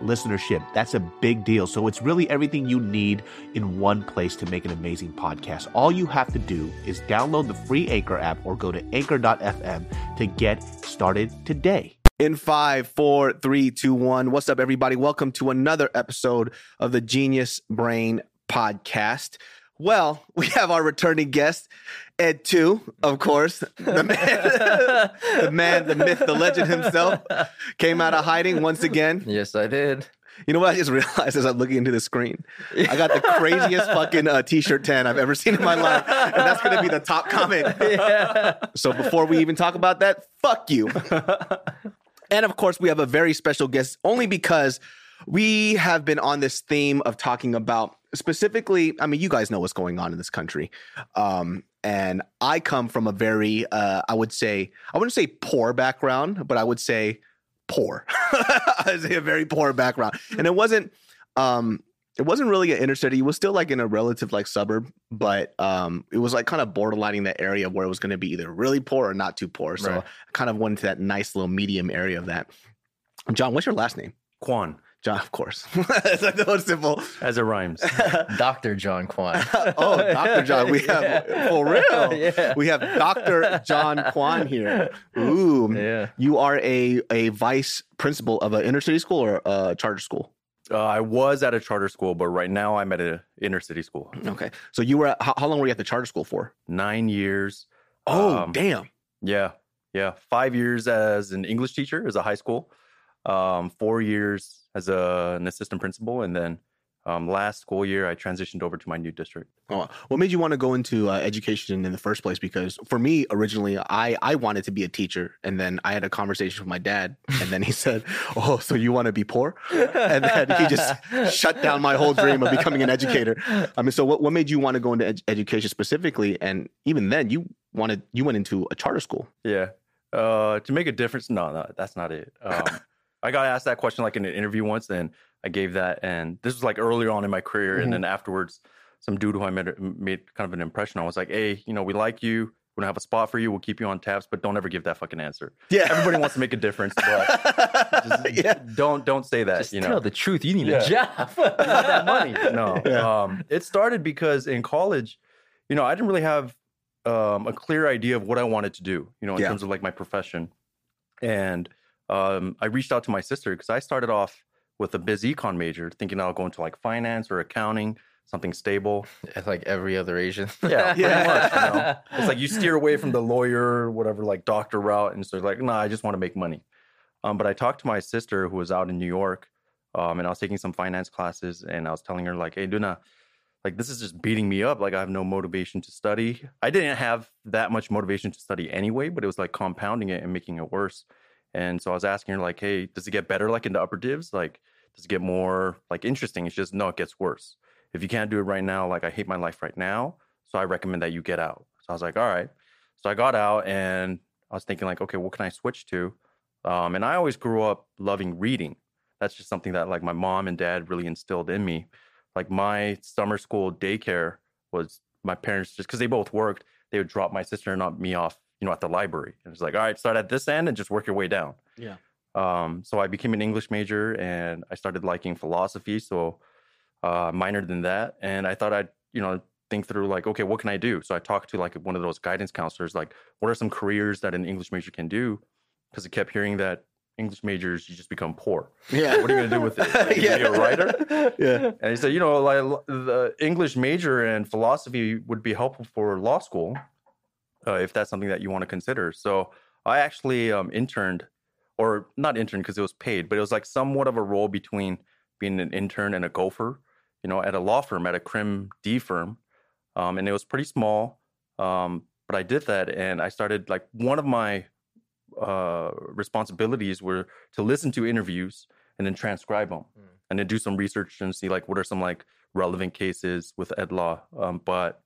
listenership. That's a big deal. So it's really everything you need in one place to make an amazing podcast. All you have to do is download the free Anchor app or go to anchor.fm to get started today. In five, four, three, two, one. What's up, everybody? Welcome to another episode of the Genius Brain Podcast. Well, we have our returning guest, Ed Two, of course, the man, the man, the myth, the legend himself, came out of hiding once again. Yes, I did. You know what I just realized as I'm looking into the screen? I got the craziest fucking uh, t-shirt tan I've ever seen in my life, and that's going to be the top comment. Yeah. So before we even talk about that, fuck you. and of course, we have a very special guest only because we have been on this theme of talking about specifically, I mean, you guys know what's going on in this country. Um, and I come from a very, uh, I would say, I wouldn't say poor background, but I would say poor. I would say a very poor background. And it wasn't, um, it wasn't really an inner city. It was still like in a relative like suburb, but um, it was like kind of borderlining that area where it was going to be either really poor or not too poor. So Right. I kind of went to that nice little medium area of that. John, what's your last name? Quan, John, of course. it's like the most simple. as it rhymes. Dr. John Kwan. oh, Dr. John. We have, for real. Yeah. We have Dr. John Kwan here. Ooh. Yeah. You are a, a vice principal of an inner city school or a charter school? Uh, I was at a charter school, but right now I'm at an inner city school. Okay. So you were, at, how, how long were you at the charter school for? Nine years. Oh, Um, damn. Yeah, yeah. Five years as an English teacher as a high school. Um, four years as a, an assistant principal, and then um, last school year I transitioned over to my new district. Oh, what made you want to go into uh, education in the first place? Because for me, originally, I I wanted to be a teacher, and then I had a conversation with my dad, and then he said, "Oh, so you want to be poor?" And then he just shut down my whole dream of becoming an educator. I mean, so what what made you want to go into ed- education specifically? And even then, you wanted you went into a charter school. Yeah. Uh, to make a difference? No, no, that's not it. Um, I got asked that question like in an interview once, and I gave that. And this was like earlier on in my career, Mhm. and then afterwards, some dude who I met made kind of an impression. I was like, "Hey, you know, we like you. We don't have a spot for you. We'll keep you on tabs, but don't ever give that fucking answer. Yeah, Everybody wants to make a difference, but just yeah. don't don't say that. Just you tell know, the truth. You need Yeah. a job. not that money. No. Yeah. Um, it started because in college, you know, I didn't really have um, a clear idea of what I wanted to do, you know, in Yeah. terms of like my profession. And um, I reached out to my sister because I started off with a biz econ major, thinking I'll go into like finance or accounting, something stable. It's like every other Asian. Yeah, pretty Yeah. much. You know? It's like you steer away from the lawyer, whatever, like doctor route, and so like, no, I just want to make money. Um, but I talked to my sister who was out in New York, um, and I was taking some finance classes, and I was telling her like, "Hey, Duna, like this is just beating me up. Like I have no motivation to study. I didn't have that much motivation to study anyway, but it was like compounding it and making it worse. And so I was asking her like, "Hey, does it get better like in the upper divs? Like, does it get more like interesting?" It's just no, it gets worse. If you can't do it right now, like I hate my life right now, so I recommend that you get out. So I was like, all right. So I got out and I was thinking like, okay, what can I switch to? Um, and I always grew up loving reading. That's just something that like my mom and dad really instilled in me. Like my summer school daycare was my parents just because they both worked, they would drop my sister and not me off, you know, at the library. And it's like, all right, start at this end and just work your way down. Yeah. Um, so I became an English major and I started liking philosophy. So uh, minored in that, and I thought I'd you know think through like, okay, what can I do? So I talked to like one of those guidance counselors, like, what are some careers that an English major can do? Because I kept hearing that English majors you just become poor. Yeah. What are you gonna do with it? Like, you gonna be a writer? Yeah. And he said, you know, like the English major and philosophy would be helpful for law school uh, if that's something that you want to consider. So I actually um, interned, or not interned because it was paid, but it was like somewhat of a role between being an intern and a gopher, you know, at a law firm, at a crim D firm. Um, and it was pretty small. Um, but I did that, and I started like one of my uh, responsibilities were to listen to interviews and then transcribe them, Mm. and then do some research and see like what are some like relevant cases with ed law. Um, but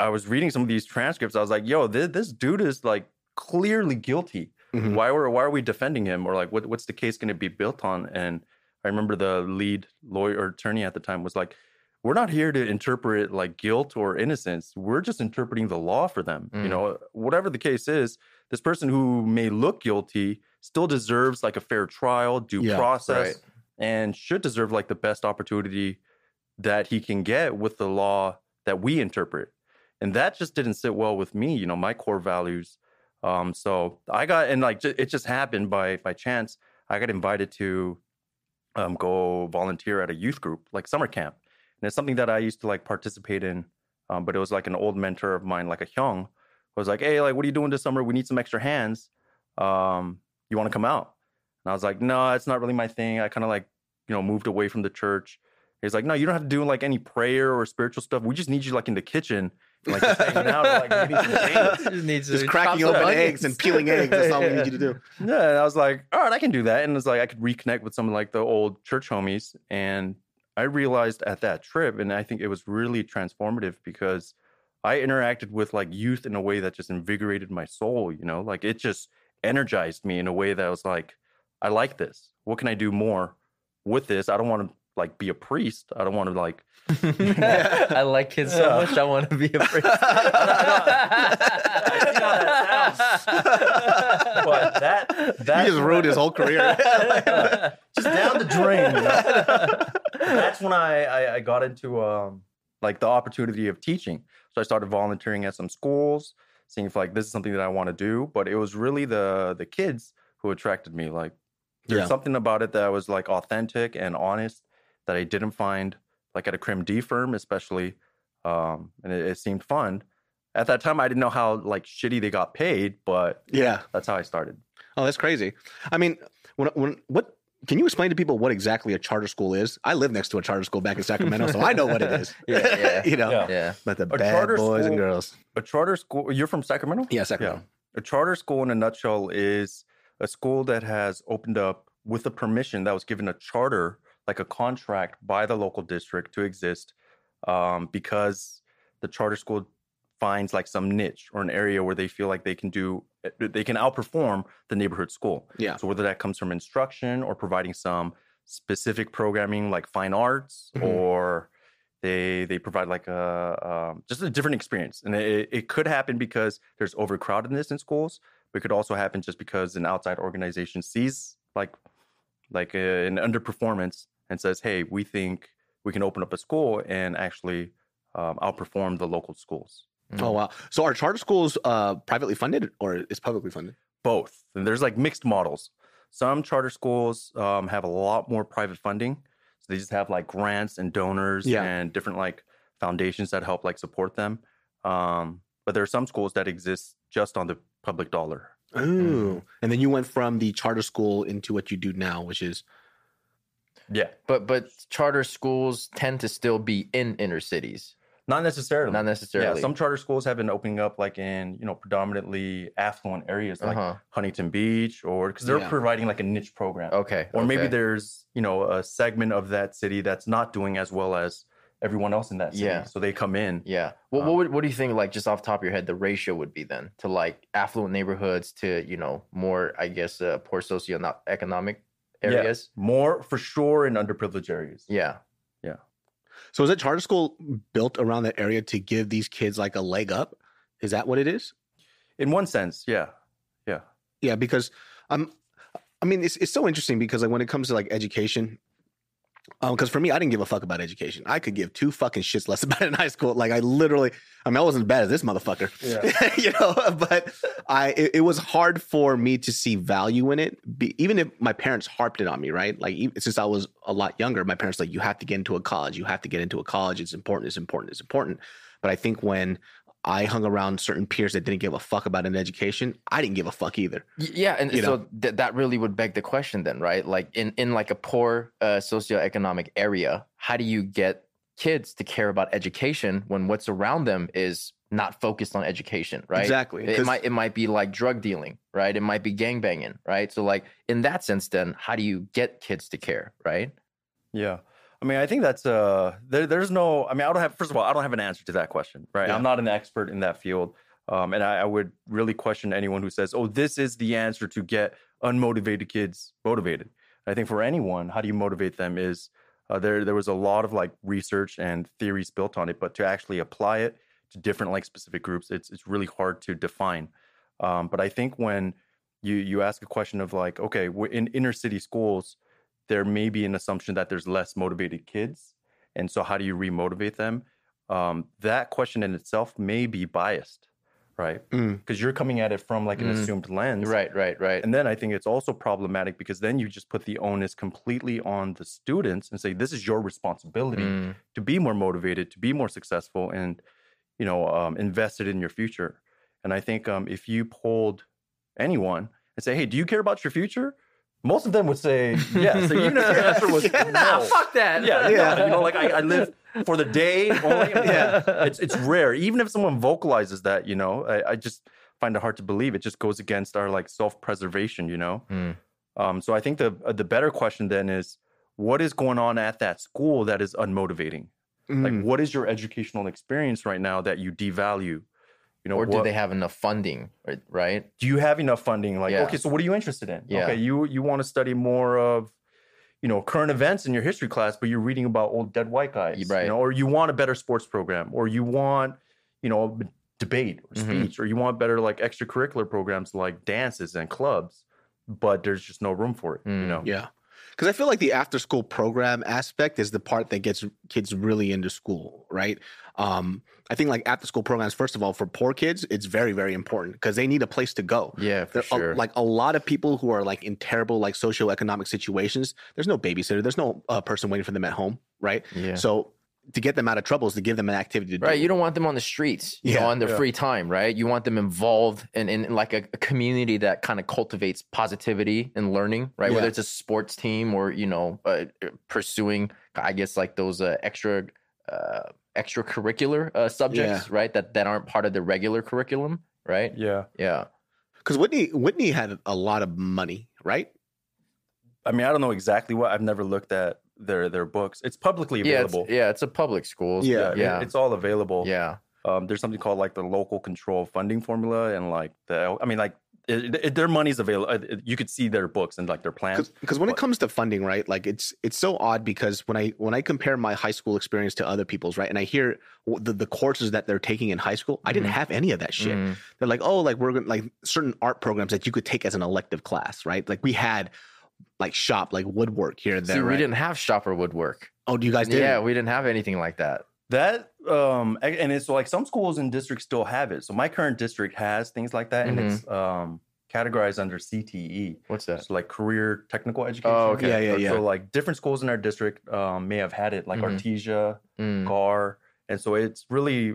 I was reading some of these transcripts. I was like, "Yo, this, this dude is like clearly guilty. Mhm. Why were why are we defending him? Or like, what what's the case going to be built on?" And I remember the lead lawyer or attorney at the time was like, "We're not here to interpret like guilt or innocence. We're just interpreting the law for them. You Mm. know, whatever the case is, this person who may look guilty still deserves like a fair trial, due Yeah, process, right. and should deserve like the best opportunity that he can get with the law that we interpret. And that just didn't sit well with me, you know, my core values. Um, so I got and like it just happened by by chance. I got invited to um, go volunteer at a youth group, like summer camp, and it's something that I used to like participate in. Um, but it was like an old mentor of mine, like a Hyung, was like, "Hey, like, what are you doing this summer? We need some extra hands. Um, you want to come out?" And I was like, "No, it's not really my thing. I kind of like, you know, moved away from the church." He's like, "No, you don't have to do like any prayer or spiritual stuff. We just need you like in the kitchen, like just hanging out, or, like eating some things." just, needs Just cracking open onions. eggs and peeling eggs. That's all we need you to do. Yeah, and I was like, all right, I can do that. And it's like I could reconnect with some of like the old church homies. And I realized at that trip, and I think it was really transformative because I interacted with like youth in a way that just invigorated my soul, you know, like it just energized me in a way that was like, I like this. What can I do more with this? I don't want to like be a priest. I don't want to like I like kids so much. I want to be a priest. but that that He just ruined his whole career. just down the drain. you know? That's when I, I I got into um like the opportunity of teaching. So I started volunteering at some schools, seeing if like this is something that I want to do. But it was really the the kids who attracted me. Like there's Yeah. something about it that was like authentic and honest that I didn't find like at a Crim D firm, especially. Um, and it, it seemed fun. At that time, I didn't know how like shitty they got paid, but yeah. that's how I started. Oh, that's crazy. I mean, when when what can you explain to people what exactly a charter school is? I live next to a charter school back in Sacramento, so I know what it is. Yeah, yeah. you know, Yeah. yeah. but the A bad charter boys and girls. A charter school. You're from Sacramento? Yeah, Sacramento. A charter school, in a nutshell, is a school that has opened up with a permission that was given a charter, like a contract by the local district to exist, um, because the charter school finds like some niche or an area where they feel like they can do, they can outperform the neighborhood school. Yeah. So whether that comes from instruction or providing some specific programming like fine arts Mhm. or they they provide like a um, just a different experience and it, it could happen because there's overcrowdedness in schools but it could also happen just because an outside organization sees like like a, an underperformance and says hey we think we can open up a school and actually um, outperform the local schools Oh wow. So are charter schools uh privately funded or is publicly funded? both and there's like mixed models some charter schools um, have a lot more private funding so they just have like grants and donors Yeah. and different like foundations that help like support them um, but there are some schools that exist just on the public dollar Oh. And then you went from the charter school into what you do now, which is yeah But but charter schools tend to still be in inner cities, not necessarily not necessarily. yeah some charter schools have been opening up like in you know predominantly affluent areas like uh-huh. huntington beach or because they're Yeah. providing like a niche program Okay. or maybe there's you know a segment of that city that's not doing as well as everyone else in that city Yeah. so they come in Yeah. Well, Um, what would, what do you think? Like just off the top of your head, the ratio would be then to like affluent neighborhoods to you know more, I guess, uh, poor socioeconomic areas. more for sure in underprivileged areas Yeah. Yeah. So is that charter school built around that area to give these kids like a leg up? Is that what it is? in one sense yeah Yeah, Yeah, because I'm um, I mean, it's it's so interesting because like when it comes to like education, um, because for me, I didn't give a fuck about education. I could give two fucking shits less about it in high school. Like I literally, I mean, I wasn't as bad as this motherfucker, Yeah. you know. But I, it, it was hard for me to see value in it, be, even if my parents harped it on me, right? Like even, since I was a lot younger, my parents like, you have to get into a college. You have to get into a college. It's important. It's important. It's important. But I think when I hung around certain peers that didn't give a fuck about an education, I didn't give a fuck either. Yeah, and You so know? th- that really would beg the question then, right? Like in in like a poor uh, socioeconomic area, how do you get kids to care about education when what's around them is not focused on education, right? Exactly. It might it might be like drug dealing, right? It might be gang banging, right? So like in that sense, then how do you get kids to care, right? Yeah. I mean, I think that's uh there, there's no I mean, I don't have first of all, I don't have an answer to that question, right? Yeah. I'm not an expert in that field. Um, and I, I would really question anyone who says, "Oh, this is the answer to get unmotivated kids motivated." I think for anyone, how do you motivate them is uh, there. There was a lot of like research and theories built on it, but to actually apply it to different like specific groups, it's it's really hard to define. Um, but I think when you you ask a question of like, okay, we're in inner city schools, there may be an assumption that there's less motivated kids, and so how do you remotivate them? Um, that question in itself may be biased, right? Mm. Because you're coming at it from like an Mm. assumed lens, Right, right, right. and then I think it's also problematic because then you just put the onus completely on the students and say this is your responsibility Mm, to be more motivated, to be more successful, and you know um, invested in your future. And I think um, if you polled anyone and say, "Hey, do you care about your future?" Most of them would say yes. So even if your answer was Yeah. no, fuck that. yeah, Yeah. yeah, you know, like I, I live for the day only. Yeah. it's it's rare. Even if someone vocalizes that, you know, I, I just find it hard to believe. It just goes against our like self preservation, you know. Mm. Um, so I think the uh, the better question then is, what is going on at that school that is unmotivating? Like, Mm. what is your educational experience right now that you devalue? You know, or do what- they have enough funding, right- right? do you have enough funding? Like, Yeah. okay, so what are you interested in? Yeah. Okay, you you want to study more of, you know, current events in your history class, but you're reading about old dead white guys, Right. You know, or you want a better sports program, or you want, you know, debate or Mhm. speech, or you want better like extracurricular programs like dances and clubs, but there's just no room for it. You Mm. know, Yeah. Because I feel like the after school program aspect is the part that gets kids really into school, right? Um, I think like after school programs, first of all, for poor kids, it's very, very important because they need a place to go. Yeah, for There are, sure. like a lot of people who are like in terrible like socioeconomic situations, there's no babysitter, there's no uh, person waiting for them at home, right? yeah. So to get them out of trouble is to give them an activity to do. Right, you don't want them on the streets, you know, Yeah, on their yeah. free time, right? You want them involved in, in like a, a community that kind of cultivates positivity and learning, right? Whether it's a sports team or you know, uh, pursuing, I guess, like those uh, extra uh, extracurricular uh, subjects, right? That that aren't part of the regular curriculum, right? yeah. Yeah, Because Whitney, Whitney had a lot of money, right? I mean, I don't know exactly what. I've never looked at their their books. It's publicly yeah, it's, available. yeah. It's a public school. Yeah, it- yeah, it's all available. yeah. um, there's something called like the local control funding formula and like the i mean like it, it, their money's available you could see their books and like their plans because when it comes to funding right like it's it's so odd because when i when i compare my high school experience to other people's right and i hear the, the courses that they're taking in high school i didn't Mm-hmm. Mhm. have any of that shit Mhm. they're like oh like we're gonna like certain art programs that you could take as an elective class right like we had like shop like woodwork here and there See, we didn't have shop or woodwork. oh do you guys did Yeah, we didn't have anything like that. That um and it's like some schools and districts still have it so my current district has things like that Mhm. and it's um categorized under cte What's that? so like career technical education Oh, okay. Yeah, yeah, yeah. so like different schools in our district um may have had it like Mhm. artesia Mm. Gahr and so it's really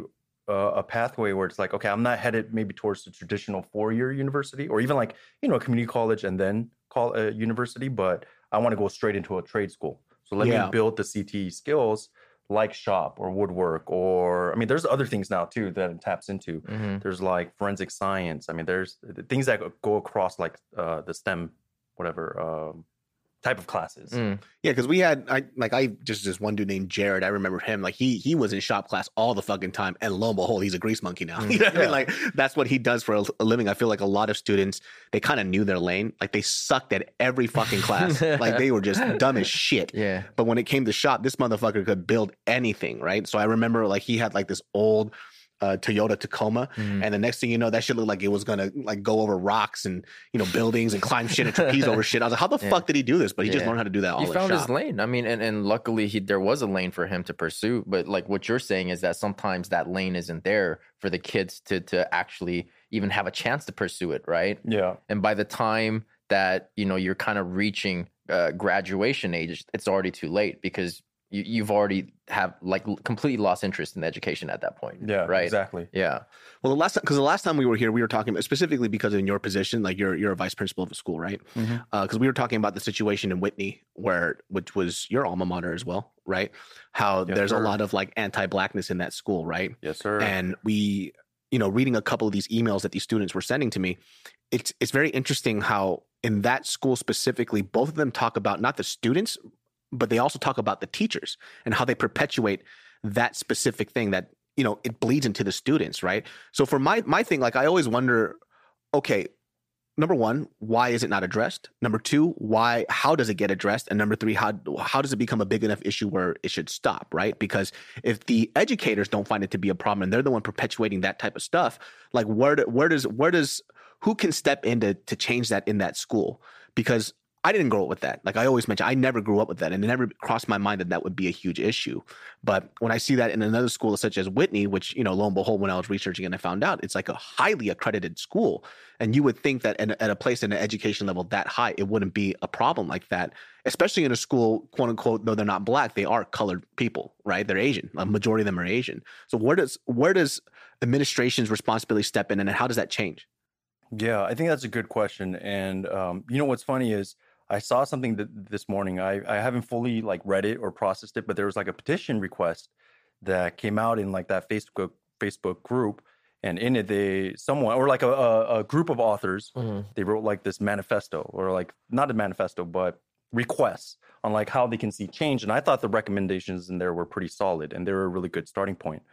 uh, a pathway where it's like okay i'm not headed maybe towards the traditional four-year university or even like you know a community college and then call a university but i want to go straight into a trade school so let Yeah. me build the cte skills like shop or woodwork or i mean there's other things now too that it taps into Mhm. there's like forensic science i mean there's things that go across like uh, the stem whatever um, type of classes Mm. Yeah, because we had I like I just this one dude named Jared. I remember him. Like he he was in shop class all the fucking time, and lo and behold, he's a grease monkey now. Mm, you know what I mean? Like that's what he does for a, a living. I feel like a lot of students they kind of knew their lane. Like they sucked at every fucking class. like they were just dumb as shit. Yeah. But when it came to shop, this motherfucker could build anything, right? So I remember like he had like this old uh, Toyota Tacoma, Mm. and the next thing you know, that shit looked like it was gonna like go over rocks and you know buildings and climb shit and trapeze over shit. I was like, how the Yeah. fuck did he do this? But he just learned how to do that all he in found his lane. I mean, and, and luckily he there was a lane for him to pursue. But like what you're saying is that sometimes that lane isn't there for the kids to to actually even have a chance to pursue it, right? yeah And by the time that you know you're kind of reaching uh, graduation age, it's already too late because you, you've already have like completely lost interest in education at that point. yeah right. exactly Yeah. Well, the last time, because the last time we were here, we were talking about specifically because in your position, like you're you're a vice principal of a school, right? Mm-hmm. Uh, because we were talking about the situation in Whitney, where which was your alma mater as well, right? How Yes, there's a lot of like anti-blackness in that school, right? yes sir And we you know, reading a couple of these emails that these students were sending to me, it's it's very interesting how in that school specifically, both of them talk about not the students, but they also talk about the teachers and how they perpetuate that specific thing that you know it bleeds into the students, right? So for my my thing, like I always wonder, okay, number one, why is it not addressed? Number two, why? How does it get addressed? And number three, how how does it become a big enough issue where it should stop? Right? Because if the educators don't find it to be a problem and they're the one perpetuating that type of stuff, like where where does where does who can step in to to change that in that school? Because I didn't grow up with that. Like I always mention, I never grew up with that, and it never crossed my mind that that would be a huge issue. But when I see that in another school such as Whitney, which you know, lo and behold, when I was researching and I found out it's like a highly accredited school, and you would think that at, at a place in an education level that high, it wouldn't be a problem like that. Especially in a school, quote unquote, though they're not black, they are colored people, right? They're Asian. A majority of them are Asian. So where does where does administration's responsibility step in, and how does that change? Yeah, I think that's a good question. And um, you know what's funny is I saw something th- this morning. I, I haven't fully like read it or processed it, but there was like a petition request that came out in like that Facebook Facebook group, and in it they someone or like a, a, a group of authors mm-hmm. they wrote like this manifesto or like not a manifesto but requests on like how they can see change. And I thought the recommendations in there were pretty solid and they were a really good starting point.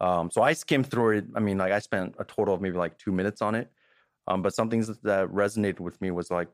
Um, so I skimmed through it. I mean, like I spent a total of maybe like two minutes on it. Um, but some things that resonated with me was like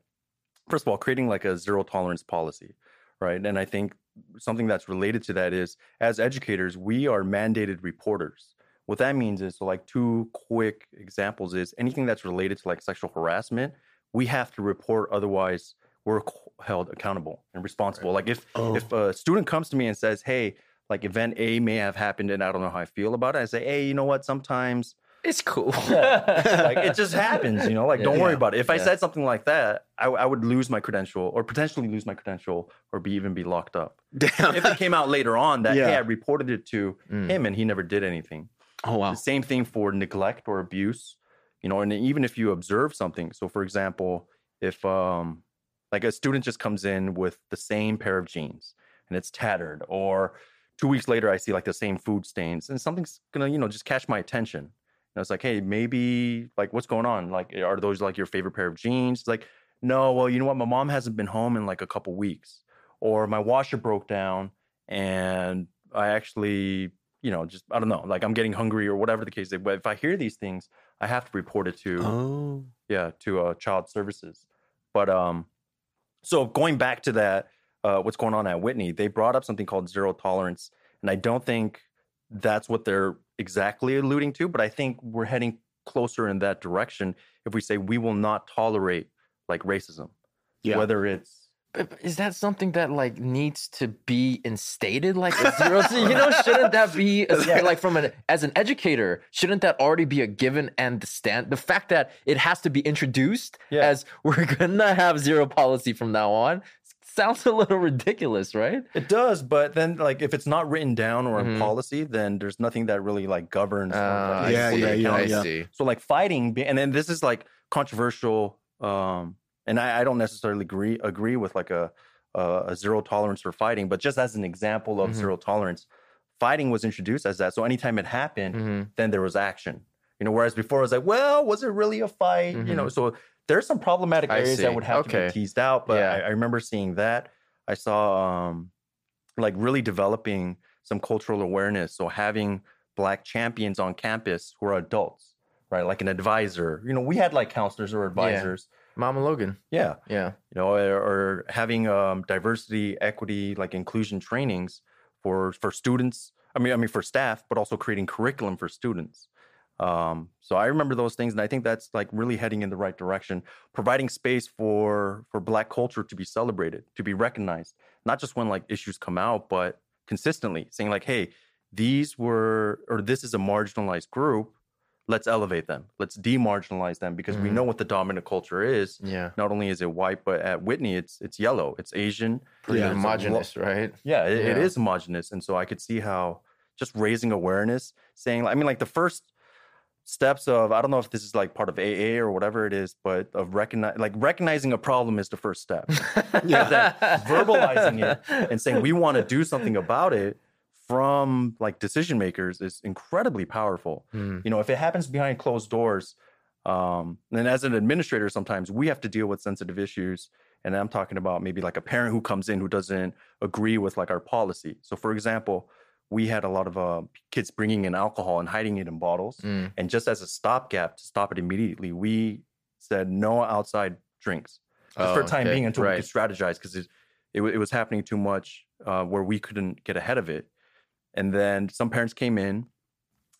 first of all, creating like a zero tolerance policy, right? And I think something that's related to that is as educators, we are mandated reporters. What that means is so like two quick examples is anything that's related to like sexual harassment, we have to report otherwise we're held accountable and responsible. Right. Like if oh. if a student comes to me and says, "Hey, like event A may have happened and I don't know how I feel about it," I say, "Hey, you know what? Sometimes it's cool. Yeah. like it just happens, you know. Like yeah, don't worry about it. If I said something like that, I, I, would lose my credential, or potentially lose my credential, or be even be locked up. Damn. If it came out later on that hey, I reported it to mm. him and he never did anything. Oh wow. The same thing for neglect or abuse, you know. And even if you observe something, so for example, if um like a student just comes in with the same pair of jeans and it's tattered, or two weeks later I see like the same food stains, and something's gonna you know just catch my attention I was like, hey, maybe like what's going on? Like, are those like your favorite pair of jeans? It's like, no, well, you know what? My mom hasn't been home in like a couple weeks, or my washer broke down, and I actually, you know, just I don't know, like I'm getting hungry or whatever the case is. But if I hear these things, I have to report it to, oh. yeah, to uh, child services. But um, so going back to that, uh, what's going on at Whitney? They brought up something called zero tolerance, and I don't think that's what they're exactly alluding to, but I think we're heading closer in that direction if we say we will not tolerate like racism. Yeah. Whether it's is that something that like needs to be instated like a zero you know shouldn't that be a, like from an as an educator shouldn't that already be a given and the stand the fact that it has to be introduced yeah. as we're gonna have zero policy from now on sounds a little ridiculous, right? It does, but then like if it's not written down or mm-hmm. in policy, then there's nothing that really like governs. Uh, like, yeah, yeah, yeah, I see. So like fighting, and then this is like controversial, um, and I, I don't necessarily agree agree with like a, a, a zero tolerance for fighting, but just as an example of mm-hmm. zero tolerance, fighting was introduced as that. So anytime it happened, mm-hmm. then there was action. You know, whereas before it was like, well, was it really a fight? You know, mm-hmm. So are some problematic areas that would have okay. to be teased out, but yeah. I, I, remember seeing that. I saw um, like really developing some cultural awareness. So having black champions on campus who are adults, right? Like an advisor. You know, we had like counselors or advisors. Yeah. Mama Logan. Yeah. Yeah. You know, or, or having um, diversity, equity, like inclusion trainings for for students. I mean, I mean for staff, but also creating curriculum for students. Um, so I remember those things, and I think that's like really heading in the right direction, providing space for for Black culture to be celebrated, to be recognized, not just when like issues come out, but consistently saying like, "Hey, these were or this is a marginalized group. Let's elevate them. Let's demarginalize them because mm-hmm. we know what the dominant culture is. Yeah. Not only is it white, but at Whitney, it's it's yellow, it's Asian, pretty yeah. homogenous, right? Yeah it, yeah, it is homogenous, and so I could see how just raising awareness, saying, I mean, like the first steps of I don't know if this is like part of AA or whatever it is, but of recognize like recognizing a problem is the first step. yeah, verbalizing it and saying we want to do something about it from like decision makers is incredibly powerful. Mm. You know, if it happens behind closed doors, um, and as an administrator, sometimes we have to deal with sensitive issues. And I'm talking about maybe like a parent who comes in who doesn't agree with like our policy. So, for example, we had a lot of uh, kids bringing in alcohol and hiding it in bottles. Mm. And just as a stopgap to stop it immediately, we said no outside drinks just for Oh, time okay, being until right. we could strategize because it, it, it was happening too much uh, where we couldn't get ahead of it. And then some parents came in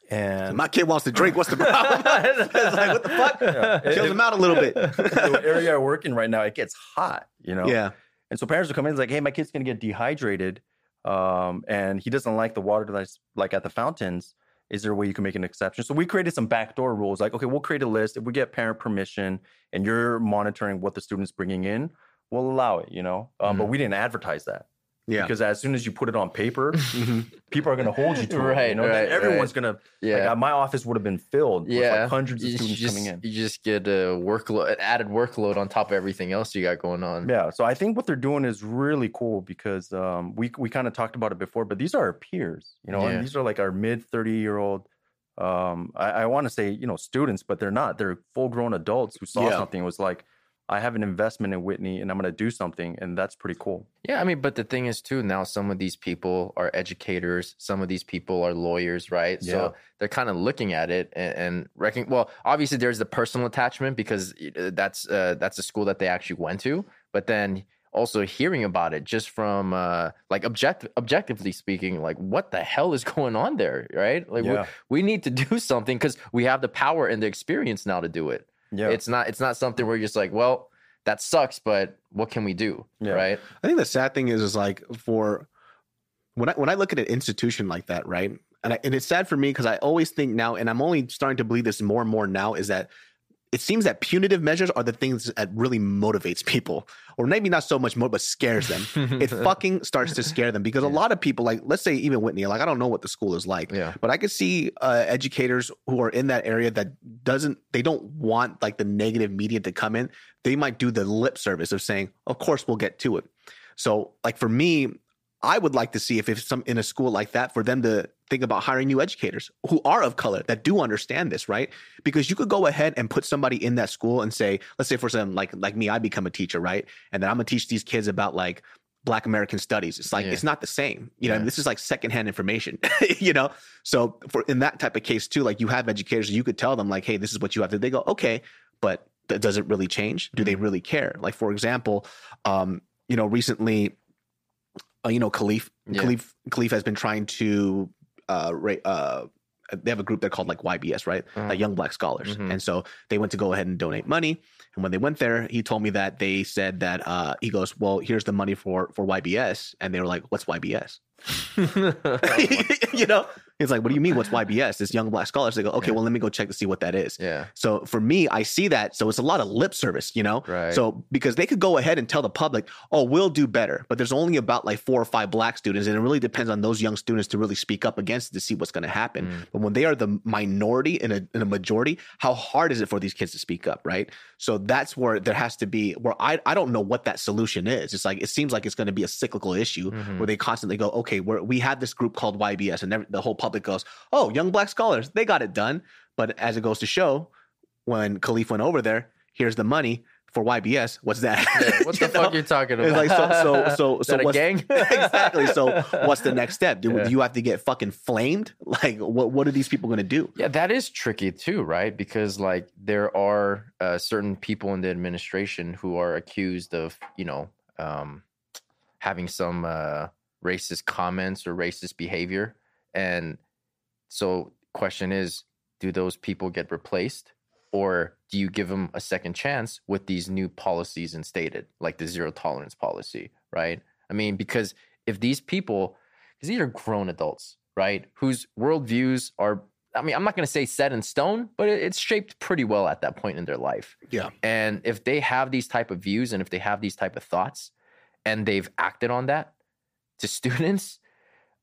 and My kid wants to drink. What's the problem? it's like, what the fuck? Yeah. Kills him out a little bit. the area I work in right now, it gets hot, you know? Yeah. And so parents would come in and like, hey, my kid's gonna get dehydrated. Um, and he doesn't like the water that's like at the fountains. Is there a way you can make an exception? So we created some backdoor rules, like, okay, we'll create a list. If we get parent permission and you're monitoring what the student's bringing in, we'll allow it, you know? Um, But we didn't advertise that. Yeah. Because as soon as you put it on paper, Mhm. people are gonna hold you to it. You Right, know, right, everyone's gonna Yeah. like uh, my office would have been filled with yeah, like hundreds of You students just, coming in. You just get a workload, an added workload on top of everything else you got going on. Yeah, so I think what they're doing is really cool because um, we we kind of talked about it before, but these are our peers, you know, Yeah. and these are like our mid thirty year old. Um, I, I want to say you know students, but they're not. They're full grown adults who saw Yeah. something and was like, I have an investment in Whitney, and I'm going to do something, and that's pretty cool. Yeah, I mean, but the thing is too, now some of these people are educators, some of these people are lawyers, right? Yeah. So they're kind of looking at it and, and reckoning. Well, obviously there's the personal attachment because uh, that's uh, that's a school that they actually went to, but then also hearing about it just from uh, like objective objectively speaking, like what the hell is going on there, right? Like Yeah. we, we need to do something because we have the power and the experience now to do it. Yeah, It's not it's not something where you're just like, well, that sucks, but what can we do, Yeah. right? I think the sad thing is, is like for when I when I look at an institution like that, right? And I, and it's sad for me because I always think now, and I'm only starting to believe this more and more now, is that it seems that punitive measures are the things that really motivates people, or maybe not so much more, but scares them. it fucking starts to scare them because a lot of people, like let's say even Whitney, like I don't know what the school is like, Yeah. but I could see uh, educators who are in that area that doesn't they don't want like the negative media to come in. They might do the lip service of saying, "Of course, we'll get to it." So, like for me, I would like to see if if some in a school like that for them to think about hiring new educators who are of color that do understand this, right? Because you could go ahead and put somebody in that school and say, let's say for some like like me, I become a teacher, right? And then I'm gonna teach these kids about like Black American studies. It's like Yeah. it's not the same, you know. Yeah. This is like secondhand information, you know. So for in that type of case too, like you have educators, you could tell them like, hey, this is what you have to. They go, okay, but th- does it really change? Do they really care? Like for example, um, you know, recently, uh, you know, Khalif, Yeah. Khalif, Khalif has been trying to, uh, uh, they have a group they're called like YBS, right? Like Young Black Scholars, Mhm. and so they went to go ahead and donate money. And when they went there, he told me that they said that uh, he goes, "Well, here's the money for for YBS," and they were like, "What's YBS?" you know, it's like, "What do you mean? What's YBS?" This Young Black Scholars. They go, "Okay, Yeah. well, let me go check to see what that is." yeah. So for me, I see that. So it's a lot of lip service, you know? Right. So because they could go ahead and tell the public, oh, we'll do better. But there's only about like four or five black students. And it really depends on those young students to really speak up against it to see what's going to happen. Mm. But when they are the minority in a, in a majority, how hard is it for these kids to speak up? Right. So that's where there has to be, where I, I don't know what that solution is. It's like, it seems like it's going to be a cyclical issue Mhm. where they constantly go, okay, we're, we have this group called YBS. And the whole public goes, oh, young black scholars, they got it done. But as it goes to show, when Khalif went over there, here's the money for YBS. What's that? Yeah, what the fuck know? you talking It's about? like, so- so- so- so that a what's- gang? exactly. So what's the next step? Do, Yeah. do you have to get fucking flamed? Like what what are these people gonna do? Yeah, that is tricky too, right? Because like there are uh, certain people in the administration who are accused of, you know, um, having some uh, racist comments or racist behavior, and so question is, do those people get replaced, or do you give them a second chance with these new policies instated, like the zero tolerance policy, right? I mean, because if these people, because these are grown adults, right, whose worldviews are I mean, I'm not going to say set in stone, but it's shaped pretty well at that point in their life. Yeah. And if they have these type of views and if they have these type of thoughts and they've acted on that to students,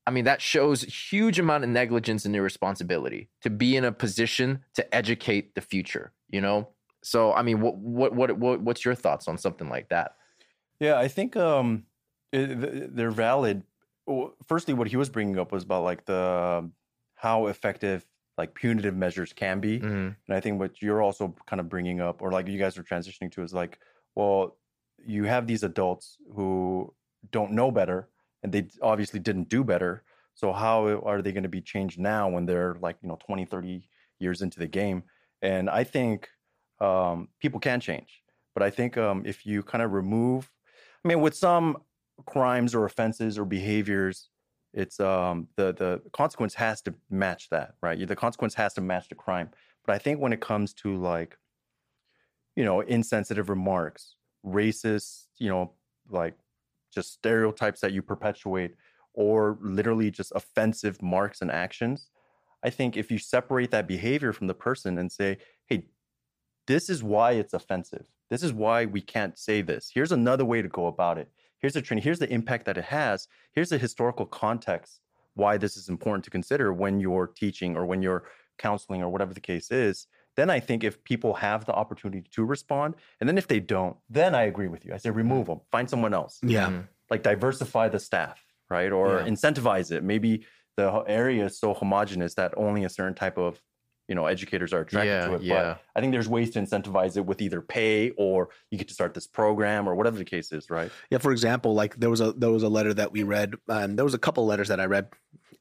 I mean, that shows huge amount of negligence and irresponsibility to be in a position to educate the future, you know? So, I mean, what what what, what what's your thoughts on something like that? Yeah, I think um, it, they're valid well, firstly, what he was bringing up was about like the how effective like punitive measures can be, Mhm. and I think what you're also kind of bringing up, or like you guys are transitioning to, is like, well, you have these adults who don't know better, and they obviously didn't do better. So how are they going to be changed now when they're like you know 20, 30 years into the game? And I think um, people can change, but I think um, if you kind of remove, I mean, with some crimes or offenses or behaviors, it's um, the the consequence has to match that, right? The consequence has to match the crime. But I think when it comes to like, you know, insensitive remarks, racist, you know, like just stereotypes that you perpetuate, or literally just offensive marks and actions, I think if you separate that behavior from the person and say, hey, this is why it's offensive. This is why we can't say this. Here's another way to go about it. Here's the training. Here's the impact that it has. Here's the historical context why this is important to consider when you're teaching or when you're counseling or whatever the case is. Then I think if people have the opportunity to respond, and then if they don't, then I agree with you. I say remove them, find someone else Yeah. Mhm. like diversify the staff, right? Or Yeah. incentivize it. Maybe the area is so homogenous that only a certain type of you know educators are attracted Yeah, to it. yeah. But I think there's ways to incentivize it with either pay or you get to start this program or whatever the case is, right? Yeah, for example, like there was a there was a letter that we read, and there was a couple letters that I read,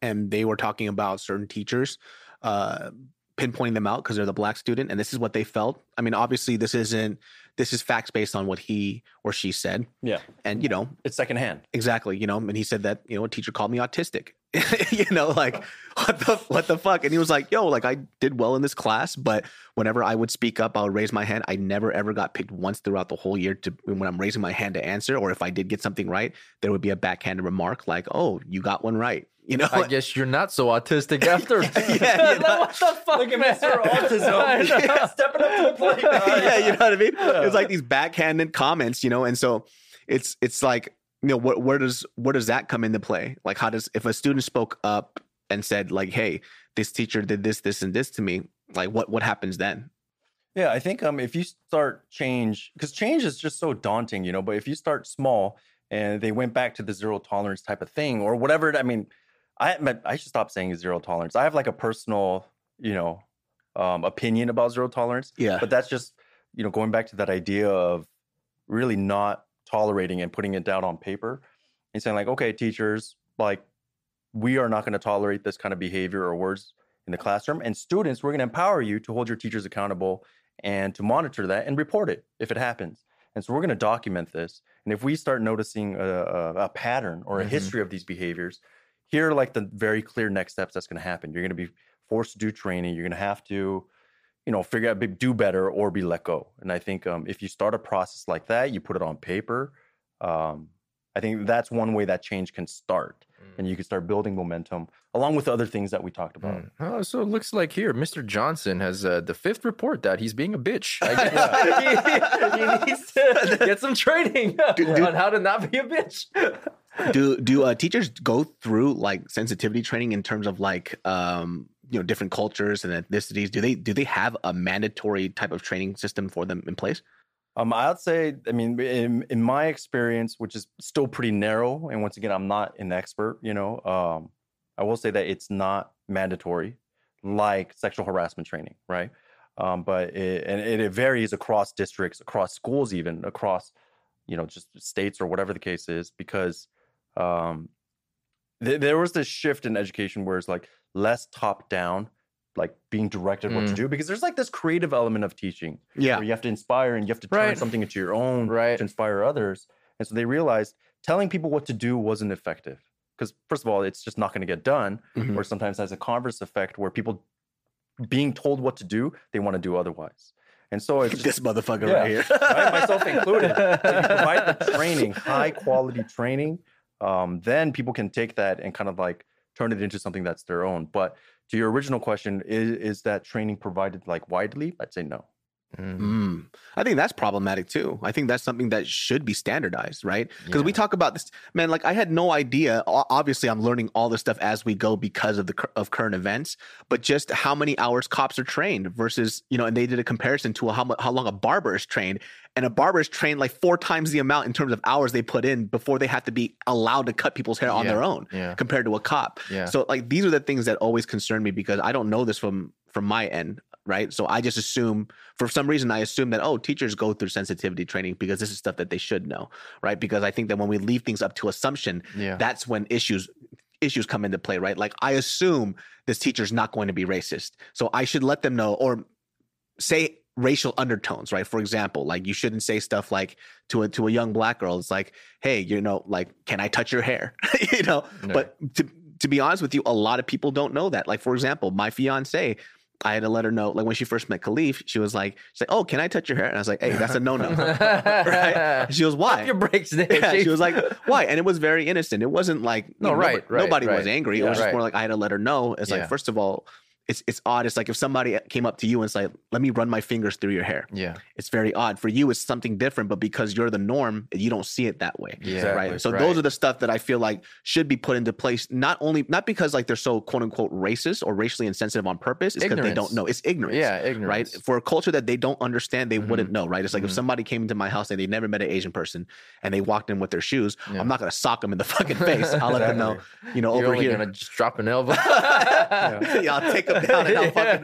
and they were talking about certain teachers, uh, pinpointing them out because they're the black student, and this is what they felt. I mean, obviously, this isn't this is facts based on what he or she said, Yeah. and you know It's secondhand. exactly, you know, and he said that you know a teacher called me autistic, you know, like what the what the fuck, and he was like, yo, like I did well in this class, but whenever I would speak up, I would raise my hand. I never ever got picked once throughout the whole year to when I'm raising my hand to answer, or if I did get something right, there would be a backhanded remark like, "Oh, you got one right," you know. I guess you're not so autistic after. Yeah, you know. what the fuck, Look at? Mr. Autism. I stepping up to the plate. yeah, you know what I mean. Yeah. It's like these backhanded comments, you know, and so it's it's like you know what where does where does that come into play? Like, how does if a student spoke up and said like, "Hey, this teacher did this, this, and this to me," like what what happens then? Yeah, I think um if you start change because change is just so daunting, you know. But if you start small and they went back to the zero tolerance type of thing or whatever, I mean, I I should stop saying zero tolerance. I have like a personal, you know, um, opinion about zero tolerance, Yeah, but that's just you know going back to that idea of really not tolerating and putting it down on paper and saying like, okay, teachers, like we are not going to tolerate this kind of behavior or words in the classroom, and students, we're going to empower you to hold your teachers accountable and to monitor that and report it if it happens. And so we're going to document this. And if we start noticing a, a, a pattern or a Mhm. history of these behaviors, here are like the very clear next steps that's going to happen. You're going to be forced to do training. You're going to have to, you know, figure out be- do better or be let go. And I think um, if you start a process like that, you put it on paper. Um, I think that's one way that change can start, and you can start building momentum along with the other things that we talked about. Mm. Oh, so it looks like here, Mr. Johnson has uh, the fifth report that he's being a bitch. I guess he, he needs to get some training on how to not be a bitch. do do uh, teachers go through like sensitivity training in terms of like um you know different cultures and ethnicities? Do they do they have a mandatory type of training system for them in place? Um, I'd say, I mean, in, in my experience, which is still pretty narrow, and once again, I'm not an expert, you know, um, I will say that it's not mandatory like sexual harassment training, right? Um, but it, and it, it varies across districts, across schools, even across, you know, just states or whatever the case is, because um, th- there was this shift in education where it's like less top down, like being directed what to Mm. do, because there's like this creative element of teaching Yeah, where you have to inspire and you have to turn Right. something into your own Right. to inspire others. And so they realized telling people what to do wasn't effective. Because first of all, it's just not going to get done, Mhm. or sometimes has a converse effect where people being told what to do, they want to do otherwise. And so it's just, this motherfucker Yeah. right here. right, myself included. Provide the training, high quality training, um, then people can take that and kind of like turn it into something that's their own. But to your original question, is, is that training provided like widely? I'd say no. Mm. I think that's problematic too. I think that's something that should be standardized, right? Because we talk about this, man. Like I had no idea. Obviously, I'm learning all this stuff as we go because of the of current events. But just how many hours cops are trained versus you know, and they did a comparison to how how long a barber is trained, and a barber is trained like four times the amount in terms of hours they put in before they have to be allowed to cut people's hair on Yeah. their own Yeah. compared to a cop. Yeah. So like these are the things that always concern me because I don't know this from from my end, right? So I just assume for some reason I assume that oh teachers go through sensitivity training because this is stuff that they should know, right? Because I think that when we leave things up to assumption, Yeah. that's when issues issues come into play, right? Like I assume this teacher's not going to be racist. So I should let them know or say racial undertones, right? For example, like you shouldn't say stuff like to a to a young black girl, it's like, hey, you know, like, can I touch your hair? you know, No. but to to be honest with you, a lot of people don't know that. Like, for example, my fiance, I had to let her know, like when she first met Khalif, she was like, she's like, Oh, can I touch your hair? And I was like, Hey, that's a no-no. right? And she goes, Why? Pump your brakes there. Yeah, she was like, "Why?" And it was very innocent. It wasn't like No, know, right, nobody, right, nobody was right. angry. It Yeah, was just more like I had to let her know. It's Yeah. like first of all, it's it's odd. It's like if somebody came up to you and it's like, "Let me run my fingers through your hair." yeah. It's very odd for you. It's something different, but because you're the norm, you don't see it that way. Yeah. Exactly. Right. So Right. those are the stuff that I feel like should be put into place. Not only not because like they're so quote unquote racist or racially insensitive on purpose. It's because they don't know. It's ignorance Yeah. ignorance. right? For a culture that they don't understand, they Mhm. wouldn't know, right? It's like if Mhm. somebody came into my house and they never met an Asian person and they walked in with their shoes, Yeah. I'm not gonna sock them in the fucking face. I'll let them know, you know, You're over only here. gonna just drop an elbow. yeah, I'll take them down and I'll fucking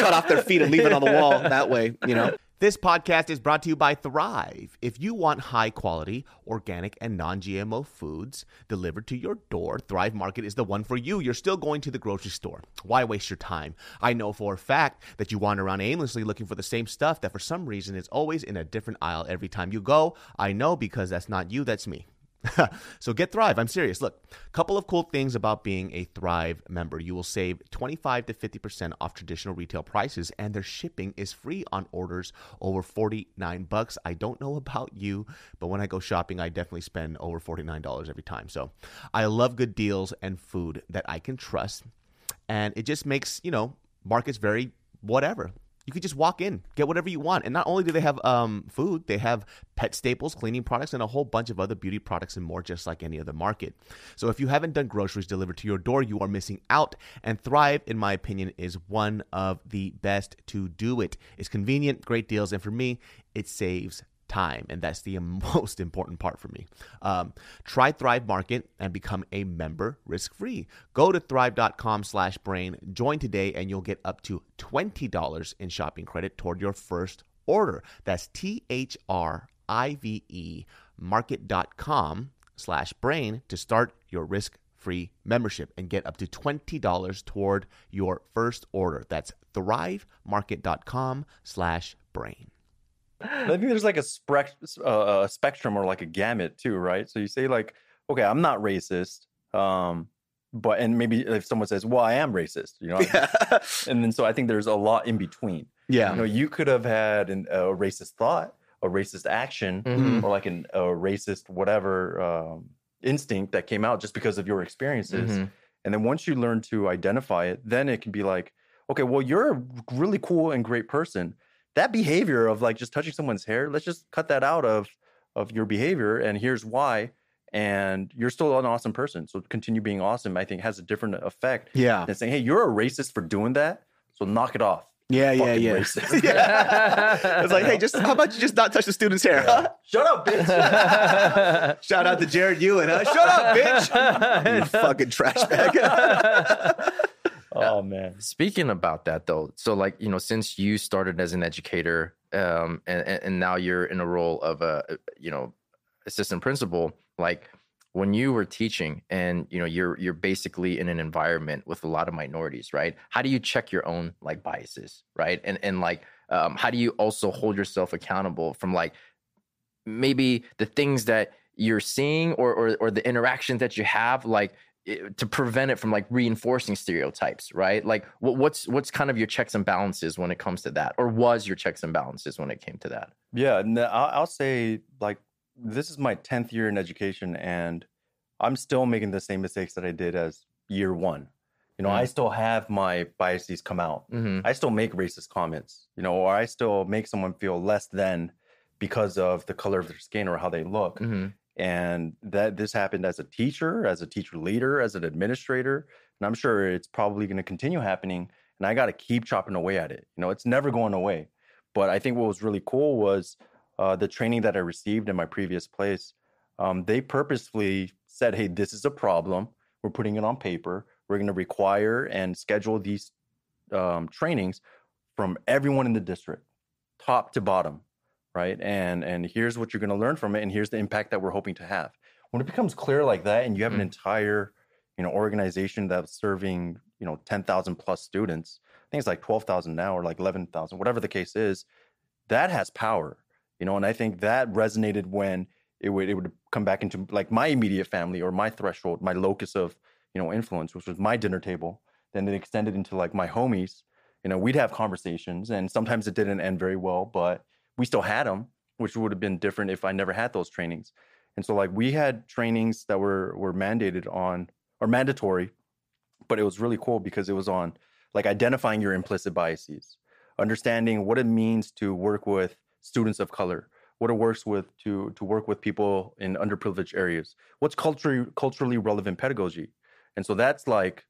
cut off their feet and leave it on the wall that way, you know. This podcast is brought to you by Thrive. If you want high quality, organic, and non GMO foods delivered to your door, Thrive Market is the one for you. You're still going to the grocery store. Why waste your time? I know for a fact that you wander around aimlessly looking for the same stuff that for some reason is always in a different aisle every time you go. I know because that's not you, that's me. so get Thrive. I'm serious. Look, couple of cool things about being a Thrive member. You will save 25 to 50% off traditional retail prices and their shipping is free on orders over 49 bucks. I don't know about you, but when I go shopping, I definitely spend over $49 every time. So, I love good deals and food that I can trust. And it just makes, you know, markets very whatever. You could just walk in, get whatever you want. And not only do they have um, food, they have pet staples, cleaning products, and a whole bunch of other beauty products and more, just like any other market. So if you haven't done groceries delivered to your door, you are missing out. And Thrive, in my opinion, is one of the best to do it. It's convenient, great deals, and for me, it saves time and that's the most important part for me. Um, try thrive market and become a member risk-free. Go to thrive.com slash brain join today and you'll get up to $20 in shopping credit toward your first order. That's t-h-r-i-v-e market.com slash brain to start your risk-free membership and get up to $20 toward your first order. That's thrive thrivemarket.com slash brain I think there's like a spec- uh, a spectrum or like a gamut too, right? So you say like, okay, I'm not racist, um, but and maybe if someone says, well, I am racist, you know, and then so I think there's a lot in between. yeah. You know, you could have had an, a racist thought, a racist action, Mhm. or like an, a racist whatever um, instinct that came out just because of your experiences. Mhm. And then once you learn to identify it, then it can be like, okay, well, you're a really cool and great person. That behavior of like just touching someone's hair, let's just cut that out of of your behavior. And here's why. And you're still an awesome person. So continue being awesome. I think has a different effect Yeah. than saying, hey, you're a racist for doing that. So knock it off. Yeah, yeah, Fucking yeah. yeah. It's like, hey, just how about you just not touch the student's hair? huh? Shut up, bitch. Shout out to Jared Ewan, huh? Shut up, bitch. you fucking trash bag. Oh man. Speaking about that though, so like you know, since you started as an educator, um, and and now you're in a role of a you know assistant principal, like when you were teaching and you know you're you're basically in an environment with a lot of minorities, right? How do you check your own like biases, right? And and like um, how do you also hold yourself accountable from like maybe the things that you're seeing or or, or the interactions that you have, like to prevent it from like reinforcing stereotypes, right? Like what, what's what's kind of your checks and balances when it comes to that, or was your checks and balances when it came to that? Yeah, I'll, I'll say like this is my tenth year in education, and I'm still making the same mistakes that I did as year one. You know, Mm. I still have my biases come out. hmm I still make racist comments, you know, or I still make someone feel less than because of the color of their skin or how they look. hmm And that this happened as a teacher, as a teacher leader, as an administrator. And I'm sure it's probably going to continue happening. And I got to keep chopping away at it. You know, it's never going away. But I think what was really cool was uh, the training that I received in my previous place. Um, they purposefully said, hey, this is a problem. We're putting it on paper. We're going to require and schedule these um, trainings from everyone in the district, top to bottom, right? And and here's what you're going to learn from it, and here's the impact that we're hoping to have. When it becomes clear like that, and you have an Mm. entire, you know, organization that's serving, you know, ten thousand plus students. I think it's like twelve thousand now, or like eleven thousand, whatever the case is. That has power, you know, and I think that resonated when it would it would come back into like my immediate family or my threshold, my locus of you know influence, which was my dinner table. Then it extended into like my homies. You know, we'd have conversations, and sometimes it didn't end very well, but we still had them, which would have been different if I never had those trainings. And so, like, we had trainings that were were mandated on or mandatory, but it was really cool because it was on like identifying your implicit biases, understanding what it means to work with students of color, what it works with to to work with people in underprivileged areas, what's culturally culturally relevant pedagogy, and so that's like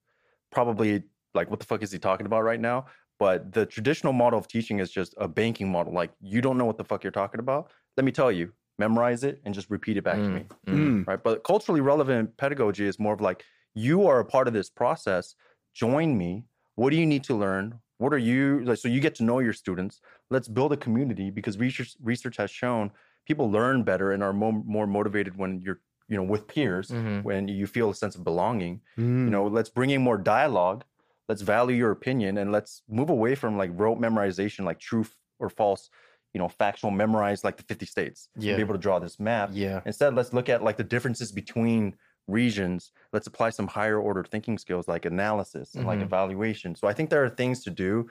probably like what the fuck is he talking about right now? But the traditional model of teaching is just a banking model. Like you don't know what the fuck you're talking about. Let me tell you, memorize it and just repeat it back to me Mm. right? But culturally relevant pedagogy is more of like you are a part of this process. Join me. What do you need to learn? What are you like? So you get to know your students. Let's build a community because research research has shown people learn better and are more more motivated when you're you know with peers Mhm. when you feel a sense of belonging. Mm. You know, let's bring in more dialogue. Let's value your opinion and let's move away from like rote memorization, like truth or false. You know, factual memorize like the 50 states. Yeah. Be able to draw this map. Yeah. Instead, let's look at like the differences between regions. Let's apply some higher order thinking skills like analysis and like Mhm. evaluation. So I think there are things to do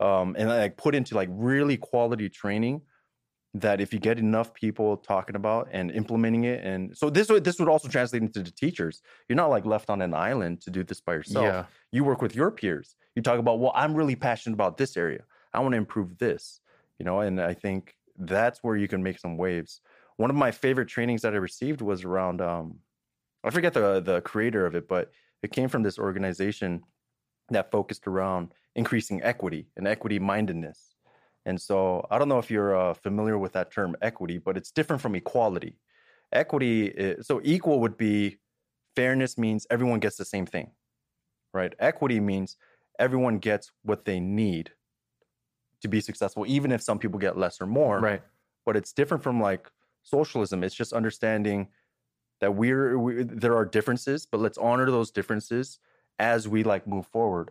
um, and like put into like really quality training that if you get enough people talking about and implementing it and so this would this would also translate into the teachers. You're not like left on an island to do this by yourself. Yeah. you work with your peers. You talk about well i'm really passionate about this area. I want to improve this you know and i think that's where you can make some waves. One of my favorite trainings that i received was around um i forget the the creator of it but it came from this organization that focused around increasing equity and equity mindedness and so i don't know if you're uh, familiar with that term equity but it's different from equality. Equity is, so equal would be fairness means everyone gets the same thing right? Equity means everyone gets what they need to be successful even if some people get less or more Right. but it's different from like socialism. It's just understanding that we're we, there are differences but let's honor those differences as we like move forward.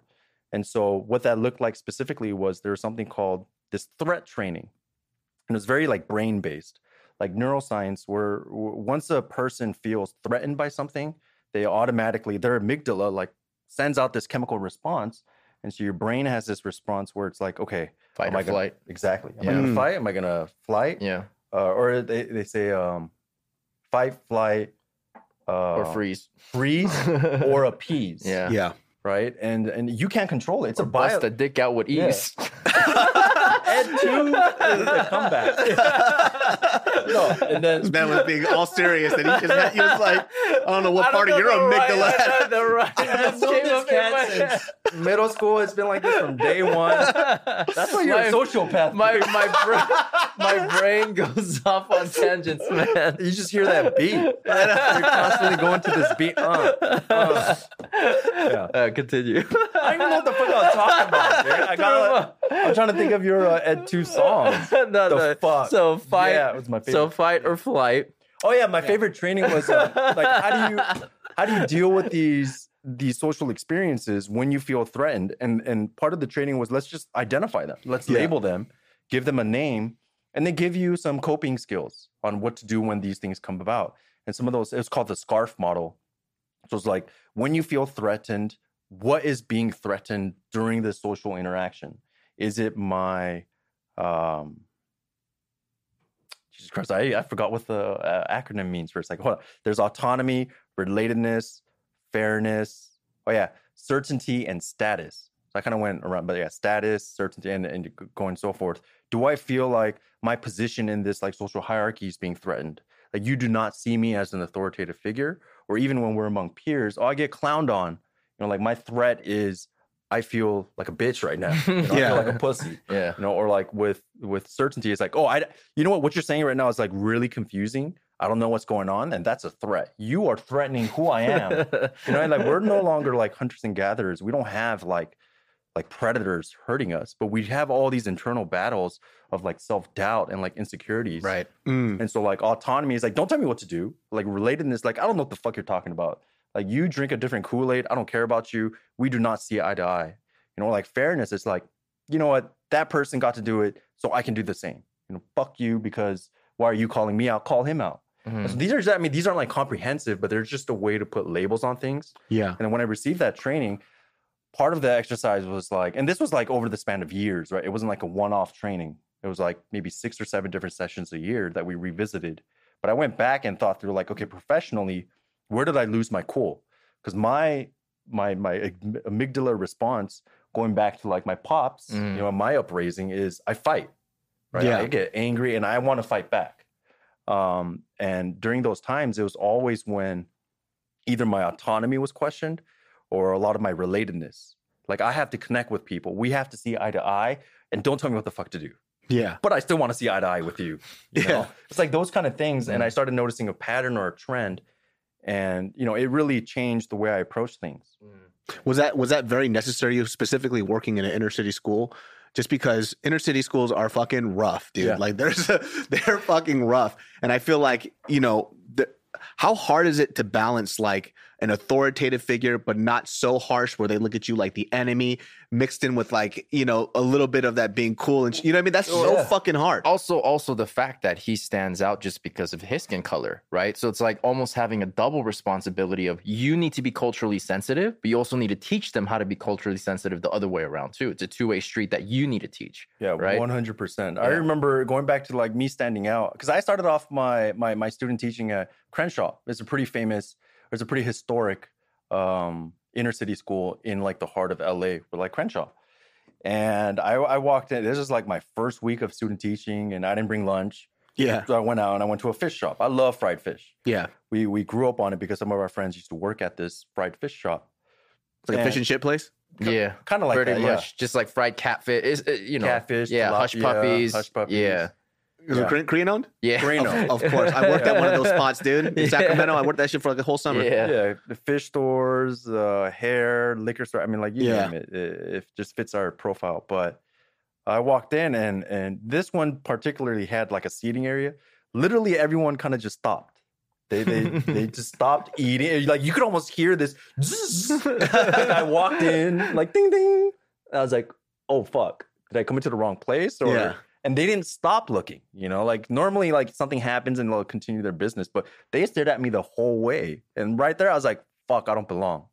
And so what that looked like specifically was there was something called this threat training and it was very like brain based like neuroscience where once a person feels threatened by something they automatically their amygdala like sends out this chemical response and so your brain has this response where it's like okay Fight am or I gonna, flight. exactly am i gonna Mm. fight am i gonna flight Yeah. uh, or they, they say um, fight, flight, uh, or freeze. freeze, or appease. Yeah. Yeah. right. And and you can't control it. It's Or a bust bio. the dick out with Yeah. ease. and two is the comeback. no, and then This man was being all serious, and he just he was like, I don't know what part of your amygdala. Right, the right. I have known this up in my cat since middle school. It's been like this from day one. That's why you're my, a sociopath. my dude. my brain my brain goes off on tangents, man. you just hear that beat. You're constantly going to this beat. Uh, uh. Yeah. Uh, continue. I don't even know what the fuck I was talking about. Dude. I got. I'm trying to think of your uh, Ed two songs. no, The no. fuck? So fire. Yeah, it was my favorite. so fight or flight. oh yeah, my favorite training was uh, like how do you how do you deal with these these social experiences when you feel threatened? And and part of the training was let's just identify them. Let's Yeah. label them, give them a name, and then give you some coping skills on what to do when these things come about. And some of those it's called the SCARF model. So it's like when you feel threatened, what is being threatened during the social interaction? Is it my um Jesus Christ, I, I forgot what the uh, acronym means for a second. Hold on. There's autonomy, relatedness, fairness. Oh yeah. certainty and status. So I kind of went around, but yeah, status, certainty, and, and going so forth. Do I feel like my position in this like social hierarchy is being threatened? Like you do not see me as an authoritative figure, or even when we're among peers, oh, I get clowned on. You know, like my threat is I feel like a bitch right now. You know, I Yeah. feel like a pussy. Yeah. You know, or like with with certainty, it's like, oh, I, you know what, what you're saying right now is like really confusing. I don't know what's going on, and that's a threat. You are threatening who I am. you know, and like we're no longer like hunters and gatherers. We don't have like like predators hurting us, but we have all these internal battles of like self doubt and like insecurities. right. Mm. And so like autonomy is like, don't tell me what to do. Like relatedness, like I don't know what the fuck you're talking about. Like you drink a different Kool-Aid. I don't care about you. We do not see eye to eye. You know, like fairness is like, you know what? That person got to do it, so I can do the same. You know, fuck you because why are you calling me out? Call him out. Mhm. So these are, I mean, these aren't like comprehensive, but they're just a way to put labels on things. Yeah. And when I received that training, part of the exercise was like, and this was like over the span of years, right? It wasn't like a one off training. It was like maybe six or seven different sessions a year that we revisited. But I went back and thought through like, okay, professionally, where did I lose my cool? Because my my my amygdala response going back to like my pops, Mm. you know, my upraising is I fight. Right. Yeah. I get angry and I want to fight back. Um, and during those times, it was always when either my autonomy was questioned or a lot of my relatedness. Like I have to connect with people. We have to see eye to eye and don't tell me what the fuck to do. Yeah. But I still want to see eye to eye with you. you know? Yeah. It's like those kind of things. And I started noticing a pattern or a trend. And you know, it really changed the way I approach things. Mm. Was that was that very necessary? Specifically, working in an inner city school, just because inner city schools are fucking rough, dude. Yeah. Like there's a, they're fucking rough, and I feel like you know the, how hard is it to balance like an authoritative figure, but not so harsh where they look at you like the enemy, mixed in with like you know a little bit of that being cool and sh- you know what I mean. That's oh, so Yeah. fucking hard. also also the fact that he stands out just because of his skin color right so it's like almost having a double responsibility of you need to be culturally sensitive but you also need to teach them how to be culturally sensitive the other way around too it's a two-way street that you need to teach Yeah, Right? one hundred percent. I remember going back to like me standing out because I started off my my my student teaching at Crenshaw. It's a pretty famous, it's a pretty historic um, inner city school in like the heart of LA, with like Crenshaw. And I, I walked in. This is like my first week of student teaching, and I didn't bring lunch. yeah, So I went out and I went to a fish shop. I love fried fish. yeah. We we grew up on it because some of our friends used to work at this fried fish shop. It's like a fish and chip place. yeah Kind of like pretty that, yeah. much just like fried catfish is uh, you know Catfish, yeah hush tilapia, puppies hush puppies. yeah Is it Yeah. Korean, Korean owned? yeah Moreno. Of, of course. I worked at one of those spots, dude. In Yeah. Sacramento, I worked that shit for like a whole summer. Yeah. yeah, the fish stores, uh, hair, liquor store. I mean, like you Yeah. name it, it, it just fits our profile. But I walked in, and and this one particularly had like a seating area. Literally, everyone kind of just stopped. They they they just stopped eating. Like you could almost hear this. I walked in, like ding ding. I was like, oh fuck, did I come into the wrong place? Or Yeah. And they didn't stop looking. You know, like normally, like something happens and they'll continue their business, but they stared at me the whole way. And right there, I was like, "Fuck, I don't belong.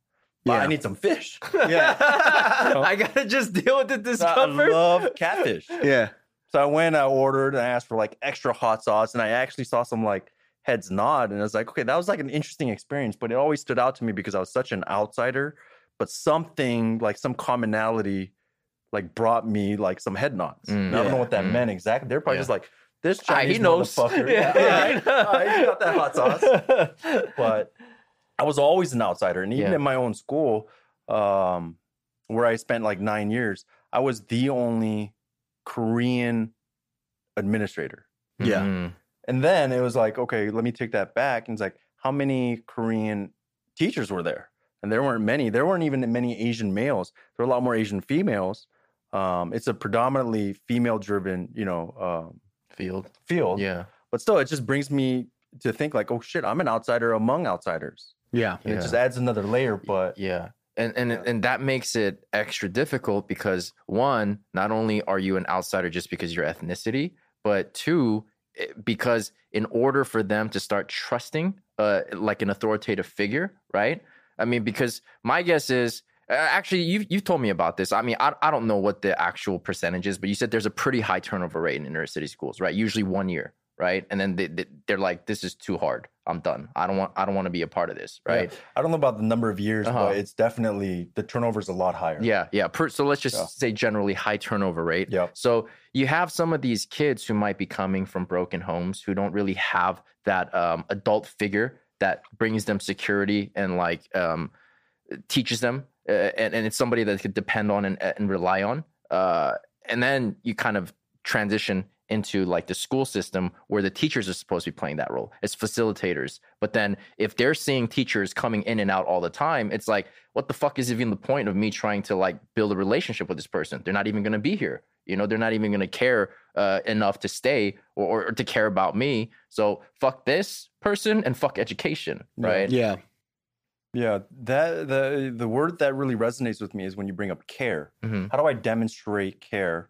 But Yeah. I need some fish." Yeah. i gotta just deal with the I discomfort love catfish. Yeah. So I went, I ordered, and I asked for like extra hot sauce, and I actually saw some like heads nod, and I was like, "Okay, that was like an interesting experience." But it always stood out to me because I was such an outsider, but something like some commonality. Like brought me like some head nods. Mm. And I don't know what that Mm. meant exactly. They're probably Yeah. just like this Ah, Chinese he knows motherfucker. yeah, Yeah, yeah. he got that hot sauce. but I was always an outsider. And even Yeah. in my own school, um, where I spent like nine years, I was the only Korean administrator. Yeah. Mhm. And then it was like, okay, let me take that back. And it's like, how many Korean teachers were there? And there weren't many. There weren't even many Asian males. There were a lot more Asian females. Um, it's a predominantly female-driven, you know, um, field field. yeah But still, it just brings me to think like, oh shit, I'm an outsider among outsiders. Yeah. Yeah. it just adds another layer. But Yeah. And and Yeah. and that makes it extra difficult because one, not only are you an outsider just because of your ethnicity, but two, eh, because in order for them to start trusting uh like an authoritative figure, right? I mean, because my guess is actually you you told me about this. I mean, I I don't know what the actual percentage is, but you said there's a pretty high turnover rate in inner city schools, right? Usually one year, right? And then they, they they're like, this is too hard. I'm done. I don't want I don't want to be a part of this, right? Yeah. I don't know about the number of years, Uh-huh. but it's definitely the turnover is a lot higher. Yeah, yeah. Per, so let's just Yeah. say generally high turnover rate. Yeah. So you have some of these kids who might be coming from broken homes who don't really have that um, adult figure that brings them security and like um, teaches them, uh, and, and it's somebody that could depend on and, and rely on. Uh, and then you kind of transition into like the school system where the teachers are supposed to be playing that role as facilitators. But then if they're seeing teachers coming in and out all the time, it's like, what the fuck is even the point of me trying to like build a relationship with this person? They're not even going to be here. You know, they're not even going to care uh, enough to stay or, or to care about me. So fuck this person and fuck education, right? Yeah. Yeah, that the the word that really resonates with me is when you bring up care. Mhm. How do I demonstrate care?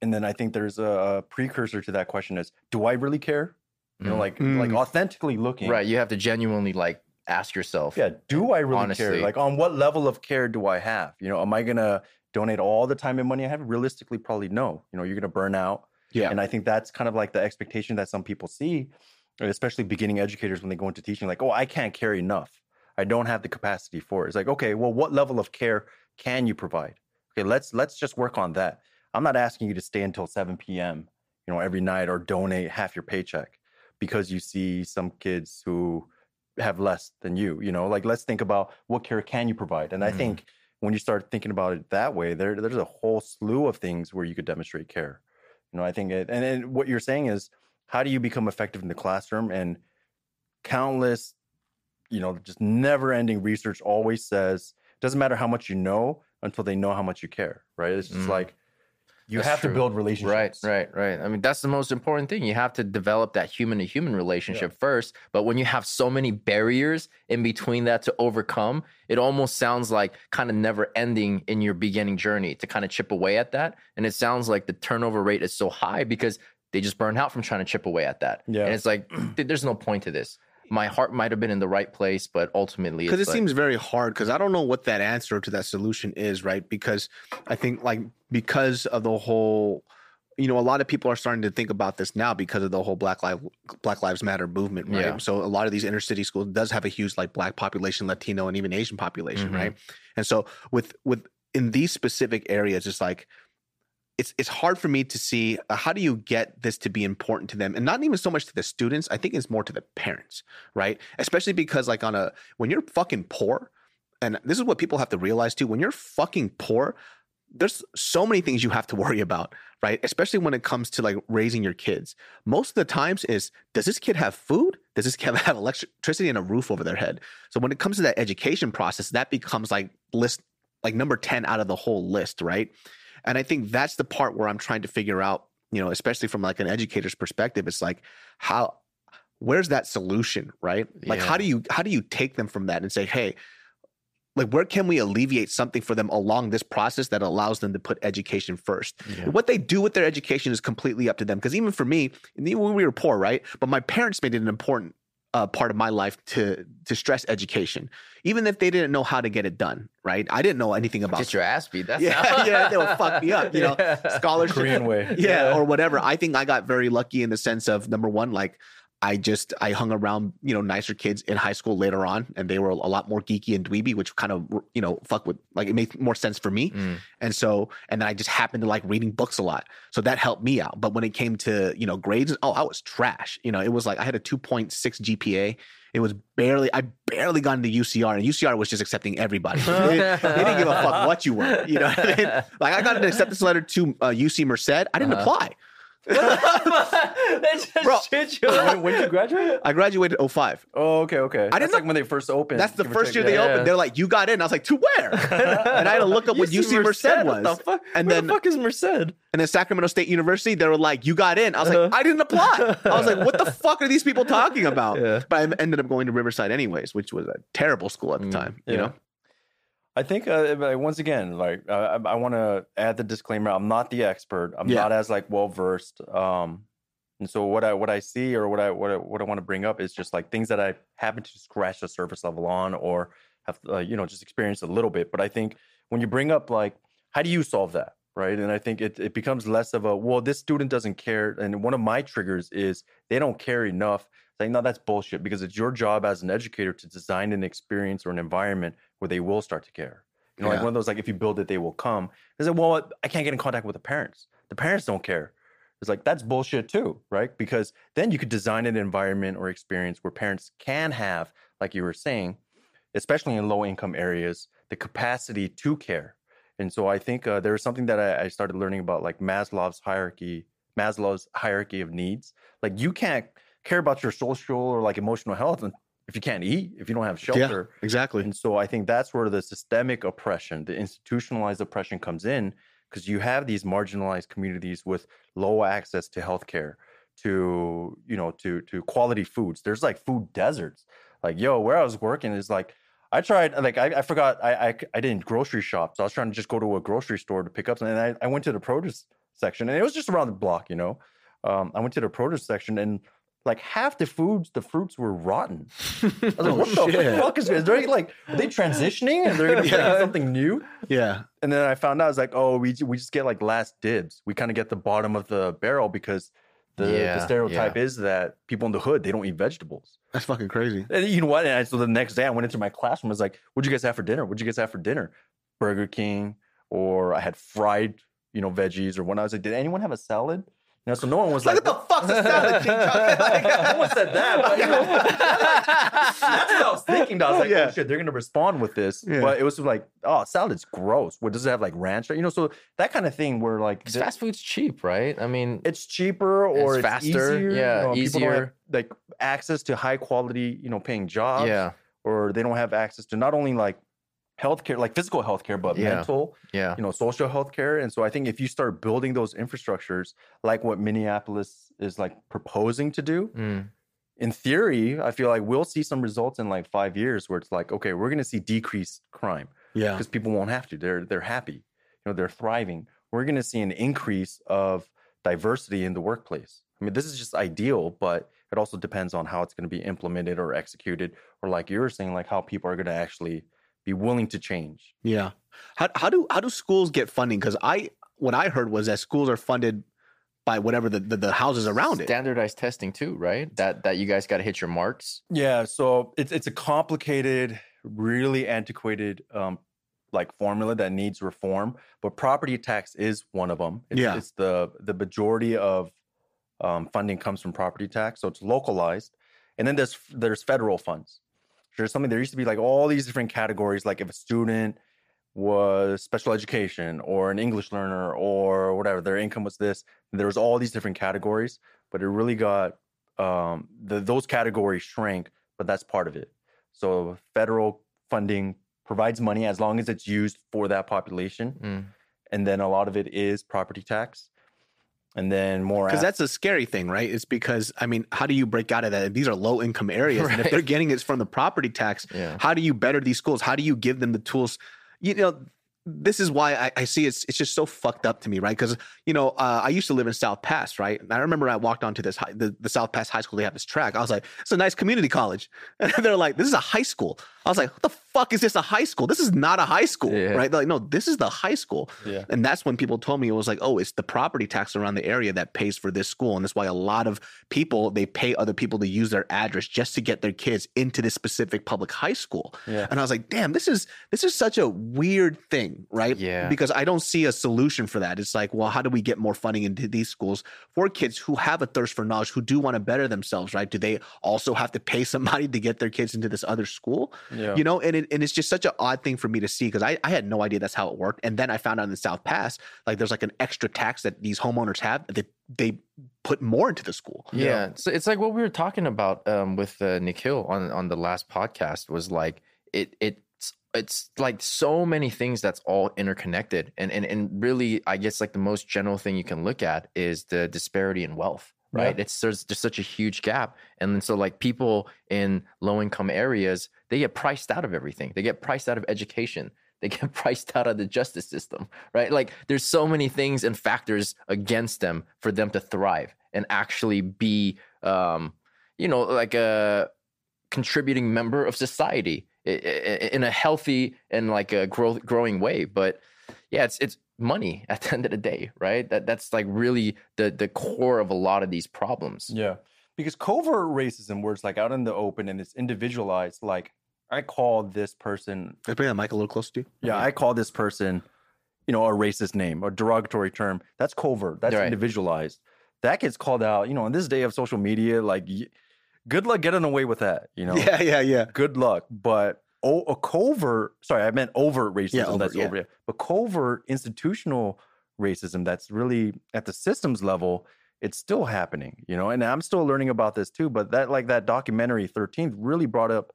And then I think there's a, a precursor to that question is, do I really care? You know, Mhm. like Mm. like authentically looking. Right. You have to genuinely like ask yourself. Yeah. Do I really Honestly. care? Like, on what level of care do I have? You know, am I gonna donate all the time and money I have? Realistically, probably no. You know, you're gonna burn out. Yeah. And I think that's kind of like the expectation that some people see, especially beginning educators when they go into teaching, like, oh, I can't care enough. I don't have the capacity for it. It's like, okay, well, what level of care can you provide? Okay, let's let's just work on that. I'm not asking you to stay until 7 p.m. you know every night or donate half your paycheck because you see some kids who have less than you you know like let's think about what care can you provide and i Mhm. think when you start thinking about it that way there there's a whole slew of things where you could demonstrate care you know i think it and, and what you're saying is how do you become effective in the classroom and countless you know just never ending research always says doesn't matter how much you know until they know how much you care right it's just Mm. like you That's have true. to build relationships right, right. Right. I mean, that's the most important thing. You have to develop that human to human relationship first. But when you have so many barriers in between that to overcome, it almost sounds like kind of never ending in your beginning journey to kind of chip away at that. And it sounds like the turnover rate is so high because they just burn out from trying to chip away at that. Yeah. And it's like, there's no point to this. My heart might have been in the right place, but ultimately, because it like, seems very hard because i don't know what that answer to that solution is right because i think like because of the whole you know a lot of people are starting to think about this now because of the whole black lives black lives matter movement right Yeah. so a lot of these inner city schools does have a huge like black population latino and even asian population Mhm. right and so with with in these specific areas it's like it's it's hard for me to see uh, how do you get this to be important to them? And not even so much to the students i think it's more to the parents right? Especially because like on a when you're fucking poor and this is what people have to realize too when you're fucking poor there's so many things you have to worry about right? Especially when it comes to like raising your kids. Most of the times is does this kid have food? Does this kid have electricity and a roof over their head? So when it comes to that education process that becomes like list like number 10 out of the whole list right and i think that's the part where i'm trying to figure out you know especially from like an educator's perspective it's like how where's that solution right? Like how do you how do you take them from that and say hey like where can we alleviate something for them along this process that allows them to put education first? Yeah. what they do with their education is completely up to them. Because even for me when we were poor right? But my parents made it an important uh, part of my life to to stress education even if they didn't know how to get it done right i didn't know anything about get your ass beat. That's yeah how- yeah they would fuck me up you know Yeah. scholarship korean way yeah, or whatever. I think I got very lucky in the sense of number one, like I just I hung around you know nicer kids in high school later on, and they were a lot more geeky and dweeby, which kind of you know fuck with like it made more sense for me. Mm. And so and then I just happened to like reading books a lot, so that helped me out. But when it came to you know grades, oh I was trash. You know it was like I had a two point six GPA. It was barely I barely got into UCR, and UCR was just accepting everybody. they, they didn't give a fuck what you were. You know I mean? Like I got an acceptance letter to uh, UC Merced. I didn't Uh-huh. apply. They just Bro. shit you. when, when did you graduate I graduated 05. oh okay okay I that's didn't like when they first opened That's the give or first take, year they yeah. opened. They're like, you got in. I was like, to where? and I had to look up what UC Merced was. What the fuck? And Where then- the fuck is Merced? And then Sacramento State University, they were like, you got in. I was like, Uh-huh. I didn't apply. I was like, what the fuck are these people talking about? Yeah. But I ended up going to Riverside anyways, which was a terrible school at the Mm, time. You yeah. know? I think uh, once again, like uh, I, I want to add the disclaimer: I'm not the expert. I'm Yeah. not as like well versed. Um, and so what I what I see or what I what I, what I want to bring up is just like things that I happen to scratch the surface level on or have uh, you know just experienced a little bit. But I think when you bring up like how do you solve that, right? And I think it it becomes less of a well this student doesn't care. And one of my triggers is they don't care enough. Saying, no, that's bullshit because it's your job as an educator to design an experience or an environment where they will start to care. You know, like one of those, like, if you build it, they will come. They say, well, I can't get in contact with the parents. The parents don't care. It's like, that's bullshit too, right? Because then you could design an environment or experience where parents can have, like you were saying, especially in low income areas, the capacity to care. And so I think uh, there was something that I, I started learning about, like Maslow's hierarchy, Maslow's hierarchy of needs. Like you can't care about your social or like emotional health and if you can't eat, if you don't have shelter. Exactly. And so I think that's where the systemic oppression, the institutionalized oppression comes in because you have these marginalized communities with low access to healthcare, to, you know, to to quality foods. There's like food deserts. Like, yo, where I was working is like I tried like I, I forgot I, I I didn't grocery shop. So I was trying to just go to a grocery store to pick up something. And I, I went to the produce section and it was just around the block, you know. Um, I went to the produce section and like half the foods, the fruits were rotten. I was like, Oh, what the shit. fuck is is there like are they transitioning and they're gonna bring Yeah. something new? Yeah. And then I found out I was like, oh, we we just get like last dibs. We kind of get the bottom of the barrel because the, Yeah, the stereotype is that people in the hood they don't eat vegetables. That's fucking crazy. And you know what? And I, so the next day I went into my classroom. I was like, "What'd you guys have for dinner? What'd you guys have for dinner? Burger King, or I had fried, you know, veggies, or when I was like, did anyone have a salad? You know, so no one was like, Look at the fuck's a salad, King Kong? no one said that. But, you know, that's what I was thinking. I was like, oh, Yeah. oh shit, they're gonna respond with this. Yeah. But it was like, oh, salad's gross. What does it have like ranch? You know, so that kind of thing where like the- fast food's cheap, right? I mean, it's cheaper or It's it's, faster, easier. yeah, you know, people don't have, easier. like access to high quality, you know, paying jobs yeah, or they don't have access to not only like healthcare, like physical healthcare, but Yeah. mental, yeah, you know, social healthcare. And so I think if you start building those infrastructures, like what Minneapolis is like proposing to do, Mm. in theory, I feel like we'll see some results in like five years where it's like, okay, we're going to see decreased crime Yeah. because people won't have to. They're they're happy, you know, they're thriving. We're going to see an increase of diversity in the workplace. I mean, this is just ideal, but it also depends on how it's going to be implemented or executed, or like you were saying, like how people are going to actually be willing to change. Yeah. How how do how do schools get funding? Because I what I heard was that schools are funded by whatever the, the, the houses around it. standardized testing too, right? That that you guys got to hit your marks. Yeah, so it's it's a complicated, really antiquated um like formula that needs reform, but property tax is one of them. It's, Yeah. it's the the majority of um, funding comes from property tax, so it's localized, and then there's there's federal funds. There's something there used to be like all these different categories, like if a student was special education or an English learner or whatever, their income was this. There was all these different categories, but it really got um, the, those categories shrank, but that's part of it. So federal funding provides money as long as it's used for that population, Mm. and then a lot of it is property tax, and then more Because that's a scary thing, right? It's because I mean, how do you break out of that? These are low income areas, and if they're getting it from the property tax, Yeah. how do you better these schools? How do you give them the tools? You know, this is why I, I see it's it's just so fucked up to me, right? Because you know, uh, I used to live in South Pass, right? And I remember I walked onto this high, the, the South Pass High School. They have this track. I was like, it's a nice community college, and they're like, this is a high school. I was like, what the fuck is this a high school? This is not a high school, Yeah. right? They're like, no, this is the high school. Yeah. And that's when people told me it was like, oh, it's the property tax around the area that pays for this school. And that's why a lot of people they pay other people to use their address just to get their kids into this specific public high school. Yeah. And I was like, damn, this is this is such a weird thing, right? Yeah. Because I don't see a solution for that. It's like, well, how do we get more funding into these schools for kids who have a thirst for knowledge, who do want to better themselves, right? Do they also have to pay somebody to get their kids into this other school? Yeah. You know, and it, and it's just such an odd thing for me to see because I, I had no idea that's how it worked. And then I found out in the South Pass, like there's like an extra tax that these homeowners have that they put more into the school. Yeah. So it's like what we were talking about um, with uh, Nikhil on on the last podcast was like it it's it's like so many things that's all interconnected and and and really I guess like the most general thing you can look at is the disparity in wealth. Right. It's there's just such a huge gap. And then so like people in low income areas, they get priced out of everything. They get priced out of education. They get priced out of the justice system, right? Like there's so many things and factors against them for them to thrive and actually be, um, you know, like a contributing member of society in a healthy and like a growth growing way. But yeah, it's it's money at the end of the day, right? That that's like really the the core of a lot of these problems. Yeah. because covert racism, where it's like out in the open and it's individualized, like I call this person, Let's bring that mic a little closer to you. yeah, I call this person, you know, a racist name, a derogatory term. That's covert. That's Right. individualized. That gets called out. You know, in this day of social media, like, y- good luck getting away with that. You know, Yeah, yeah, yeah. good luck. But oh, a covert, sorry, I meant overt racism. Yeah, overt, that's yeah. over. yeah. But covert institutional racism that's really at the systems level, it's still happening, you know. And I'm still learning about this too. But that, like that documentary 13th, really brought up.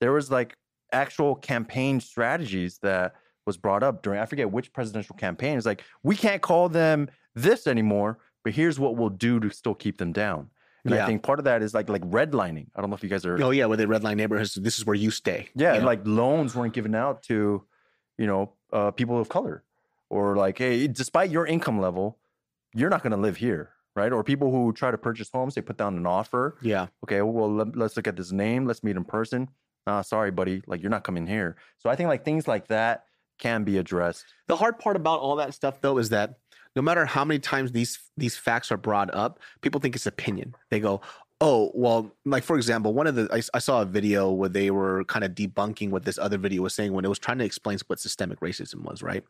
There was like actual campaign strategies that was brought up during I forget which presidential campaign. It's like we can't call them this anymore, but here's what we'll do to still keep them down. And I think part of that is like like redlining. I don't know if you guys are Oh yeah, where they redline neighborhoods. This is where you stay. yeah, you and know? like loans weren't given out to, you know, uh, people of color, or like, hey, despite your income level, you're not going to live here, right? Or people who try to purchase homes, they put down an offer. yeah, Okay, well, let, us look at this name. Let's meet in person. Uh, sorry, buddy, like you're not coming here. So I think like things like that can be addressed. The hard part about all that stuff though is that no matter how many times these these facts are brought up, people think it's opinion. They go, "Oh, well, like for example, one of the I, I saw a video where they were kind of debunking what this other video was saying when it was trying to explain what systemic racism was, right?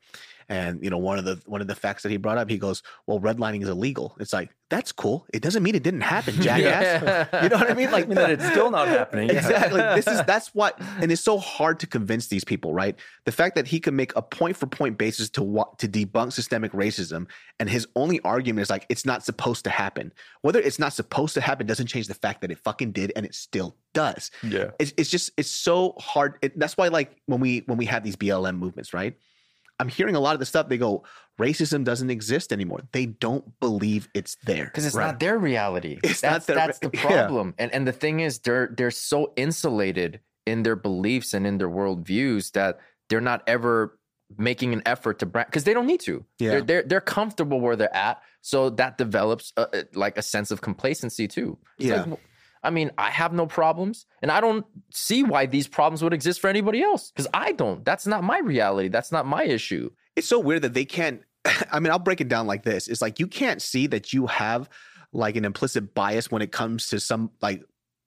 And you know, one of the one of the facts that he brought up, he goes, "Well, redlining is illegal." It's like that's cool. It doesn't mean it didn't happen, jackass. Yeah. You know what I mean? Like that it's still not happening. exactly. This is that's what, and it's so hard to convince these people, right? The fact that he can make a point for point basis to what to debunk systemic racism, and his only argument is like it's not supposed to happen. Whether it's not supposed to happen doesn't change the fact that it fucking did, and it still does. Yeah. It's it's just it's so hard. It, that's why like when we when we have these BLM movements, right? I'm hearing a lot of the stuff. They go, racism doesn't exist anymore. They don't believe it's there because it's right? not their reality. It's not that's their that's re- the yeah. problem. And and the thing is, they're they're so insulated in their beliefs and in their worldviews that they're not ever making an effort to brand because they don't need to. Yeah. They're, they're they're comfortable where they're at, so that develops a, a- like a sense of complacency too. It's Yeah. like, I mean, I have no problems, and I don't see why these problems would exist for anybody else because I don't. That's not my reality. That's not my issue. it's so weird that they can't i mean i'll break it down like this it's like you can't see that you have like an implicit bias when it comes to some like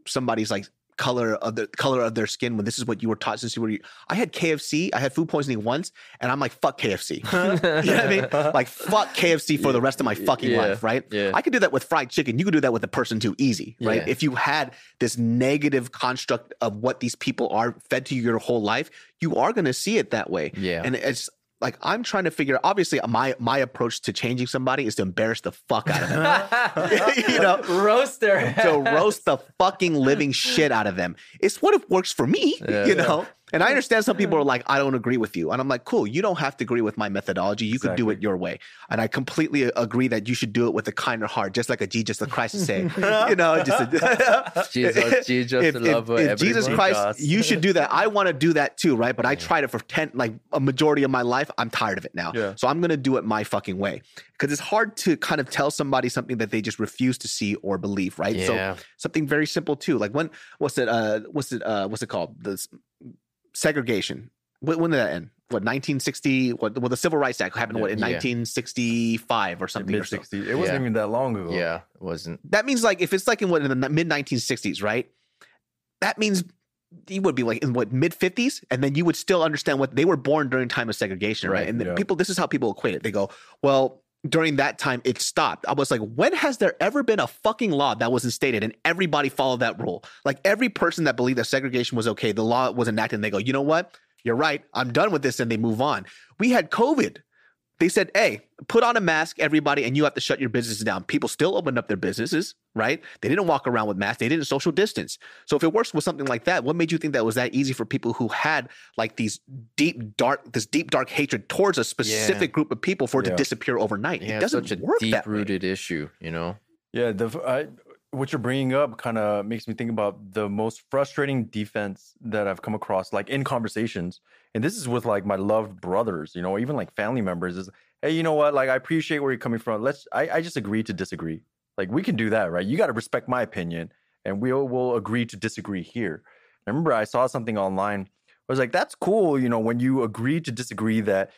somebody's like color of the color of their skin when this is what you were taught since you were i had kfc i had food poisoning once and i'm like fuck kfc you know what i mean like fuck kfc for the rest of my fucking Yeah, life right yeah. i could do that with fried chicken you could do that with a person too easy right Yeah. if you had this negative construct of what these people are fed to you your whole life you are going to see it that way Yeah. and it's like I'm trying to figure. Obviously, my my approach to changing somebody is to embarrass the fuck out of them. you know, roast their to roast the fucking living shit out of them. It's what it works for me. Yeah. you know. And I understand some people are like, I don't agree with you, and I'm like, cool. You don't have to agree with my methodology. You could do it your way, and I completely agree that you should do it with a kinder heart, just like a Jesus the Christ is saying. you know, just a, Jesus, Jesus, if, love if, if Jesus. Christ, does. you should do that. I want to do that too, right? But I tried it for ten, like a majority of my life. I'm tired of it now, Yeah. so I'm gonna do it my fucking way because it's hard to kind of tell somebody something that they just refuse to see or believe, right? Yeah. So something very simple too, like when what's it? Uh, what's it? Uh, what's it called? The s- segregation. When, when did that end? What 1960? What? Well, the Civil Rights Act happened. Yeah. What in Yeah. 1965 or something? or Mid so. It wasn't Yeah. even that long ago. Yeah, it wasn't. That means like if it's like in what in the mid 1960s, right? That means you would be like in what mid 50s, and then you would still understand what they were born during time of segregation, right? Right, And then yeah. people, this is how people equate it. They go, well, during that time it stopped. I was like, when has there ever been a fucking law that was instated and everybody followed that rule? Like every person that believed that segregation was okay, the law was enacted, and they go, you know what? You're right. I'm done with this, and they move on. We had COVID. They said, hey, put on a mask, everybody, and you have to shut your businesses down. People still opened up their businesses, right? They didn't walk around with masks. They didn't social distance. So if it works with something like that, what made you think that was that easy for people who had like these deep, dark, this deep, dark hatred towards a specific group of people for it Yeah. to disappear overnight? Yeah, it doesn't such a work that way. deep-rooted issue. You know. Yeah, the I, what you're bringing up kind of makes me think about the most frustrating defense that I've come across, like in conversations, and this is with like my loved brothers, you know, even like family members. Is hey, you know what? Like, I appreciate where you're coming from. Let's, I, I just agree to disagree. Like, we can do that, right? You got to respect my opinion, and we'll will agree to disagree here. I remember I saw something online. I was like, that's cool, you know, when you agree to disagree that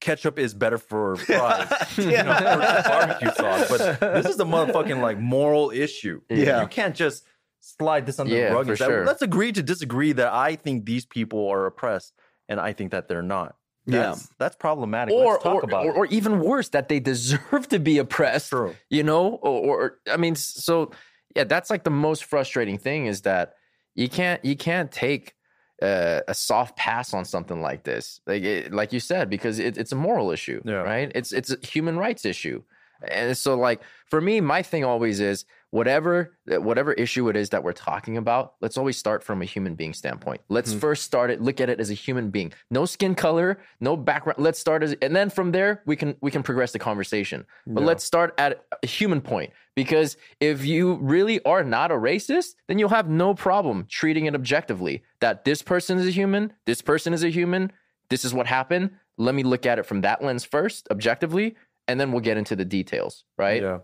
ketchup is better for fries, you know, barbecue sauce. But this is a motherfucking like moral issue. Yeah. you can't just slide this under Yeah, the rug sure. let's agree to disagree that I think these people are oppressed and I think that they're not. Yeah. That's, that's problematic. or let's talk or, about or, it. or even worse that they deserve to be oppressed True. you know or, or i mean so yeah that's like the most frustrating thing is that you can't you can't take uh, a soft pass on something like this like it, like you said because it, it's a moral issue Yeah. right it's it's a human rights issue and so like for me my thing always is whatever whatever issue it is that we're talking about let's always start from a human being standpoint let's Mm-hmm. first start it look at it as a human being no skin color no background let's start as and then from there we can we can progress the conversation but Yeah. let's start at a human point because if you really are not a racist then you'll have no problem treating it objectively that this person is a human this person is a human this is what happened let me look at it from that lens first objectively and then we'll get into the details right Yeah.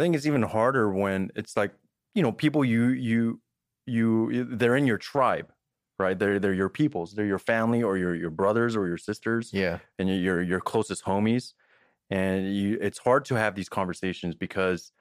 I think it's even harder when it's like, you know, people you you you they're in your tribe, right? They're they're your peoples. They're your family or your your brothers or your sisters yeah and your your, your closest homies. And you it's hard to have these conversations because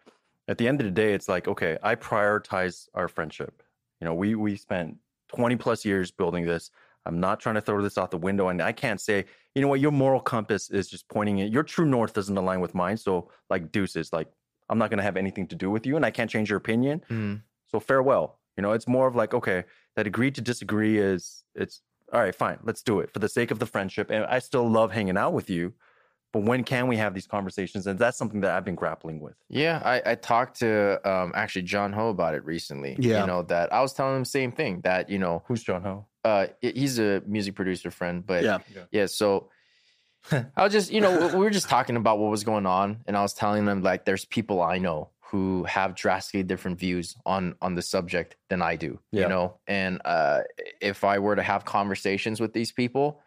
at the end of the day, it's like, okay, I prioritize our friendship. You know, we we spent 20 plus years building this. I'm not trying to throw this out the window. And I can't say, you know what, your moral compass is just pointing it. Your true north doesn't align with mine. So like deuces, like I'm not gonna have anything to do with you and I can't change your opinion. Mm. So farewell. You know, it's more of like, okay, that agreed to disagree is it's all right, fine, let's do it for the sake of the friendship. And I still love hanging out with you. But when can we have these conversations? And that's something that I've been grappling with. Yeah, I, I talked to um, actually John Ho about it recently. Yeah. you know that I was telling him the same thing that you know Who's John Ho? uh, he's a music producer friend, but Yeah. yeah. So I was just you know we were just talking about what was going on, and I was telling them like there's people I know who have drastically different views on on the subject than I do. Yeah. You know, and uh, if I were to have conversations with these people,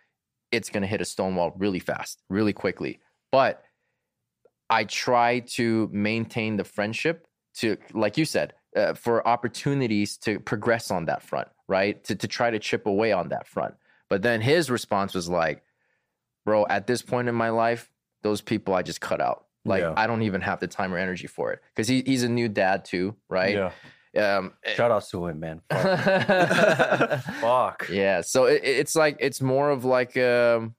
it's gonna hit a stone wall really fast, really quickly. But I try to maintain the friendship to, like you said, uh, for opportunities to progress on that front, right? To to try to chip away on that front. But then his response was like, "Bro, at this point in my life, those people I just cut out. Like Yeah. I don't even have the time or energy for it because he, he's a new dad too, right? Yeah. Um, Shout out to him, man. Fuck. Fuck. yeah. So it, it's like it's more of like um,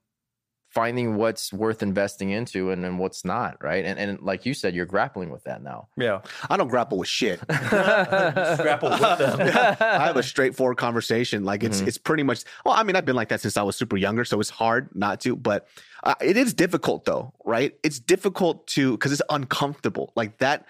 finding what's worth investing into and then what's not, right? And and like you said, you're grappling with that now. Yeah. I don't grapple with shit. Grapple with them. I have a straightforward conversation. Like it's Mhm. it's pretty much. Well, I mean, I've been like that since I was super younger, so it's hard not to. But uh, it is difficult, though, right? It's difficult to because it's uncomfortable. Like that.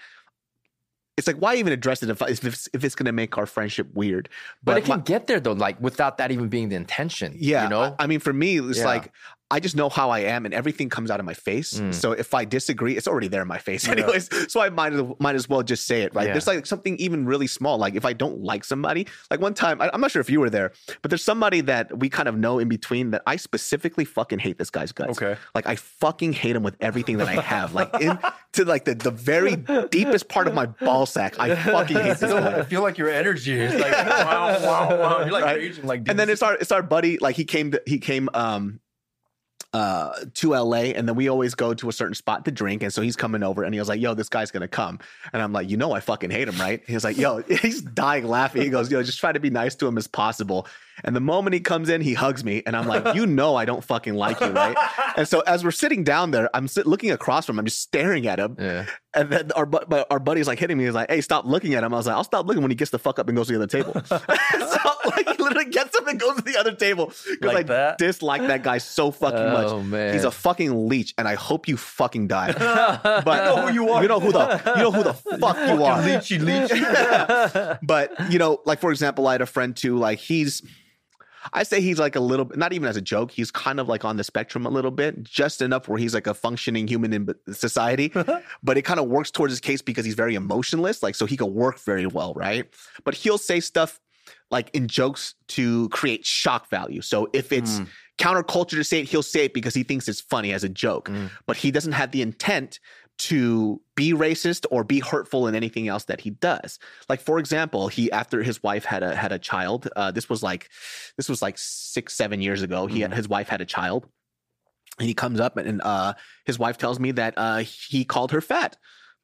It's like why even address it if if it's, if it's going to make our friendship weird? But, it can my- get there though, like without that even being the intention. yeah, You know? I, I mean, for me, it's Yeah. like I just know how I am, and everything comes out of my face. Mm. So if I disagree, it's already there in my face, Yeah. anyways. So I might as, might as well just say it, right? Yeah. There's like something even really small, like if I don't like somebody, like one time, I, I'm not sure if you were there, but there's somebody that we kind of know in between that I specifically fucking hate this guy's guts. Okay. Like I fucking hate him with everything that I have, like in to like the the very deepest part of my ball sack. I fucking hate this guy. I feel like your energy is like wow, wow, wow. You're like Right. raging like and then it's our it's our buddy like he came to, he came um uh to LA and then we always go to a certain spot to drink and so he's coming over and he was like yo this guy's gonna come. And I'm like you know I fucking hate him right? He was like yo he's dying laughing. He goes yo just try to be nice to him as possible and the moment he comes in he hugs me and I'm like you know I don't fucking like you right and so as we're sitting down there I'm sit, looking across from him I'm just staring at him yeah. and then our bu- our buddy's like hitting me. He's like, "Hey, stop looking at him." I was like, "I'll stop looking when he gets the fuck up and goes to the other table." so like, he literally gets up and goes to the other table because Like I that? dislike that guy so fucking Oh much. man. He's a fucking leech, and I hope you fucking die. but But You know who you are. You know who the you know who the fuck you are. Leechy, leechy. but you know, like for example, I had a friend too. Like he's, I say he's like a little, not even as a joke. He's kind of like on the spectrum a little bit, just enough where he's like a functioning human in society. but it kind of works towards his case because he's very emotionless. Like so, he can work very well, right? But he'll say stuff like in jokes to create shock value. So if it's Mm. counterculture to say it, he'll say it because he thinks it's funny as a joke. Mm. But he doesn't have the intent to be racist or be hurtful in anything else that he does. Like for example, he after his wife had a had a child. Uh, this was like this was like six seven years ago. He had, his wife had a child. And he comes up and uh, his wife tells me that uh, he called her fat.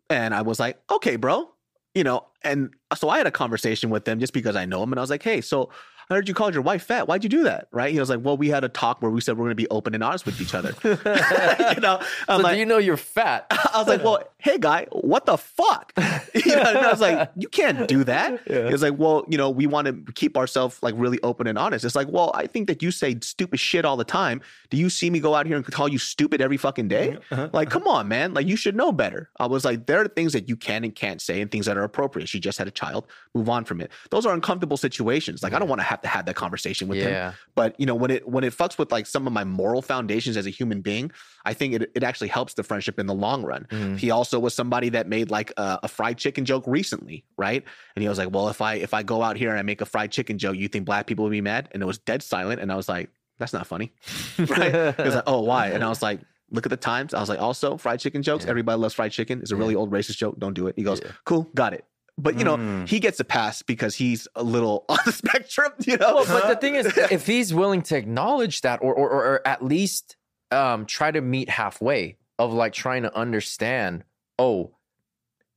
And I was like, okay, bro. You know, and so I had a conversation with them just because I know him. And I was like, hey, so I did you called your wife fat. Why'd you do that? Right? He was like, well, we had a talk where we said we're going to be open and honest with each other. you know, I'm so like, do you know you're fat? I was like, well, hey, guy, what the fuck? you know, and I was like, you can't do that. Yeah. He was like, well, you know, we want to keep ourselves like really open and honest. It's like, well, I think that you say stupid shit all the time. Do you see me go out here and call you stupid every fucking day? Uh-huh. Like, come on, man. Like, you should know better. I was like, there are things that you can and can't say and things that are appropriate. She just had a child. Move on from it. Those are uncomfortable situations. Like, I don't want to have to have that conversation with him. But you know, when it when it fucks with like some of my moral foundations as a human being, I think it, it actually helps the friendship in the long run. Mhm. He also was somebody that made like a, a fried chicken joke recently, right? And he was like, "Well, if I if I go out here and I make a fried chicken joke, you think black people would be mad?" And it was dead silent. And I was like, "That's not funny." right? He was like, "Oh, why?" And I was like, "Look at the times." I was like, "Also, fried chicken jokes. Yeah. Everybody loves fried chicken. It's a really old racist joke. Don't do it." He goes, Yeah. "Cool, got it." But you know, Mm. he gets a pass because he's a little on the spectrum. You know, Well, but the thing is, if he's willing to acknowledge that, or or, or, or at least um, try to meet halfway of like trying to understand, oh,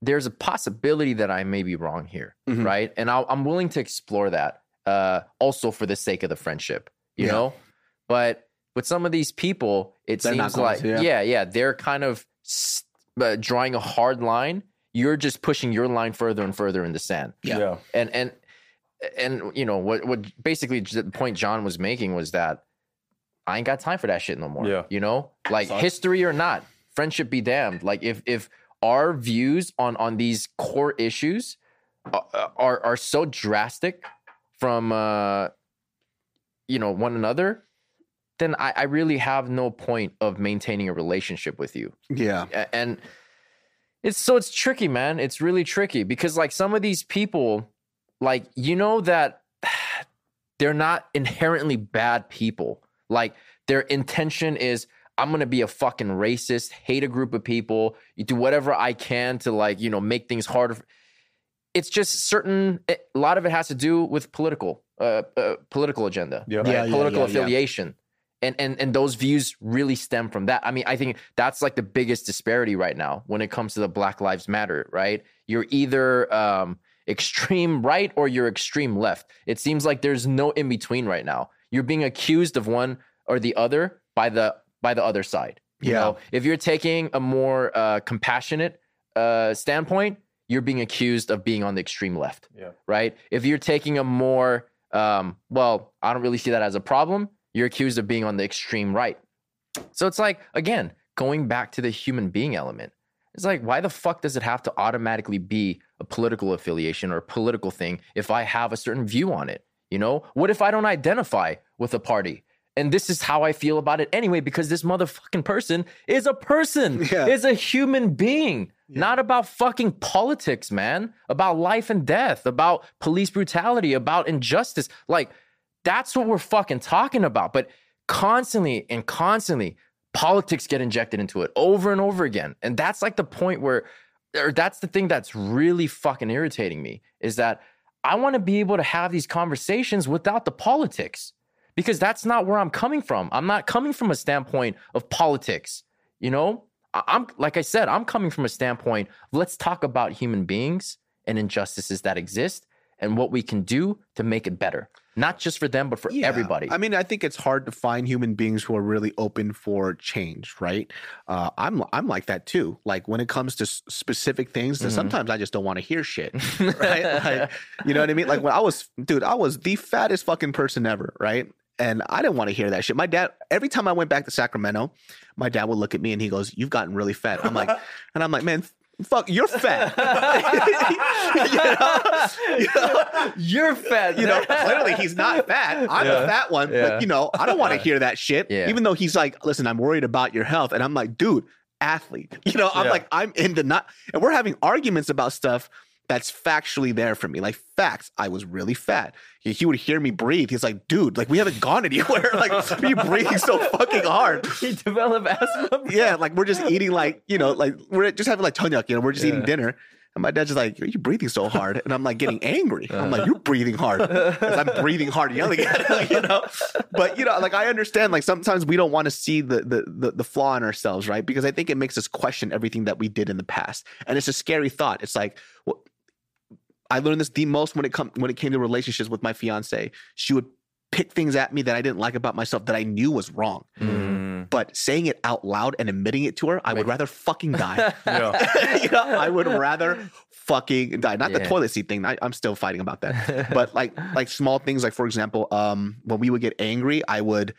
there's a possibility that I may be wrong here, Mhm. right? And I'll, I'm willing to explore that, uh, also for the sake of the friendship, you Yeah. know. But with some of these people, it They're seems like, to, yeah. yeah, yeah, they're kind of s- uh, drawing a hard line. You're just pushing your line further and further in the sand Yeah. and and and you know what what basically the point John was making was that I ain't got time for that shit no more. Yeah. You know, like Sucks. history or not, friendship be damned. Like if if our views on on these core issues are are, are so drastic from uh you know one another, then I, I really have no point of maintaining a relationship with you yeah. a- and it's so it's tricky man it's really tricky because like some of these people like you know that they're not inherently bad people like their intention is i'm gonna be a fucking racist hate a group of people you do whatever i can to like you know make things harder it's just certain it- a lot of it has to do with political uh, uh political agenda Yeah. right? Yeah, yeah, political yeah, yeah. affiliation and and and those views really stem from that i mean i think that's like the biggest disparity right now when it comes to the black lives matter right you're either um extreme right or you're extreme left it seems like there's no in between right now you're being accused of one or the other by the by the other side you Yeah. know if you're taking a more uh compassionate uh standpoint you're being accused of being on the extreme left Yeah. right? If you're taking a more, um, well, I don't really see that as a problem, you're accused of being on the extreme right. So it's like, again, going back to the human being element. It's like, why the fuck does it have to automatically be a political affiliation or a political thing if I have a certain view on it? You know, what if I don't identify with a party? And this is how I feel about it anyway, because this motherfucking person is a person, Yeah. is a human being, not about fucking politics, man, about life and death, about police brutality, about injustice. Like, that's what we're fucking talking about. But constantly and constantly, politics get injected into it over and over again. And that's like the point where, or that's the thing that's really fucking irritating me is that I want to be able to have these conversations without the politics because that's not where I'm coming from. I'm not coming from a standpoint of politics. You know, I'm like I said, I'm coming from a standpoint of let's talk about human beings and injustices that exist and what we can do to make it better, not just for them, but for Yeah. everybody. I mean, I think it's hard to find human beings who are really open for change, right? Uh, I'm I'm like that too. Like when it comes to s- specific things, Mhm. sometimes I just don't want to hear shit, right? Like, you know what I mean? Like when I was, dude, I was the fattest fucking person ever, right? And I didn't want to hear that shit. My dad, every time I went back to Sacramento, my dad would look at me and he goes, "You've gotten really fat." I'm like, and I'm like, man. Fuck, you're fat. you know? You know? You're fat. you know, clearly he's not fat. I'm Yeah. the fat one, Yeah. but you know, I don't want to hear that shit. Yeah. Even though he's like, listen, I'm worried about your health. And I'm like, dude, athlete. You know, I'm Yeah. like, I'm into not, and we're having arguments about stuff that's factually there for me. Like facts, I was really fat. He, he would hear me breathe. He's like, dude, like we haven't gone anywhere. Like, you breathing so fucking hard? he developed asthma. Yeah, like we're just eating like, you know, like we're just having like tonyak, you know, we're just eating dinner. And my dad's just like, "Are you breathing so hard?" And I'm like getting angry. I'm like, uh. "You're breathing hard." I'm breathing hard, yelling at him, you know. But you know, like I understand. Like sometimes we don't want to see the, the the the flaw in ourselves, right? Because I think it makes us question everything that we did in the past, and it's a scary thought. It's like, well, I learned this the most when it come when it came to relationships with my fiance. She would pick things at me that I didn't like about myself that I knew was wrong. Mm. But saying it out loud and admitting it to her, I would rather fucking die. Yeah. you know, I would rather fucking die. Not the toilet seat thing. I, I'm still fighting about that. But like like small things, like for example, um, when we would get angry, I would.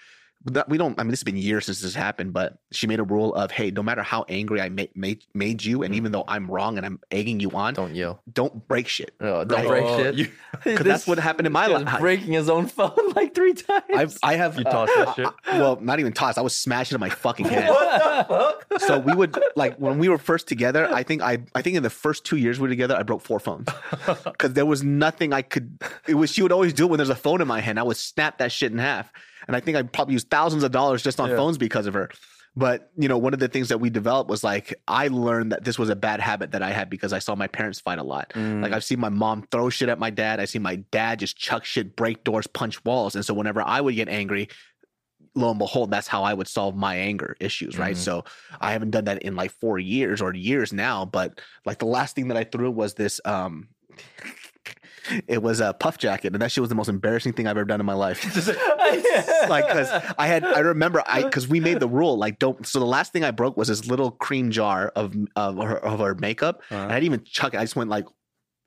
That- We don't. I mean, this has been years since this happened, but she made a rule of, hey, no matter how angry I made made, made you, and mm-hmm. even though I'm wrong and I'm egging you on, don't, yell don't break shit. Oh, don't Right. break Oh, shit. Because that's what happened in my life. breaking his own phone like three times. I've, I have. You tossed that uh, shit? I- well, not even tossed. I was smashing it in my fucking head. What the fuck? so we would like when we were first together i think i i think in the first two years we were together i broke four phones because there was nothing i could it was she would always do it when there's a phone in my hand i would snap that shit in half and i think i probably used thousands of dollars just on Yeah. phones because of her but you know one of the things that we developed was like i learned that this was a bad habit that i had because i saw my parents fight a lot Mm. like i've seen my mom throw shit at my dad i see my dad just chuck shit break doors punch walls and so whenever i would get angry lo and behold, that's how I would solve my anger issues, right? Mhm. So I haven't done that in like four years or years now, but like the last thing that I threw was this um it was a puff jacket, and that shit was the most embarrassing thing I've ever done in my life. like because I had I remember I because we made the rule like don't so the last thing I broke was this little cream jar of of her, of her makeup Uh-huh. and I didn't even chuck it I just went like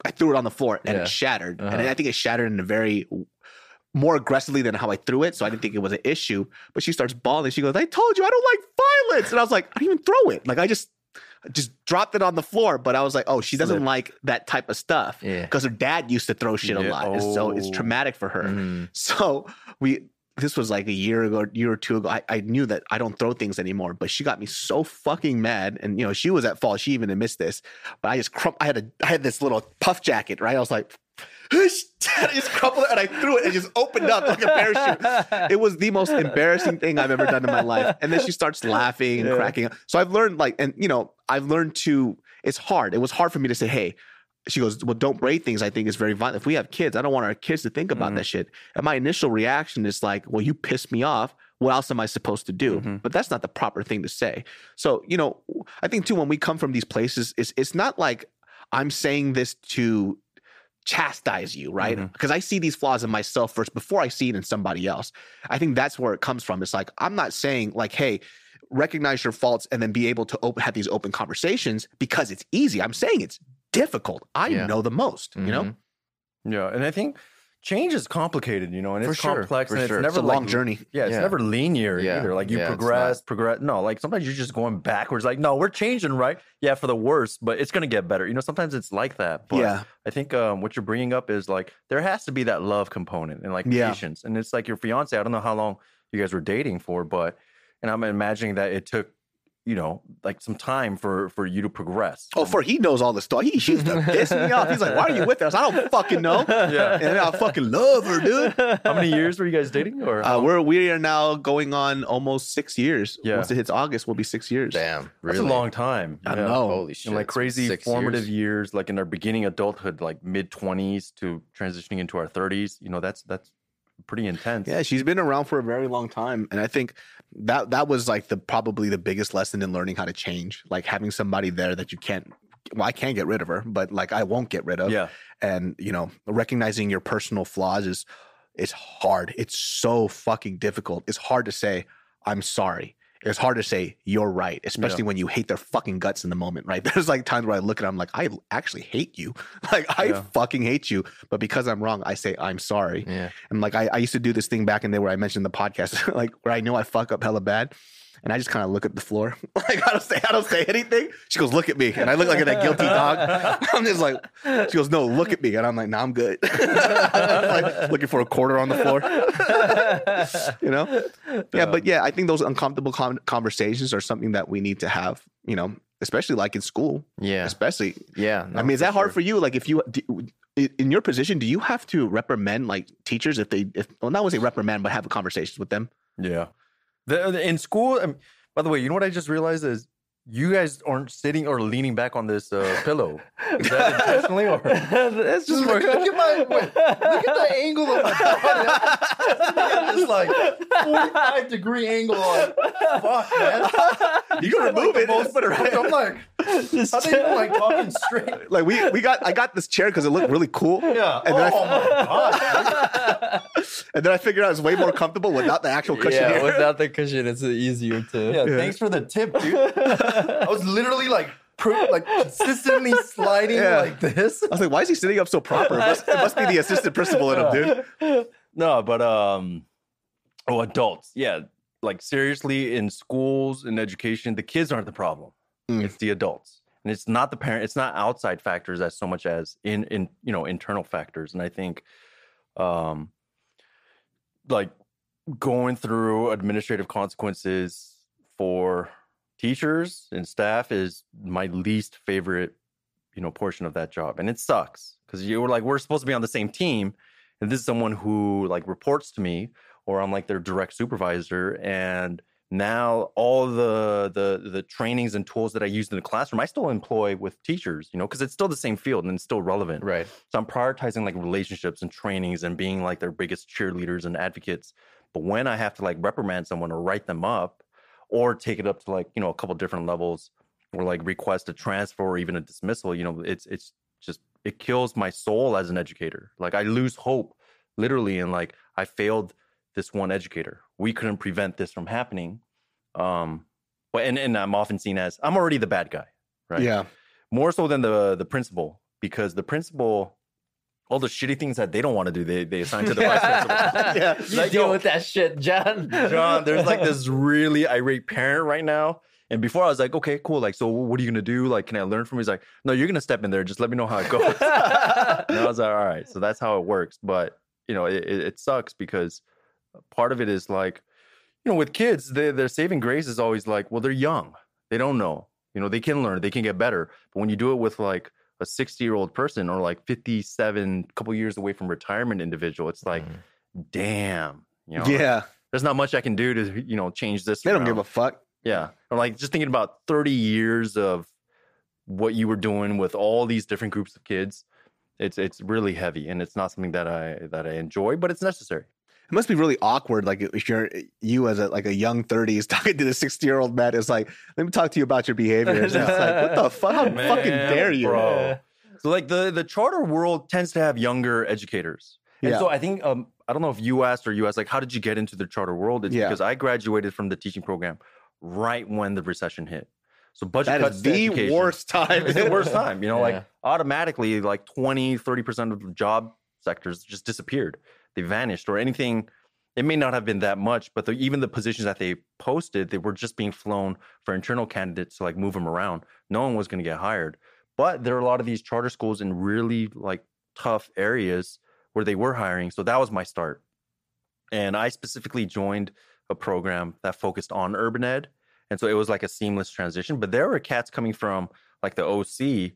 I threw it on the floor and Yeah. it shattered and Uh-huh. I think it shattered in a very more aggressively than how I threw it so I didn't think it was an issue but she starts bawling she goes I told you I don't like violence and I was like I didn't even throw it like I just just dropped it on the floor but I was like oh she doesn't Slip. like that type of stuff Yeah. because her dad used to throw shit a Yeah. lot and so it's Oh. traumatic for her Mhm. so we this was like a year ago, year or two ago. I, I knew that I don't throw things anymore, but she got me so fucking mad. And you know, she was at fault. She even admits this. But I just crump I had a I had this little puff jacket, right? I was like, just crumpled it and I threw it and it just opened up like a parachute. It was the most embarrassing thing I've ever done in my life. And then she starts laughing and Yeah. cracking up. So I've learned like, and you know, I've learned to it's hard. It was hard for me to say, hey, she goes, Well, don't break things. I think is very violent. If we have kids, I don't want our kids to think about Mhm. that shit. And my initial reaction is like, Well, you pissed me off. What else am I supposed to do? Mhm. But that's not the proper thing to say. So, you know, I think too, when we come from these places, it's, it's not like I'm saying this to chastise you, right? Because I see these flaws in myself first before I see it in somebody else. I think that's where it comes from. It's like, I'm not saying, like, hey, recognize your faults and then be able to open have these open conversations because it's easy. I'm saying it's difficult. I Yeah. know the most, you know? Mhm. Yeah, and I think change is complicated, you know, and For it's sure, complex for and sure. it's never It's a like long journey. Yeah, it's Yeah. never linear Yeah. either. Like you Yeah, progress, progress. No, like sometimes you're just going backwards. Like, no, we're changing, right? Yeah, for the worse, but it's gonna get better. You know, sometimes it's like that. But yeah. I think um, what you're bringing up is like there has to be that love component and like patience. And it's like your fiance. I don't know how long you guys were dating for, but and I'm imagining that it took you know like some time for for you to progress. Oh, for he knows all the stuff. He, she used to piss me off. He's like, why are you with us? I don't fucking know. Yeah. And I fucking love her, dude. How many years were you guys dating? Or Uh, we're we are now going on almost six years. Yeah. Once it hits August, we'll be six years. Damn, that's a long time. I Yeah. know. Holy shit! and like crazy six formative years. years. like in our beginning adulthood, like mid twenties to transitioning into our thirties. You know, that's that's pretty intense. Yeah, she's been around for a very long time, and I think that that was like the probably the biggest lesson in learning how to change. Like having somebody there that you can't. Well, I can't get rid of her, but like I won't get rid of. yeah, and you know recognizing your personal flaws is is hard it's so fucking difficult it's hard to say i'm sorry it's hard to say you're right especially when you hate their fucking guts in the moment right? There's like times where i look at them like i actually hate you. Like i Yeah. fucking hate you. But because i'm wrong i say i'm sorry. Yeah, and like I, I used to do this thing back in there where I mentioned the podcast, like where I know I fuck up hella bad. And I just kind of look at the floor. Like I don't say I don't say anything. She goes, look at me. And I look like that guilty dog. I'm just like, she goes, no, look at me. And I'm like, nah, I'm good. like looking for a quarter on the floor. you know? Yeah, but yeah, I think those uncomfortable con- conversations are something that we need to have, you know, especially like in school. yeah, Especially yeah. I mean, is that hard for you? Like, if you do, in your position, do you have to reprimand like teachers if they, if well, not want to say reprimand, but have conversations with them? yeah. The, the- in school, um, by the way, you know what I just realized is you guys aren't sitting or leaning back on this uh, pillow. Is that intentionally or? That's just Look, look at my wait, look at the angle of my body. I'm sitting at this like 45 degree angle. Like, fuck, man. You can Like, remove the it. most- Put it right. I'm like, how they even like talking straight? Like we we got I got this chair because it looked really cool. Yeah. And then oh I, my god. and then I figured out it's way more comfortable without the actual cushion yeah, here. without the cushion, it's easier to. Yeah, thanks for the tip, dude. I was literally like, pro- like consistently sliding Yeah. like this. I was like, why is he sitting up so proper? It must, it must be the assistant principal in him, dude. No, but um, oh, adults, yeah, like seriously, in schools and education, the kids aren't the problem. Mm. It's the adults, and it's not the parent. It's not outside factors as so much as in in you know internal factors. And I think, um, like going through administrative consequences for teachers and staff is my least favorite you know portion of that job. And it sucks because you were like we're supposed to be on the same team and this is someone who like reports to me or i'm like their direct supervisor and now all the the the trainings and tools that i used in the classroom i still employ with teachers you know because it's still the same field and it's still relevant Right. so I'm prioritizing like relationships and trainings and being like their biggest cheerleaders and advocates. But when I have to like reprimand someone or write them up or take it up to like, you know, a couple different levels or like request a transfer or even a dismissal, you know, it's it's just it kills my soul as an educator. Like I lose hope literally and like I failed this one educator. We couldn't prevent this from happening. Um but and, and I'm often seen as I'm already the bad guy, right? Yeah. more so than the the principal because the principal all the shitty things that they don't want to do they they assign to the vice principal Yeah. You Like, deal yo, with that shit, John. john there's like this really irate parent right now and before i was like okay cool like so what are you gonna do like can i learn from you he's like no you're gonna step in there just let me know how it goes and i was like all right so that's how it works but you know it, it, it sucks because part of it is like you know with kids they, their saving grace is always like well they're young they don't know you know they can learn they can get better but when you do it with like a 60 year old person or like 57 couple years away from retirement individual it's like mm-hmm. damn you know Yeah. there's not much i can do to you know change this They don't give a fuck. Yeah. Or like just thinking about 30 years of what you were doing with all these different groups of kids. It's it's really heavy and it's not something that I that I enjoy, but it's necessary. It must be really awkward, like if you're you as a like a young thirties talking to the sixty year old man. It's like, let me talk to you about your behavior. It's like, what the fuck? How fucking dare you, bro. So like the the charter world tends to have younger educators. And Yeah. so I think um I don't know if you asked or you asked like how did you get into the charter world? It's Yeah. because I graduated from the teaching program right when the recession hit. So budget That cuts is the education. worst time. it's the worst time you know Yeah. like automatically like 20 30% of the job sectors just disappeared they vanished or anything. It may not have been that much but the, even the positions that they posted they were just being flown for internal candidates to like move them around. No one was going to get hired. But there are a lot of these charter schools in really like tough areas where they were hiring so that was my start. And i specifically joined a program that focused on urban ed and so it was like a seamless transition but there were cats coming from like the OC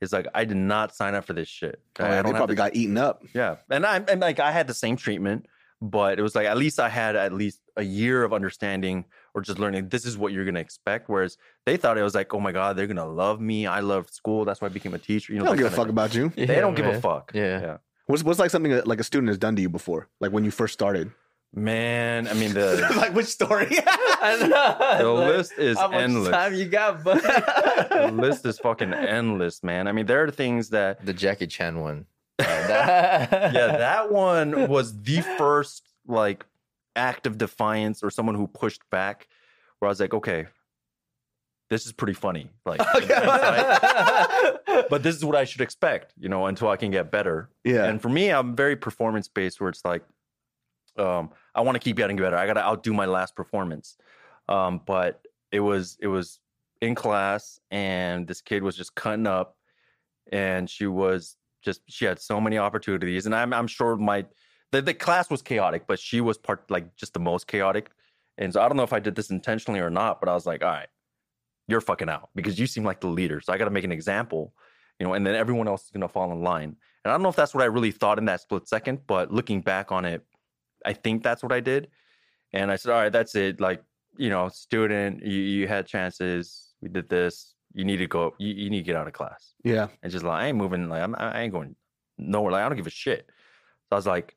is like I did not sign up for this shit. Oh, I yeah, they don't have probably the- got eaten up. yeah, and I and like I had the same treatment, but it was like at least I had at least a year of understanding or just learning this is what you're gonna expect. Whereas they thought it was like, oh my god, they're gonna love me. I love school. That's why I became a teacher. You They know, don't that give a kinda fuck about you. thing. They don't give a fuck. Yeah. yeah. What's what's like something that like a student has done to you before, like when you first started? Man, I mean the like which story? I know. the Like, list is How much endless. time you got, buddy? the list is fucking endless, man. I mean, there are things that the Jackie Chan one. Uh, that- yeah, that one was the first like act of defiance or someone who pushed back where I was like, okay, this is pretty funny. Like, but this is what I should expect, you know, until I can get better. yeah. And for me, I'm very performance based where it's like, um, I want to keep getting better. I got to outdo my last performance. Um, but it was, it was in class and this kid was just cutting up and she was just, she had so many opportunities. And I'm, I'm sure my, the, the class was chaotic, but she was part, like just the most chaotic. And so I don't know if I did this intentionally or not, but I was like, all right, you're fucking out because you seem like the leader. So I got to make an example, you know, and then everyone else is to fall in line. And I don't know if that's what I really thought in that split second, but looking back on it, I think that's what I did. And I said, all right, that's it. Like, you know, student, you, you had chances, we did this. You need to go. You, you need to get out of class." Yeah. And just like I ain't moving. Like I'm, I ain't going nowhere. Like I don't give a shit. So I was like,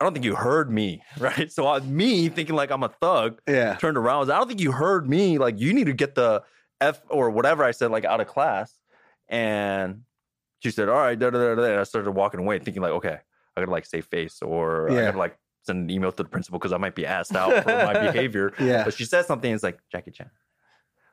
I don't think you heard me, right? So I, me thinking like I'm a thug, Yeah. turned around. I was, I don't think you heard me. Like you need to get the F or whatever I said like out of class. And she said, "All right." Da, da, da, da. And I started walking away, thinking like, okay, I gotta like save face or I Yeah. gotta like send an email to the principal because I might be asked out for my behavior. Yeah. But she said something. It's like Jackie Chan.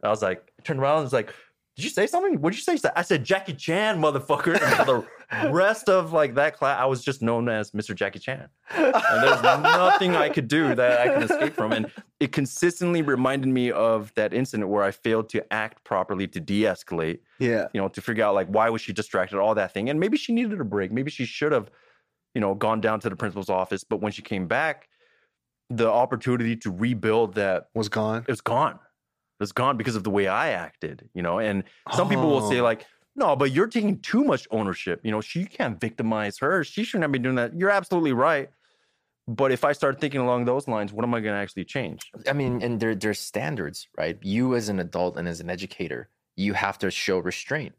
I was like, I turned around and was like, "Did you say something? What did you say?" I said Jackie Chan, motherfucker. And for the rest of like that class, I was just known as Mr. Jackie Chan. And there's nothing I could do that I can escape from. And it consistently reminded me of that incident where I failed to act properly to de-escalate. Yeah. You know, to figure out like why was she distracted, all that thing, and maybe she needed a break. Maybe she should have, you know, gone down to the principal's office. But when she came back, the opportunity to rebuild that Was gone. it was gone. It was gone because of the way I acted, you know. And some people will say Oh. like, "No, but you're taking too much ownership. You know, she can't victimize her. She shouldn't be doing that." You're absolutely right. But if I start thinking along those lines, what am I going to actually change? I mean, and there there's standards, right? You as an adult and as an educator, you have to show restraint,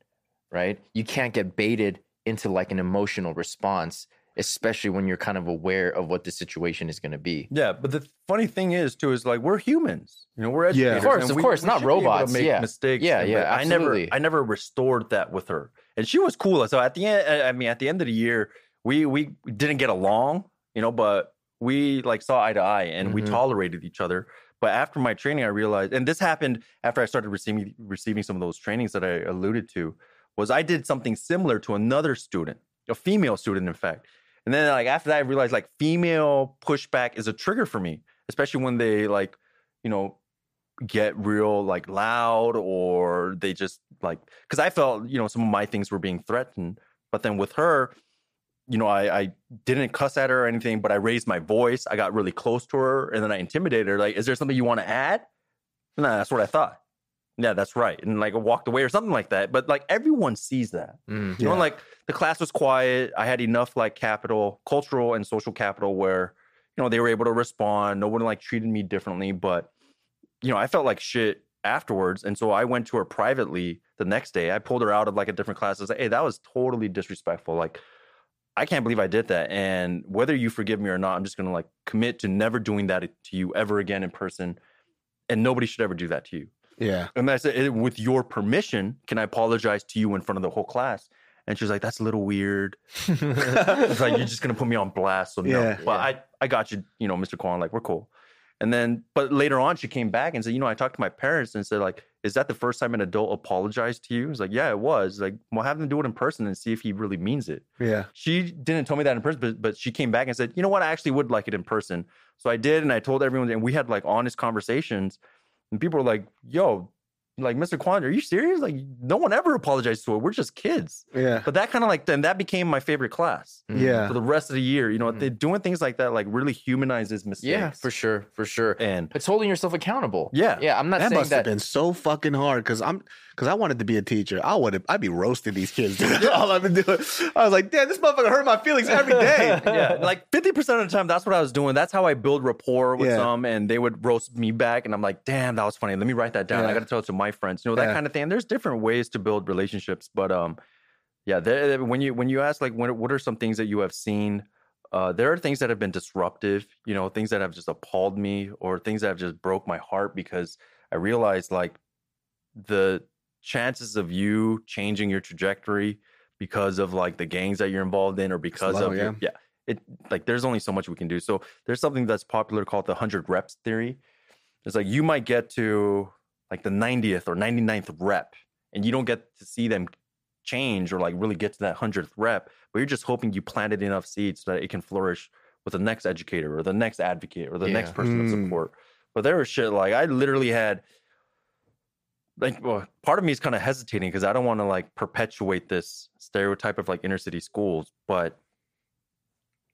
right? You can't get baited into like an emotional response, especially when you're kind of aware of what the situation is going to be. Yeah, but the funny thing is too is like we're humans. You know, we're educators. Yeah. Of course, and of we- course, we not should be able to robots, make yeah. mistakes. Yeah, yeah, but I never. I never restored that with her, and she was cool. So at the end, I mean, at the end of the year, we we didn't get along, you know, but we like saw eye to eye and we Mhm. tolerated each other. But after my training, I realized, and this happened after I started receiving receiving some of those trainings that I alluded to, was I did something similar to another student, a female student, in fact. And then like after that, I realized like female pushback is a trigger for me, especially when they like, you know, get real like loud or they just like because I felt, you know, some of my things were being threatened. But then with her, you know, I, I didn't cuss at her or anything, but I raised my voice. I got really close to her and then I intimidated her. Like, is there something you want to add? Nah, that's what I thought. Yeah, that's right. And like walked away or something like that. But like everyone sees that. Mm. You know, Yeah. like the class was quiet. I had enough like capital, cultural and social capital where, you know, they were able to respond. No one like treated me differently. But, you know, I felt like shit afterwards. And so I went to her privately the next day. I pulled her out of like a different class. I was like, hey, that was totally disrespectful. Like, I can't believe I did that. And whether you forgive me or not, I'm just gonna like commit to never doing that to you ever again in person. And nobody should ever do that to you. Yeah. And I said, "Eh, with your permission, can I apologize to you in front of the whole class? And she's like, that's a little weird. It's like, you're just going to put me on blast. So no, Yeah. but I, I got you, you know, Mr. Kwan, like, we're cool. And then, but later on, she came back and said, you know, I talked to my parents and said, like, is that the first time an adult apologized to you? It's like, yeah, it was. Like, well, have them do it in person and see if he really means it. Yeah. She didn't tell me that in person, but, but she came back and said, you know what? I actually would like it in person. So I did. And I told everyone, and we had like honest conversations. And people were like, yo, like, Mr. Kwan, are you serious? Like, no one ever apologized to her. We're just kids. Yeah. But that kind of like, then that became my favorite class Mm. Yeah. for the rest of the year. You know, Mhm. they doing things like that like really humanizes mistakes. Yeah, for sure, for sure. And It's holding yourself accountable. Yeah. yeah. I'm not That saying must that. have been so fucking hard because I'm because I wanted to be a teacher. I would have I'd be roasting these kids. Dude. All I've been doing. I was like, damn, this motherfucker hurt my feelings every day. yeah, like 50% of the time, that's what I was doing. That's how I build rapport with Yeah. some, and they would roast me back. And I'm like, damn, that was funny. Let me write that down. I got to tell it to my friends, you know, that Yeah. kind of thing. There's different ways to build relationships, but um, yeah, there, when you when you ask like, what, what are some things that you have seen? Uh, there are things that have been disruptive, you know, things that have just appalled me, or things that have just broke my heart because I realized like the chances of you changing your trajectory because of like the gangs that you're involved in or because low, of your, yeah. yeah it like there's only so much we can do so there's something that's popular called the 100 reps theory it's like you might get to like the 90th or 99th rep and you don't get to see them change or like really get to that 100th rep but you're just hoping you planted enough seeds so that it can flourish with the next educator or the next advocate or the next Yeah. person of Mm. support but there was shit like i literally had like well, part of me is kind of hesitating because I don't want to like perpetuate this stereotype of like inner city schools, but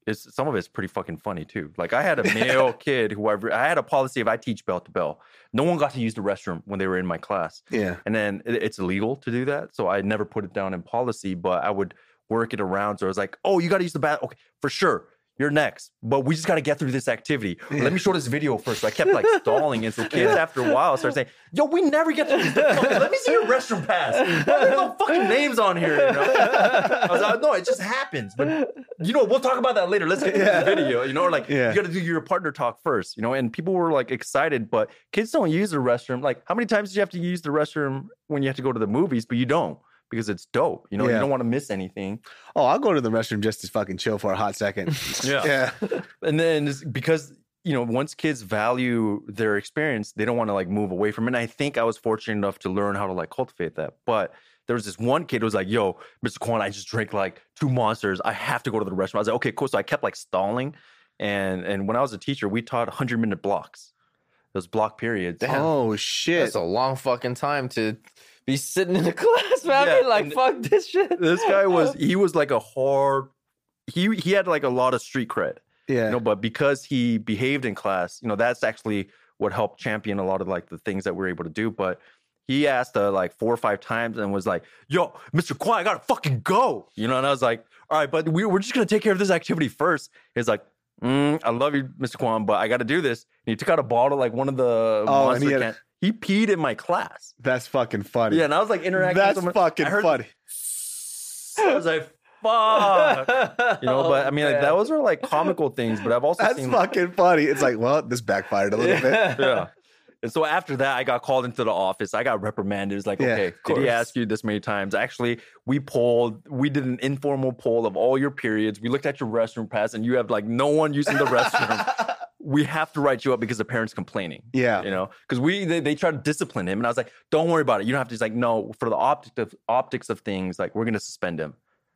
it's some of it's pretty fucking funny too. Like I had a male kid who I, I had a policy if I teach bell to bell, no one got to use the restroom when they were in my class, Yeah. and then it- it's illegal to do that, so I never put it down in policy, but I would work it around. So I was like, oh, you got to use the bath, okay, for sure. You're next, but we just got to get through this activity. Let me show this video first. So I kept like stalling, and so kids after a while started saying, "Yo, we never get to this. Okay, let me see your restroom pass. There's no fucking names on here." You know? I was like, "No, it just happens." But you know, we'll talk about that later. Let's get Yeah. this video. You know, or like Yeah. you got to do your partner talk first. You know, and people were like excited, but kids don't use the restroom. Like, how many times do you have to use the restroom when you have to go to the movies, but you don't? Because it's dope, you know. Yeah. You don't want to miss anything. Oh, I'll go to the restroom just to fucking chill for a hot second. yeah. and then because you know once kids value their experience they don't want to like move away from it and i think i was fortunate enough to learn how to like cultivate that but there was this one kid who was like yo mr kwan i just drank like two monsters i have to go to the restroom i was like okay cool so i kept like stalling and and when i was a teacher we taught 100 minute blocks those block periods Damn. Oh shit. That's a long fucking time to be sitting in the class, man. Yeah, like fuck this shit. this guy was he was like a hard he he had like a lot of street cred yeah. you know but because he behaved in class you know that's actually what helped champion a lot of like the things that we are able to do but he asked uh, like four or five times and was like yo mr kwan i gotta fucking go you know and i was like all right but we, we're just gonna take care of this activity first he's like mm, i love you mr kwan but i gotta do this and he took out a bottle like one of the Oh, and he monster had- can- he peed in my class That's fucking funny. yeah and i was like interacting That's with someone. fucking I heard- funny. i was like fuck you know but i mean like those are like comical things but i've also That's seen fucking funny. It's like, well, this backfired a little bit. yeah. And so after that, I got called into the office. I got reprimanded. It's like, Yeah, okay, did he ask you this many times? Actually, we polled, we did an informal poll of all your periods. We looked at your restroom pass, and you have like no one using the restroom. we have to write you up because the parent's complaining. Yeah. You know, because we they, they tried to discipline him, and I was like, don't worry about it. You don't have to. He's like, no, for the optic of optics of things, like we're gonna suspend him.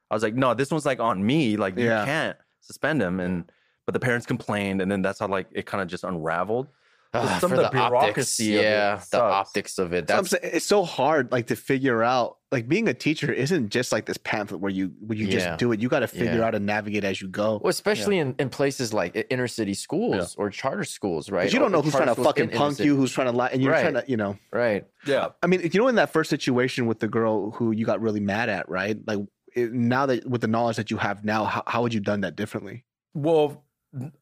I was like, no, this one's like on me. Like you can't suspend him. And but the parents complained, and then that's how like it kind of just unraveled. Ah, some for of the optics, bureaucracy of it yeah, the sucks. optics of it. So I'm That's saying it's so hard, like to figure out. Like being a teacher isn't just like this pamphlet where you where you Yeah. just do it. You got to figure Yeah. out and navigate as you go. well, especially in, in places like inner city schools or charter schools, right? You don't Or know who's trying to fucking punk city. you, who's trying to lie, and you're Right. trying to, you know. right? Yeah. I mean, you know, in that first situation with the girl who you got really mad at, right? Like it, now that with the knowledge that you have now, how, how would you done that differently? Well,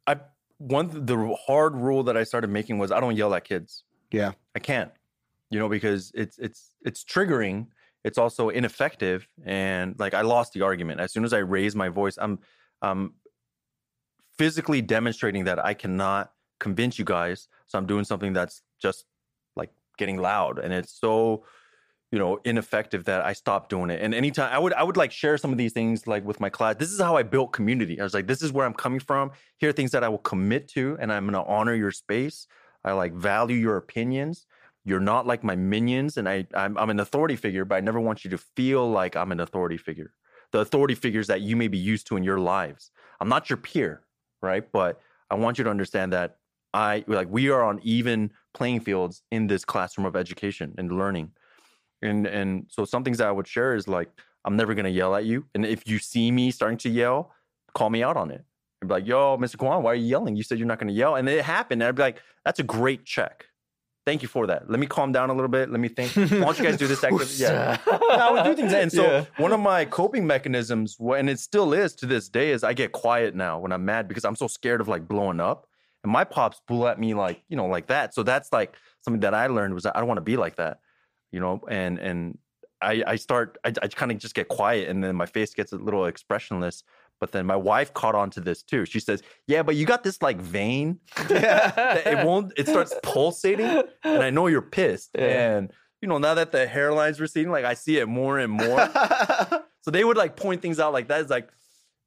I one the hard rule that I started making was I don't yell at kids. Yeah. I can't. You know, because it's it's it's triggering. It's also ineffective, and like I lost the argument as soon as I raise my voice. I'm um physically demonstrating that I cannot convince you guys. So I'm doing something that's just like getting loud, and it's so you know ineffective that I stopped doing it. And anytime I would I would like share some of these things like with my class. This is how I built community. I was like, this is where I'm coming from. Here are things that I will commit to, and I'm going to honor your space. I like value your opinions. You're not like my minions, and I I'm, I'm an authority figure, but I never want you to feel like I'm an authority figure. The authority figures that you may be used to in your lives. I'm not your peer, right? But I want you to understand that I like we are on even playing fields in this classroom of education and learning. And and so some things that I would share is like I'm never gonna yell at you, and if you see me starting to yell, call me out on it. I'd be like, "Yo, Mr. Kwan, why are you yelling? You said you're not gonna yell," and it happened. And I'd be like, "That's a great check. Thank you for that. Let me calm down a little bit. Let me think. Why don't you guys do this activity?" Yeah. I would do things. And so Yeah. one of my coping mechanisms, and it still is to this day, is I get quiet now when I'm mad because I'm so scared of like blowing up. And my pops blew at me like, you know, like that. So that's like something that I learned was that I don't want to be like that, you know, and and I I start I, I kind of just get quiet and then my face gets a little expressionless. But then my wife caught on to this too. She says, "Yeah, but you got this like vein that it won't. It starts pulsating, and I know you're pissed. Yeah. And you know, now that the hairline's receding, like I see it more and more. so they would like point things out like that. It's like,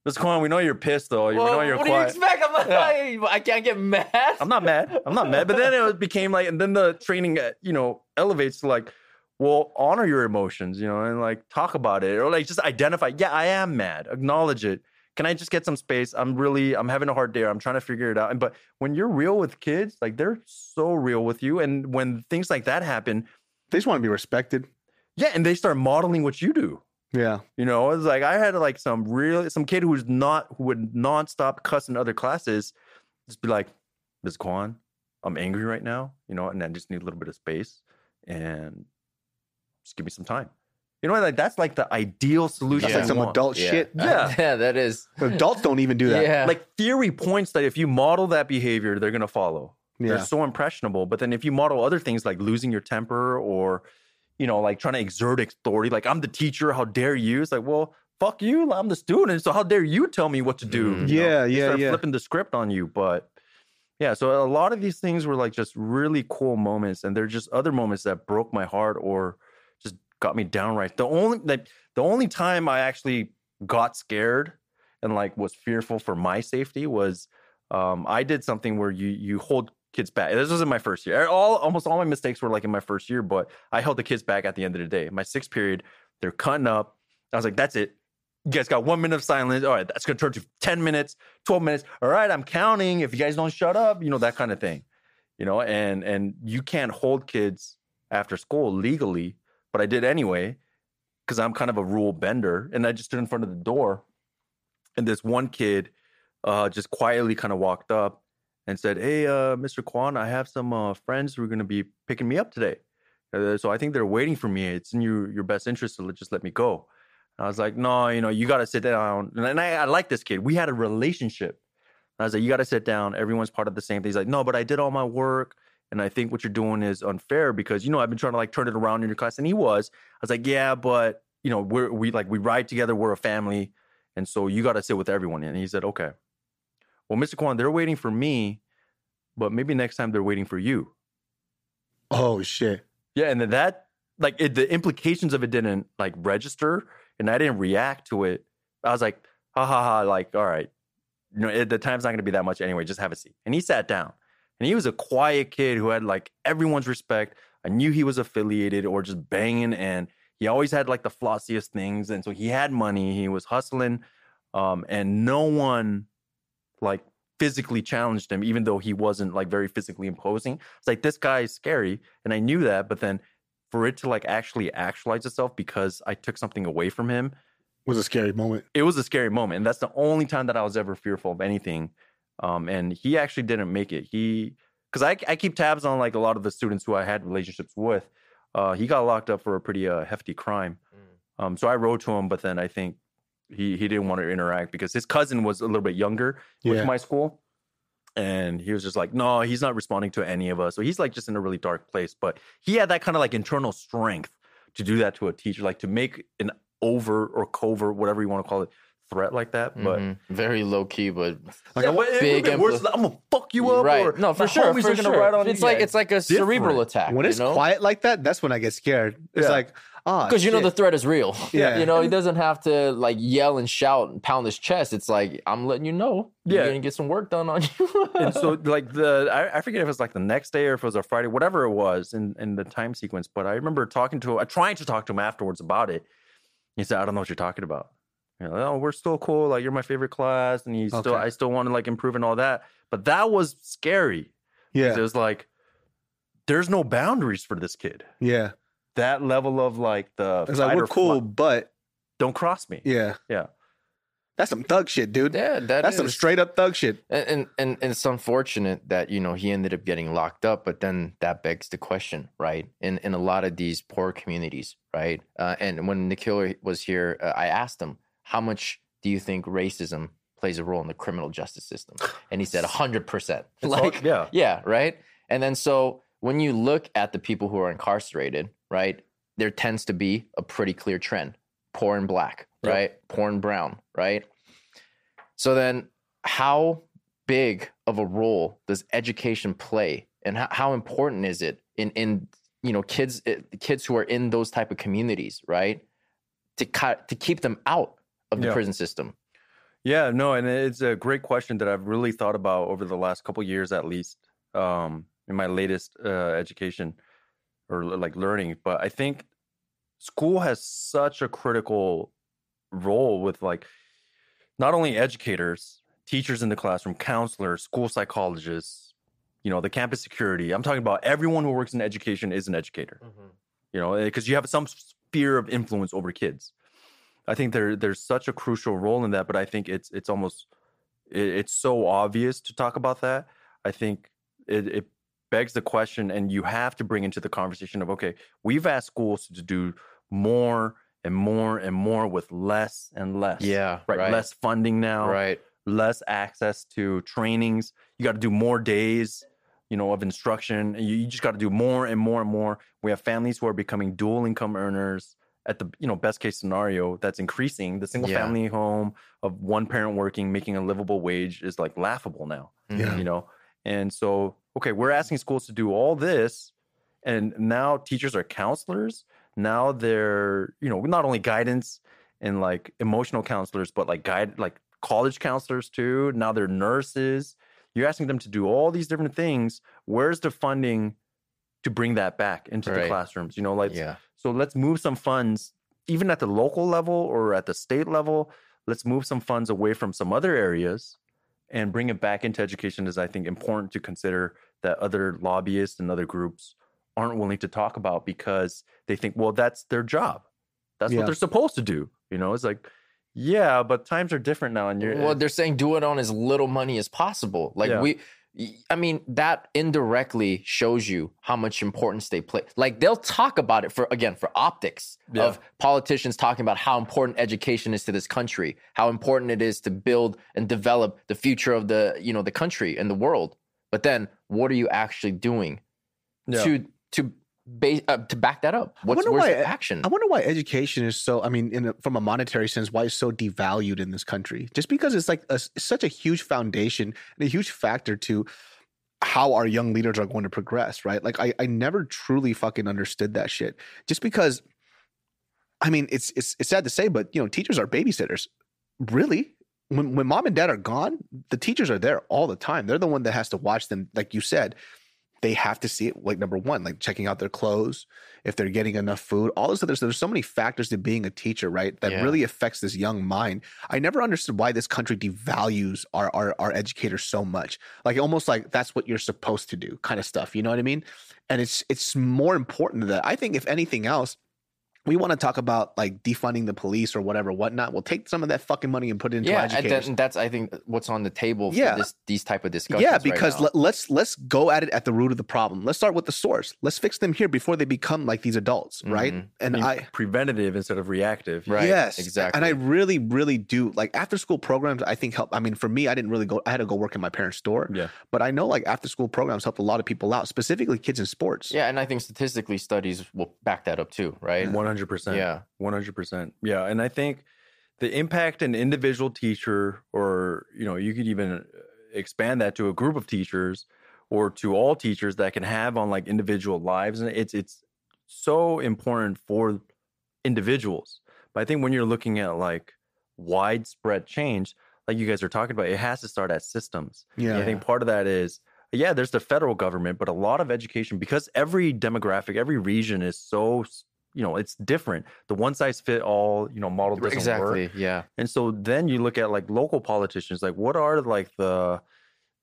Mr. Kwan, we know you're pissed though. We know Well, you're what do you expect? I'm like, Yeah. I can't get mad. I'm not mad. I'm not mad. But then it became like, and then the training, uh, you know, elevates to like, well, honor your emotions, you know, and like talk about it or like just identify. Yeah, I am mad. Acknowledge it. Can I just get some space? I'm really, I'm having a hard day. I'm trying to figure it out. And but when you're real with kids, like they're so real with you, and when things like that happen, they just want to be respected. yeah, and they start modeling what you do. Yeah. You know, it's like I had like some real some kid who's not who would nonstop cuss in other classes, just be like, Ms. Kwan, I'm angry right now, you know, and I just need a little bit of space and just give me some time. You know, like that's like the ideal solution. That's Yeah. like some want. adult Yeah. shit. Yeah. yeah, that is. Adults don't even do that. Yeah. Like theory points that if you model that behavior, they're gonna follow. Yeah. They're so impressionable. But then if you model other things like losing your temper or, you know, like trying to exert authority, like I'm the teacher, how dare you? It's like, well, fuck you, I'm the student, so how dare you tell me what to do? Mm. you know? Yeah, They yeah, yeah. Flipping the script on you, but yeah. So a lot of these things were like just really cool moments, and they're just other moments that broke my heart or just got me downright. The only like the only time I actually got scared and like was fearful for my safety was um, I did something where you you hold kids back. This was in my first year. All almost all my mistakes were like in my first year, but I held the kids back at the end of the day. My sixth period, they're cutting up. I was like, that's it. You guys got one minute of silence. All right, that's gonna turn to 10 minutes, 12 minutes. All right, I'm counting. If you guys don't shut up, you know, that kind of thing. You know, and and you can't hold kids after school legally, but I did anyway, because I'm kind of a rule bender. And I just stood in front of the door, and this one kid uh just quietly kind of walked up and said, "Hey, uh, Mr. Kwan, I have some uh, friends who are going to be picking me up today. Uh, so I think they're waiting for me. It's in your your best interest to just let me go." And I was like, "No, you know, you got to sit down." And I, I like this kid. We had a relationship. I was like, "You got to sit down. Everyone's part of the same thing." He's like, "No, but I did all my work." And I think what you're doing is unfair because you know I've been trying to like turn it around in your class, and he was. I was like, yeah, but you know we're we like we ride together, we're a family, and so you got to sit with everyone. And he said, okay. Well, Mr. Kwan, they're waiting for me, but maybe next time they're waiting for you. Oh shit. Yeah, and then that like it, the implications of it didn't like register, and I didn't react to it. I was like, ha ha ha, like all right, you know, it, the time's not going to be that much anyway. Just have a seat. And he sat down, and he was a quiet kid who had like everyone's respect. I knew he was affiliated or just banging, and he always had like the flossiest things, and so he had money. He was hustling, um, and no one like physically challenged him, even though he wasn't like very physically imposing. It's like this guy is scary, and I knew that, but then for it to like actually actualize itself because I took something away from him, Was a scary moment. it was a scary moment, and that's the only time that I was ever fearful of anything. Um, and he actually didn't make it. He because I I keep tabs on like a lot of the students who I had relationships with. Uh, he got locked up for a pretty uh, hefty crime. Um, so I wrote to him, but then I think he he didn't want to interact because his cousin was a little bit younger with my school. And he was just like, no, he's not responding to any of us. So he's like just in a really dark place. But he had that kind of like internal strength to do that to a teacher, like to make an over or covert, whatever you want to call it, threat like that. But Mhm. very low key, but Like, yeah, I- but it big would've been worse impli- than, I'm gonna fuck you up. right? Or No, for sure, homies for are gonna sure. ride on it's you. like it's like a cerebral attack. when it's you know? quiet like that, that's when I get scared. It's Yeah. like, ah, because you know the threat is real. Yeah. you know he doesn't have to like yell and shout and pound his chest. It's like I'm letting you know. Yeah. you're gonna get some work done on you. and so like the I, I forget if it was like the next day or if it was a Friday, whatever it was in, in the time sequence. But I remember talking to him, trying to talk to him afterwards about it. He said, "I don't know what you're talking about." You know, oh, we're still cool. Like you're my favorite class, and you still, I still want to like improve and all that. But that was scary. 'cause yeah, It was like there's no boundaries for this kid. yeah. That level of like the It's like we're cool, flight, but don't cross me. yeah, Yeah. That's some thug shit, dude. yeah, that That's some straight up thug shit. And, and and and it's unfortunate that you know he ended up getting locked up, but then that begs the question, right? In in a lot of these poor communities, right? Uh, and when Nikhil was here, uh, I asked him, "How much do you think racism plays a role in the criminal justice system?" And he said, hundred percent." It's all- Like, yeah. yeah, right. And then so when you look at the people who are incarcerated, right, there tends to be a pretty clear trend: poor and black, Yep. right, poor and brown, right. So then, how big of a role does education play, and how, how important is it in in you know kids eh, kids who are in those type of communities, right, to cut to keep them out of the Yeah. prison system? Yeah, no, and it's a great question that I've really thought about over the last couple years, at least um, in my latest uh, education or like learning. But I think school has such a critical role with like not only educators, teachers in the classroom, counselors, school psychologists, you know, the campus security. I'm talking about everyone who works in education is an educator you know, because you have some sphere of influence over kids. I think there there's such a crucial role in that, but I think it's it's almost it, it's so obvious to talk about that. I think it, it begs the question, and you have to bring into the conversation of okay, we've asked schools to do more and more and more with less and less. Yeah, right. right. Less funding now. Right. Less access to trainings. You got to do more days, you know, of instruction. You, you just got to do more and more and more. We have families who are becoming dual income earners at the you know best case scenario that's increasing the single Yeah. family home of one parent working making a livable wage is like laughable now Yeah. you know? And so okay we're asking schools to do all this and now teachers are counselors. Now they're you know not only guidance and like emotional counselors but like guide like college counselors too. Now they're nurses. You're asking them to do all these different things. Where's the funding to bring that back into the classrooms? You know like Yeah. So let's move some funds, even at the local level or at the state level. Let's move some funds away from some other areas and bring it back into education. Is I think important to consider that other lobbyists and other groups aren't willing to talk about because they think, well, that's their job. That's Yeah. what they're supposed to do. You know, it's like, yeah, but times are different now, and you're Well, they're saying do it on as little money as possible. Like Yeah. we, I mean, that indirectly shows you how much importance they play. Like they'll talk about it for again for optics Yeah. of politicians talking about how important education is to this country, how important it is to build and develop the future of the you know the country and the world. But then, what are you actually doing Yeah. to to base uh, to back that up? What's wonder where's why- the action? I wonder why education is so. I mean, in a, from a monetary sense, why it's so devalued in this country? Just because it's like a, such a huge foundation and a huge factor to how our young leaders are going to progress, right? Like, I, I never truly fucking understood that shit. Just because, I mean, it's it's it's sad to say, but you know, teachers are babysitters. Really, when when mom and dad are gone, the teachers are there all the time. They're the one that has to watch them, like you said. They have to see it like number one, like checking out their clothes, if they're getting enough food, all this other stuff. There's so many factors to being a teacher, right? That Yeah. really affects this young mind. I never understood why this country devalues our, our our educators so much. Like almost like that's what you're supposed to do, kind of stuff. You know what I mean? And it's it's more important than that. I think if anything else, we want to talk about like defunding the police or whatever, whatnot. We'll take some of that fucking money and put it into yeah, and educators. then that's I think what's on the table for Yeah. this these type of discussions. Yeah, right because now. let, let's let's go at it at the root of the problem. Let's start with the source. Let's fix them here before they become like these adults, right? Mhm. And I mean, I, preventative instead of reactive. Right, yes, exactly. And I really, really do like after school programs. I think help. I mean, for me, I didn't really go. I had to go work in my parents' store, Yeah. but I know like after school programs helped a lot of people out, specifically kids in sports. Yeah, and I think statistically studies will back that up too, right? One hundred percent. Yeah. One hundred percent. Yeah. And I think the impact an individual teacher, or you know, you could even uh, expand that to a group of teachers or to all teachers that can have on like individual lives. And it's it's so important for individuals. But I think when you're looking at like widespread change, like you guys are talking about, it has to start at systems. yeah, I think part of that is, yeah, there's the federal government, but a lot of education, because every demographic, every region is so, you know, it's different. The one size fit all, you know, model doesn't work. Exactly. Yeah. And so then you look at like local politicians, like what are like the,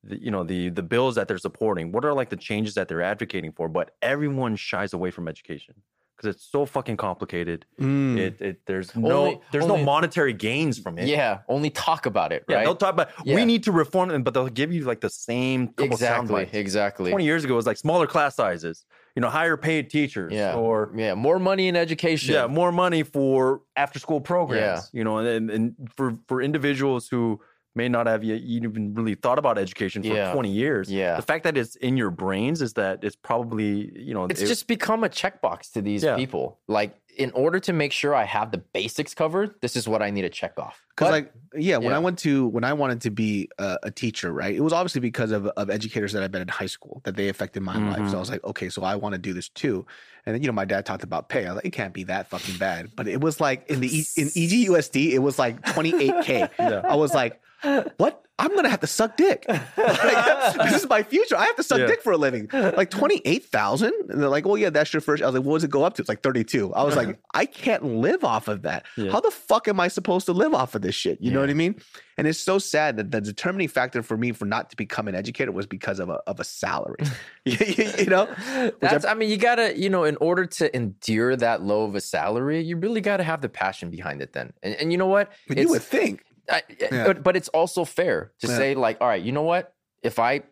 the you know the the bills that they're supporting? What are like the changes that they're advocating for? But everyone shies away from education because it's so fucking complicated. Mm. It, it there's no Only- there's only- no monetary gains from it. Yeah. Only talk about it, Yeah, right? they'll talk about Yeah. we need to reform them, but they'll give you like the same exactly. Exactly. 20 years ago it was like smaller class sizes, you know, higher paid teachers Yeah. or yeah. More money in education. yeah, more money for after school programs, you know, and, and for for individuals who may not have yet even really thought about education for Yeah. 20 years. Yeah. The fact that it's in your brains is that it's probably, you know, It's it- just become a checkbox to these Yeah. people. Like, in order to make sure I have the basics covered, this is what I need to check off. Because like yeah, when yeah. I went to when I wanted to be a, a teacher, right? It was obviously because of of educators that I've been in high school that they affected my life. Mhm. So I was like, okay, so I want to do this too. And then you know, my dad talked about pay. I was like, it can't be that fucking bad. But it was like in the e, in EGUSD, it was like twenty eight k. Yeah. I was like, what? I'm gonna have to suck dick. Like, this is my future. I have to suck Yeah. dick for a living. Like twenty eight thousand, and they're like, "Well, yeah, that's your first. I was like, "What does it go up to?" It's like thirty two. I was like, "I can't live off of that. Yeah. How the fuck am I supposed to live off of this shit?" You know what I mean? And it's so sad that the determining factor for me for not to become an educator was because of a of a salary. you, know, That's, I mean, you gotta, you know, in order to endure that low of a salary, you really gotta have the passion behind it then. And, and you know what? but you would think. I, Yeah. but, but it's also fair to Yeah. say, like, all right, you know what? If I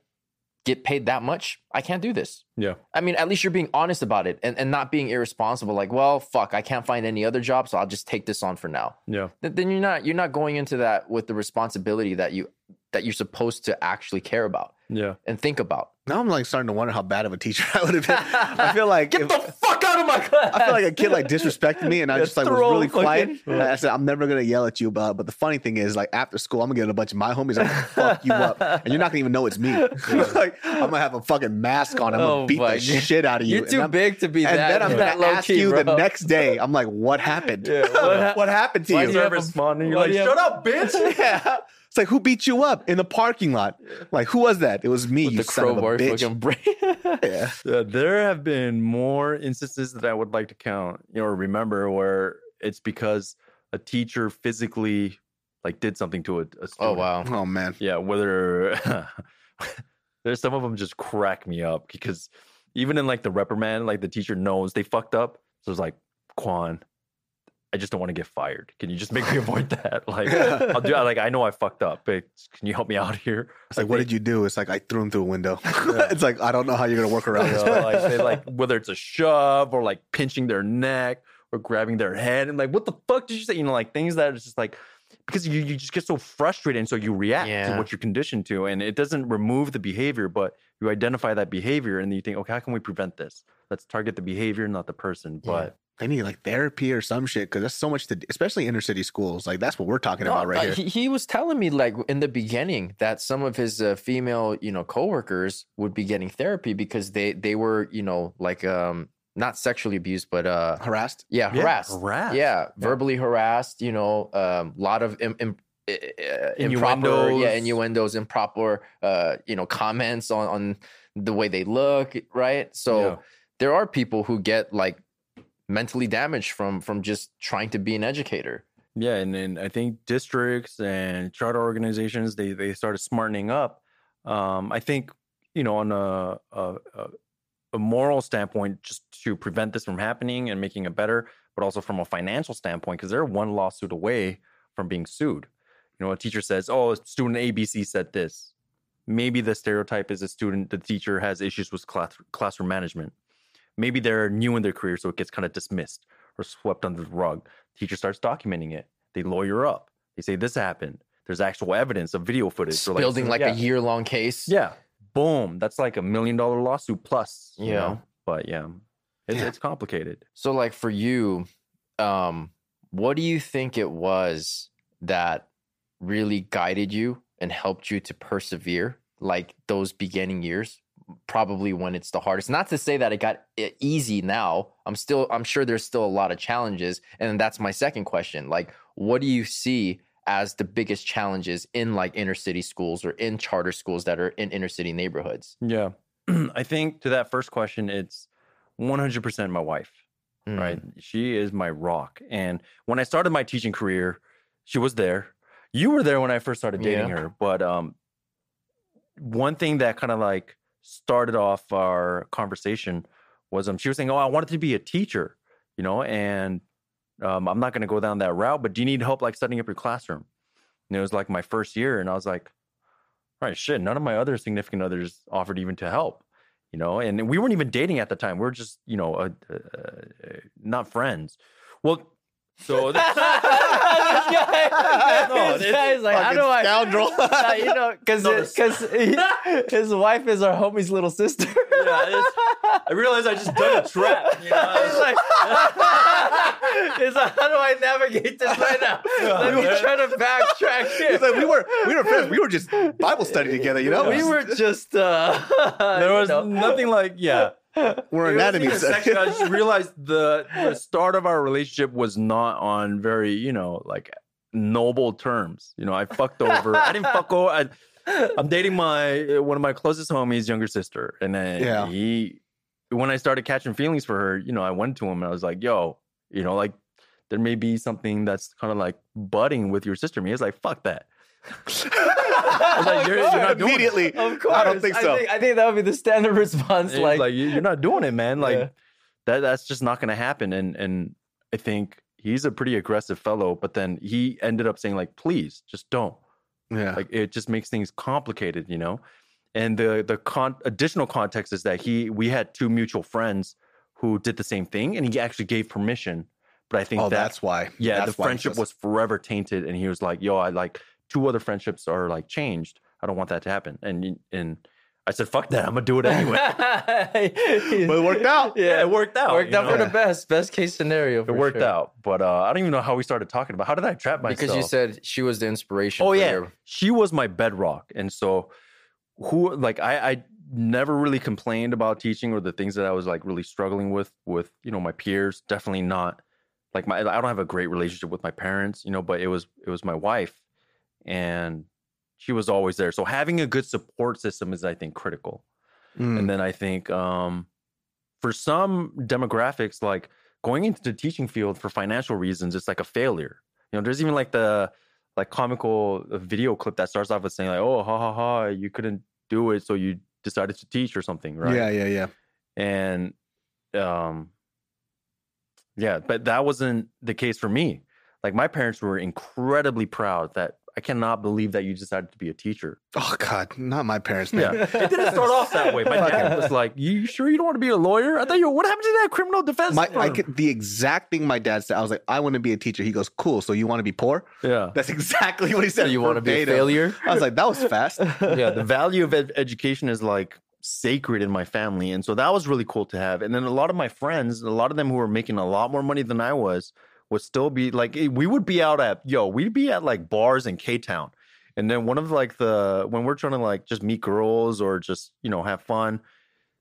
get paid that much, I can't do this. Yeah. I mean, at least you're being honest about it and, and not being irresponsible. Like, well, fuck, I can't find any other job, so I'll just take this on for now. Yeah. Th- Then you're not you're not going into that with the responsibility that you that you're supposed to actually care about Yeah. and think about. Now I'm like starting to wonder how bad of a teacher I would have been. I feel like Get if- the fuck out of my class. I feel like a kid like disrespected me, and I Yeah, just like was really quiet. And I said, "I'm never gonna yell at you about." it." But the funny thing is, like after school, I'm gonna get a bunch of my homies like fuck you up, and you're not gonna even know it's me. like I'm gonna have a fucking mask on. I'm gonna Oh beat the God. shit out of you. You're too big to be that. And that. then I'm that gonna low ask key, you the next day. I'm like, "What happened? Yeah, what hap- what happened to Why you?" do you have Never a- responding. You're like, you shut up, bitch. yeah. It's like who beat you up in the parking lot? Like who was that? It was me. With you the son of a crowbar bitch. fucking brain. Yeah. Yeah, there have been more instances that I would like to count, you know, or remember where it's because a teacher physically like did something to a, a oh, student. oh wow. Oh man. Yeah, whether there's some of them just crack me up because even in like the reprimand, like the teacher knows they fucked up. So it's like, Quan, I just don't want to get fired. Can you just make me avoid that? Like, I'll do. Like, I know I fucked up, but can you help me out here? It's like, what did you do? It's like I threw him through a window. it's like I don't know how you're gonna work around You this. know, like they like whether it's a shove or like pinching their neck or grabbing their head and like what the fuck did you say? You know, like things that is just like because you, you just get so frustrated and so you react to what you're conditioned to and it doesn't remove the behavior, but you identify that behavior and you think, okay, how can we prevent this? Let's target the behavior, not the person. Yeah. But They need like therapy or some shit because that's so much to, especially inner city schools. Like that's what we're talking about right uh, here. He, he was telling me like in the beginning that some of his uh, female, you know, coworkers would be getting therapy because they they were, you know, like um not sexually abused, but uh Harassed. yeah, Yeah, harassed. harassed. Yeah, verbally harassed, you know, a um, lot of Im- im- uh, improper Innuendos. yeah, innuendos, improper uh, you know, comments on on the way they look, right? So Yeah. there are people who get like mentally damaged from from just trying to be an educator. Yeah, and then I think districts and charter organizations they they started smartening up. Um, I think you know on a, a a moral standpoint, just to prevent this from happening and making it better, but also from a financial standpoint, because they're one lawsuit away from being sued. You know, a teacher says, "Oh, student ABC said this." Maybe the stereotype is a student, the teacher has issues with class, classroom management. Maybe they're new in their career, so it gets kind of dismissed or swept under the rug. Teacher starts documenting it. They lawyer up. They say this happened. There's actual evidence of video footage. or building like yeah. a year long case. Yeah. Boom. That's like a million dollar lawsuit plus. You Yeah. know? But yeah, it's, Yeah. it's complicated. So like for you, um, what do you think it was that really guided you and helped you to persevere like those beginning years? Probably when it's the hardest. Not to say that it got e- easy now. I'm still I'm sure there's still a lot of challenges. And that's my second question. Like what do you see as the biggest challenges in like inner city schools or in charter schools that are in inner city neighborhoods? Yeah. I think to that first question, it's 100% my wife, Mm. right? She is my rock. And when I started my teaching career, she was there. You were there when I first started dating Yeah. her. But um, one thing that kind of like started off our conversation was um, she was saying, Oh, I wanted to be a teacher, you know, and um, I'm not going to go down that route, but do you need help like setting up your classroom? And it was like my first year. And I was like, all right, shit, none of my other significant others offered even to help, you know, and we weren't even dating at the time. We are just, you know, uh, uh, not friends. Well, so this guy, No, this it's guy's like, how do I, scoundrel. You know, because because his wife is our homie's little sister. yeah, I realized I just dug a trap. You know? It's like, it's like, how do I navigate this right now? Let me try to backtrack It's here. like we were we were friends. We were just Bible study together. You know, we were just, uh, there you was know. nothing like, yeah. We're It anatomy. even I just realized the the start of our relationship was not on very, you know, like noble terms. You know, I fucked over. I didn't fuck over. I, I'm dating my uh, one of my closest homies' younger sister, and then Yeah. he. When I started catching feelings for her, you know, I went to him and I was like, "Yo, you know, like there may be something that's kind of like budding with your sister." Me, he was like, "Fuck that." I was like, "You're, you're not doing it." Immediately, Of course. I don't think so. I think, I think that would be the standard response. It's Like, like, you- you're not doing it, man. Like Yeah. that that's just not gonna happen. And and I think he's a pretty aggressive fellow, but then he ended up saying, like, please, just don't. yeah, Like it just makes things complicated, you know? And the the con- additional context is that he we had two mutual friends who did the same thing, and he actually gave permission. But I think Oh, that that's why. yeah, That's the why friendship was forever tainted, and he was like, "Yo, I like two other friendships are like changed. I don't want that to happen." And and I said, "Fuck that! I'm gonna do it anyway." But it worked out. yeah, it worked out. Worked out for know? the best. Best case scenario. It worked sure. out, but uh, I don't even know how we started talking about. How did I trap myself? because you said she was the inspiration. Oh for yeah, your- she was my bedrock, and so who like I I never really complained about teaching or the things that I was like really struggling with with you know my peers. Definitely not like my I don't have a great relationship with my parents, you know, but it was it was my wife, and she was always there. So having a good support system is I think critical. Mm. And then I think um, for some demographics, like going into the teaching field for financial reasons, it's like a failure. You know, there's even like the like comical video clip that starts off with saying like, "Oh, ha ha ha, you couldn't do it, so you decided to teach or something," right? Yeah, yeah, yeah. And um, yeah, but that wasn't the case for me. Like my parents were incredibly proud that I cannot believe that you decided to be a teacher. Oh God, not my parents. Yeah, it didn't start off that way. My dad was like, "You sure you don't want to be a lawyer?" I thought you. What happened to that criminal defense? My, I could, the exact thing my dad said. I was like, I want to be a teacher. He goes, cool. So you want to be poor? yeah, That's exactly what he said. So you want to be a failure? I was like, that was fast. yeah. The value of ed- education is like sacred in my family, and so that was really cool to have. And then a lot of my friends, a lot of them who were making a lot more money than I was, would still be like, eh, we would be out at yo, we'd be at like bars in K Town. And then one of like the when we're trying to like just meet girls or just you know have fun,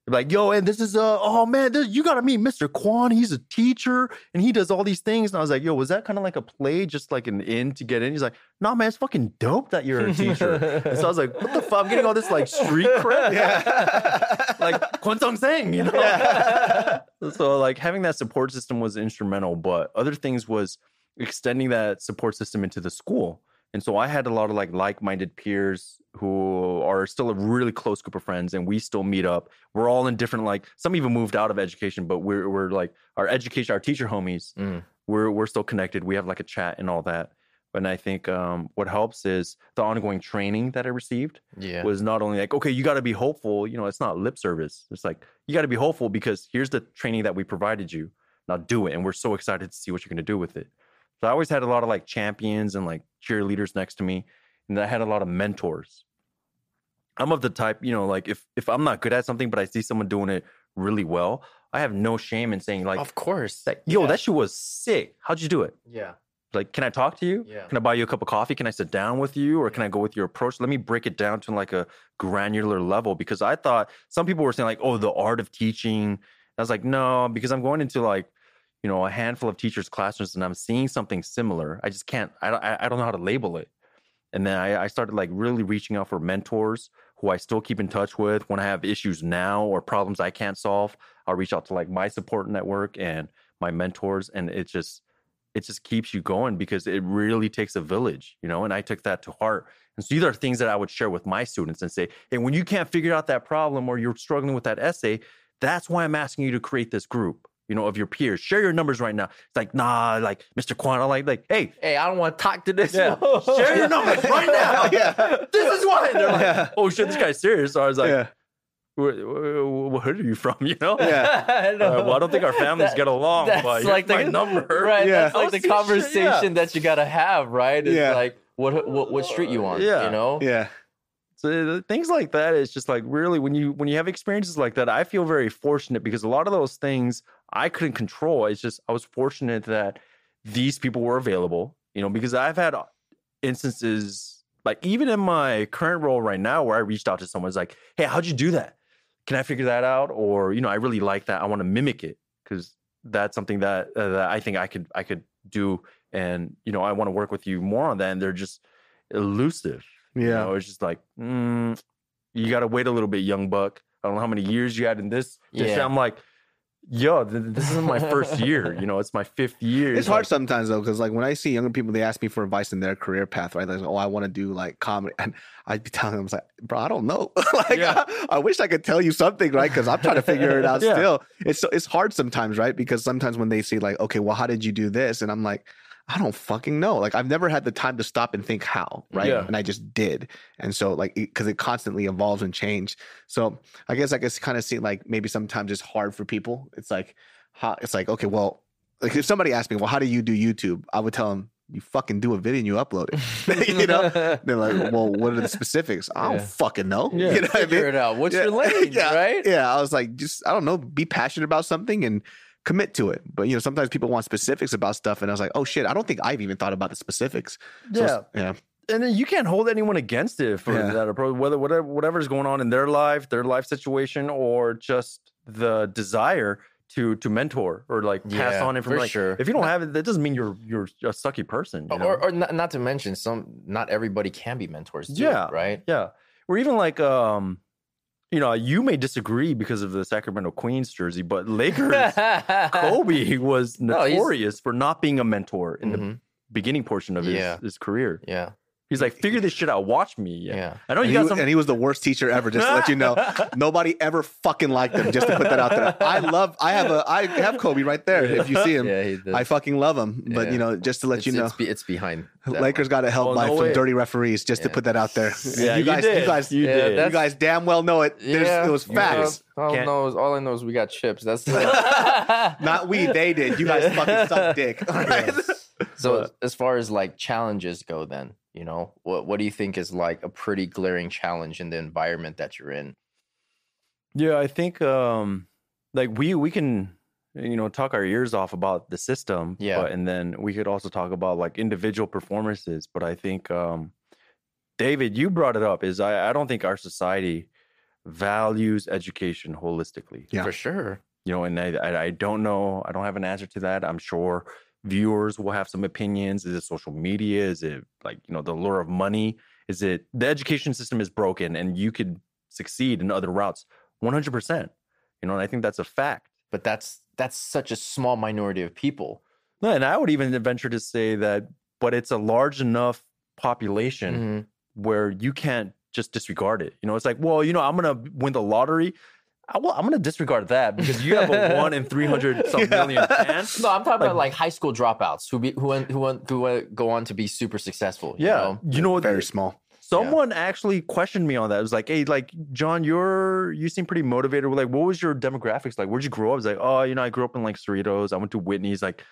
like yo, and this is uh oh man, this, you gotta meet Mr. Kwan. He's a teacher and he does all these things. And I was like, yo, was that kind of like a play, just like an in to get in? He's like, nah, man, it's fucking dope that you're a teacher. and so I was like, what the fuck? I'm getting all this like street cred, like Kwon Song Sang, you know. so like having that support system was instrumental, but other things was extending that support system into the school. And so I had a lot of like like-minded peers who are still a really close group of friends, and we still meet up. We're all in different like some even moved out of education, but we're we're like our education, our teacher homies. Mm. We're we're still connected. We have like a chat and all that. And I think um, what helps is the ongoing training that I received Yeah. was not only like, okay, you got to be hopeful. You know, it's not lip service. It's like you got to be hopeful because here's the training that we provided you. Now do it, and we're so excited to see what you're going to do with it. So I always had a lot of like champions and like cheerleaders next to me, and I had a lot of mentors. I'm of the type, you know, like if if I'm not good at something, but I see someone doing it really well, I have no shame in saying like, of course. like yo, Yeah. that shit was sick. How'd you do it? Yeah. like can i talk to you Yeah. can i buy you a cup of coffee can i sit down with you or can i go with your approach let me break it down to like a granular level because i thought some people were saying like oh the art of teaching i was like no because i'm going into like you know a handful of teachers classrooms and i'm seeing something similar i just can't i don't i don't know how to label it and then I, I started like really reaching out for mentors who i still keep in touch with when i have issues now or problems i can't solve i'll reach out to like my support network and my mentors and it just it just keeps you going because it really takes a village, you know. And I took that to heart. And so these are things that I would share with my students and say, hey, when you can't figure out that problem or you're struggling with that essay, that's why I'm asking you to create this group, you know, of your peers. Share your numbers right now. It's like, nah, like Mr. Quan, I'm like, like, hey, Hey, I don't want to talk to this. yeah, share your numbers right now. Yeah. This is why. And they're like, Yeah. oh shit, this guy's serious. So I was like, yeah. where, where, what are you from? You know? Yeah. I Uh, well, I don't think our families That- get along, That's but like like the my number. right? Yeah. That's like Oh, the see, shit, yeah. conversation that you gotta have, right? It's Yeah. like what what what street you on? Yeah. you know. Yeah. So things like that is just like really when you when you have experiences like that, I feel very fortunate because a lot of those things I couldn't control. It's just I was fortunate that these people were available, you know, because I've had instances like even in my current role right now where I reached out to someone it's like, "Hey, how'd you do that? Can I figure that out?" Or you know, I really like that. I want to mimic it because that's something that uh, that I think I could I could do, and you know, I want to work with you more on that. And they're just elusive. You Yeah. know, it's just like, mm, you got to wait a little bit, young buck. I don't know how many years you had in this. this Yeah. I'm like, yo, th- this isn't my first year. You know, it's my fifth year. It's hard like, sometimes though, because like when I see younger people, they ask me for advice in their career path, right? Like, oh, I want to do like comedy, and I'd be telling them, I was like, bro, I don't know. like, Yeah. I, I wish I could tell you something, right? Because I'm trying to figure it out Yeah. still. It's so it's hard sometimes, right? Because sometimes when they see like, okay, well, how did you do this? And I'm like, I don't fucking know. Like I've never had the time to stop and think how, right? Yeah. And I just did. And so like because it, constantly evolves and change. So I guess I guess kind of see like maybe sometimes it's hard for people. It's like how it's like okay, well, like if somebody asked me, well, how do you do YouTube? I would tell them you fucking do a video and you upload it. you know, they're like, well, what are the specifics? I don't Yeah. fucking know. Yeah. You know what I Figure mean? it out. What's Yeah. your lane, yeah, right? Yeah. I was like, just I don't know, be passionate about something and commit to it. But you know, sometimes people want specifics about stuff, and I was like, oh shit, I don't think I've even thought about the specifics. So Yeah. it's- yeah, and then you can't hold anyone against it for Yeah. that approach, whether whatever whatever's going on in their life, their life situation, or just the desire to to mentor or like pass Yeah, on information. Like, sure. If you don't have it, that doesn't mean you're you're a sucky person. you know? Or, or not, not to mention, some not everybody can be mentors. Too, Yeah. right. yeah, or even like um, you know, you may disagree because of the Sacramento Queens jersey, but Lakers Kobe was No, notorious for not being a mentor in the Mhm. beginning portion of his, his career. Yeah, He's like, figure this shit out. Watch me. yeah. Yeah. I know and you he, got some. and he was the worst teacher ever. Just to let you know, nobody ever fucking liked him. Just to put that out there. I love. I have a. I have Kobe right there. If you see him, Yeah. I fucking love him. But Yeah. you know, just to let it's, you know. it's, be- it's behind. that Lakers one. got to help Oh, by no some way. dirty referees. Just to put that out there. Yeah, you you guys, did. you guys, You you, did. that's- guys damn well know it. There's, Yeah. it was facts. All, I Can't- know is all I know is we got chips. That's Not we, they did. You guys fucking suck dick. All right? So as far as like challenges go, then you know what what do you think is like a pretty glaring challenge in the environment that you're in? Yeah, I think um like we we can you know talk our ears off about the system, Yeah. but, and then we could also talk about like individual performances. But I think um David, you brought it up is I, I don't think our society values education holistically. Yeah. For sure. You know, and I, I I don't know, I don't have an answer to that. I'm sure viewers will have some opinions. Is it social media? Is it like, you know, the lure of money? Is it the education system is broken and you could succeed in other routes? 100%. You know, and I think that's a fact. But that's that's such a small minority of people. No, and I would even venture to say that, but it's a large enough population Mhm. where you can't just disregard it. You know, it's like, well, you know, I'm gonna win the lottery. I, well, I'm gonna disregard that because you have a one in three hundred some Yeah. million chance. No, I'm talking Like- about like high school dropouts who be who went, who went, who went, go on to be super successful. you Yeah, know? you know what? Very small. Someone actually questioned me on that. It was like, "Hey, like John, you're you seem pretty motivated. We're like, what was your demographics like? Where'd you grow up?" I was like, "Oh, you know, I grew up in like Cerritos. I went to Whitney's, like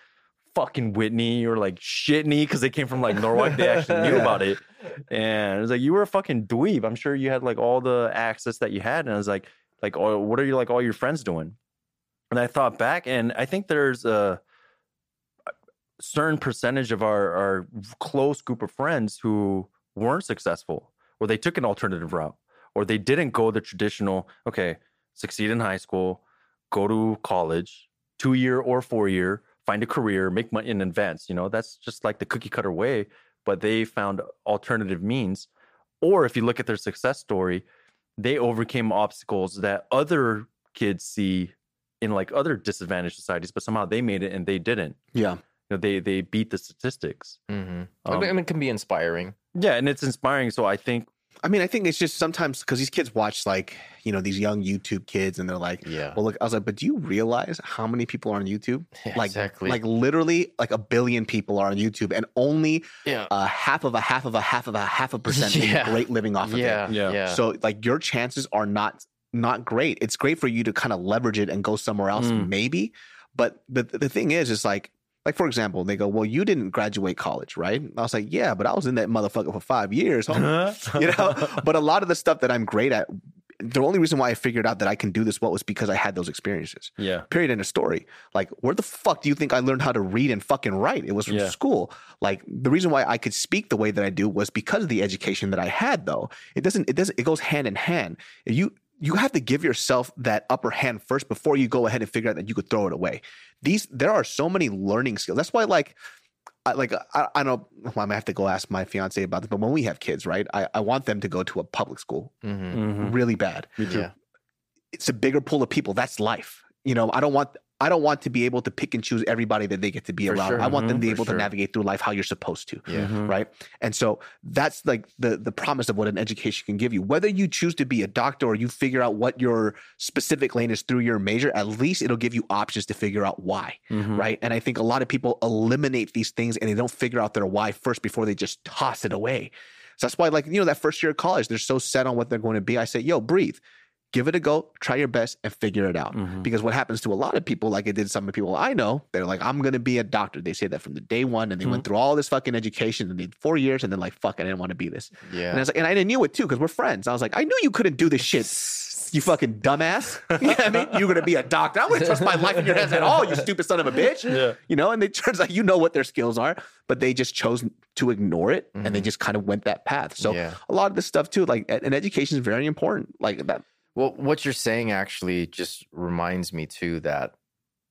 fucking Whitney or like Shitney because they came from like Norwalk. They actually knew Yeah. about it." And it was like, "You were a fucking dweeb. I'm sure you had like all the access that you had." And I was like, "Like, what are you like all your friends doing?" And I thought back, and I think there's a certain percentage of our our close group of friends who weren't successful or they took an alternative route or they didn't go the traditional okay succeed in high school go to college two year or four year find a career make money in advance you know that's just like the cookie cutter way but they found alternative means or if you look at their success story they overcame obstacles that other kids see in like other disadvantaged societies but somehow they made it and they didn't Yeah. you know, they they beat the statistics Mhm. Um, I mean, it can be inspiring. yeah and it's inspiring so i think I mean, I think it's just sometimes because these kids watch like, you know, these young YouTube kids and they're like, Yeah. well, look, I was like, but do you realize how many people are on YouTube? Yeah, Like, exactly. like literally like a billion people are on YouTube and only yeah. a half of a half of a half of a half a percent Yeah. make great living off of yeah. it. Yeah. Yeah. So like your chances are not not great. It's great for you to kind of leverage it and go somewhere else, Mm. maybe. But the the thing is, is like like for example, they go, well, you didn't graduate college, right? I was like, yeah, but I was in that motherfucker for five years, you know. But a lot of the stuff that I'm great at, the only reason why I figured out that I can do this well was because I had those experiences. yeah Period. End of story. Like, where the fuck do you think I learned how to read and fucking write? It was from Yeah. school. Like, the reason why I could speak the way that I do was because of the education that I had. Though it doesn't. It doesn't. It goes hand in hand. You you have to give yourself that upper hand first before you go ahead and figure out that you could throw it away. These there are so many learning skills. That's why like. I, like I, I know well, I'm gonna have to go ask my fiance about this, but when we have kids, right? I, I want them to go to a public school Mhm. Mhm. really bad Me too. Yeah. it's a bigger pool of people. That's life. You know, I don't want I don't want to be able to pick and choose everybody that they get to be For around. sure. I want them to be Mhm, able for to navigate through life how you're supposed to. Yeah. Mhm. Right. And so that's like the the promise of what an education can give you. Whether you choose to be a doctor or you figure out what your specific lane is through your major, at least it'll give you options to figure out why. Mhm. Right. And I think a lot of people eliminate these things and they don't figure out their why first before they just toss it away. So that's why, like, you know, that first year of college, they're so set on what they're going to be. I say, yo, breathe, give it a go, try your best, and figure it out. Mhm. Because what happens to a lot of people, like it did some of the people I know, they're like, I'm going to be a doctor. They say that from the day one, and they went through all this fucking education and they did four years, and then like, fuck, I didn't want to be this. Yeah. And I was like, and I knew it too because we're friends. I was like, I knew you couldn't do this shit. You fucking dumbass. you know I mean? You're gonna be a doctor. I'm gonna trust my life in your hands at all, you stupid son of a bitch. Yeah. You know, and it turns out you know what their skills are, but they just chose to ignore it and they Mhm. just kind of went that path. So Yeah. a lot of this stuff too, like and education is very important. Like that Well, what you're saying actually just reminds me too that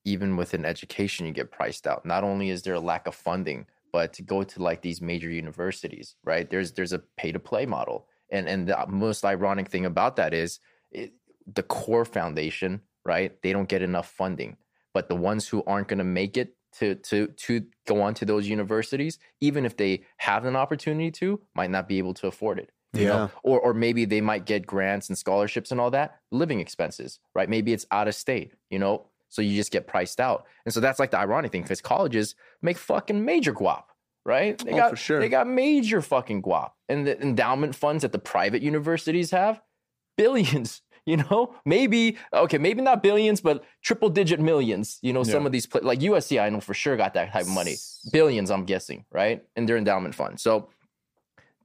even within education, you get priced out. Not only is there a lack of funding, but to go to like these major universities, right? There's there's a pay to play model, and and the most ironic thing about that is it, the core foundation, right? They don't get enough funding, but the ones who aren't going to make it to to to go on to those universities, even if they have an opportunity to, might not be able to afford it you know? Yeah. or or maybe they might get grants and scholarships and all that living expenses right? Maybe it's out of state you know? So you just get priced out. And so that's like the ironic thing because colleges make fucking major guap right? They Oh, got for sure. they got major fucking guap. And the endowment funds that the private universities have billions you know? Maybe okay maybe not billions but triple digit millions you know some of these pla- like usc i know for sure got that type of money. Billions i'm guessing right and their endowment fund. So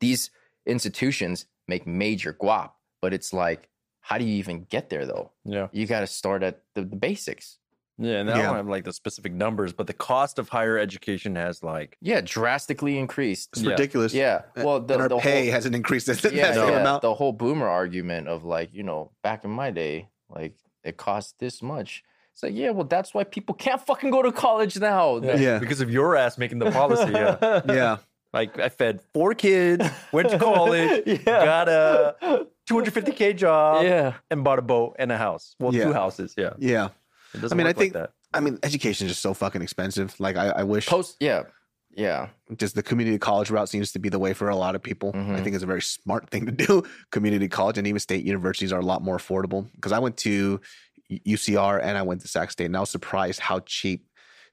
these institutions make major guap but it's like how do you even get there though Yeah. you got to start at the, the basics Yeah. And I Yeah. don't have like the specific numbers, but the cost of higher education has like yeah drastically increased it's Yeah. ridiculous. yeah well the, and our the pay whole, hasn't increased that yeah, same yeah, amount. the whole boomer argument of like you know back in my day like it cost this much it's like yeah well that's why people can't fucking go to college now Yeah. because of your ass making the policy. Yeah. yeah. Like I fed four kids, went to college, yeah got a 250k job, yeah and bought a boat and a house. Well, Yeah. two houses. Yeah. Yeah. It doesn't I mean, I think- like. I mean, education is just so fucking expensive. Like I, I wish post yeah yeah just the community college route seems to be the way for a lot of people. I Mhm. think it's a very smart thing to do. Community college and even state universities are a lot more affordable. Because I went to UCR and I went to Sac State, and I was surprised how cheap,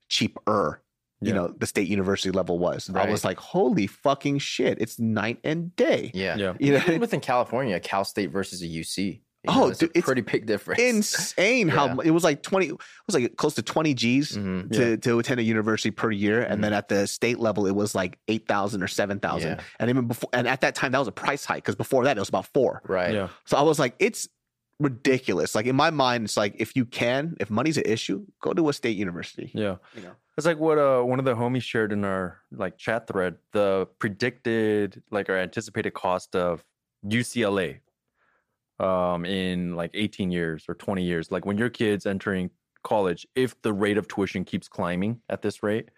cheaper, you Yeah. know, the state university level was. I was like, holy fucking shit! It's night and day. yeah Yeah. You know, Even within California, Cal State versus a UC. you Oh, know, it's dude, a it's pretty big difference. insane how Yeah. it was like 20 it was like close to 20 g's Mhm. to, to attend a university per year and Mhm. then at the state level it was like 8000 or 7000 Yeah. and even before and at that time that was a price hike because before that it was about four Right. Yeah. so i was like it's ridiculous like in my mind it's like if you can if money's an issue go to a state university Yeah. you know It's like what uh, one of the homies shared in our like chat thread. The predicted like our anticipated cost of UCLA um in like 18 years or 20 years. Like when your kid's entering college, if the rate of tuition keeps climbing at this rate,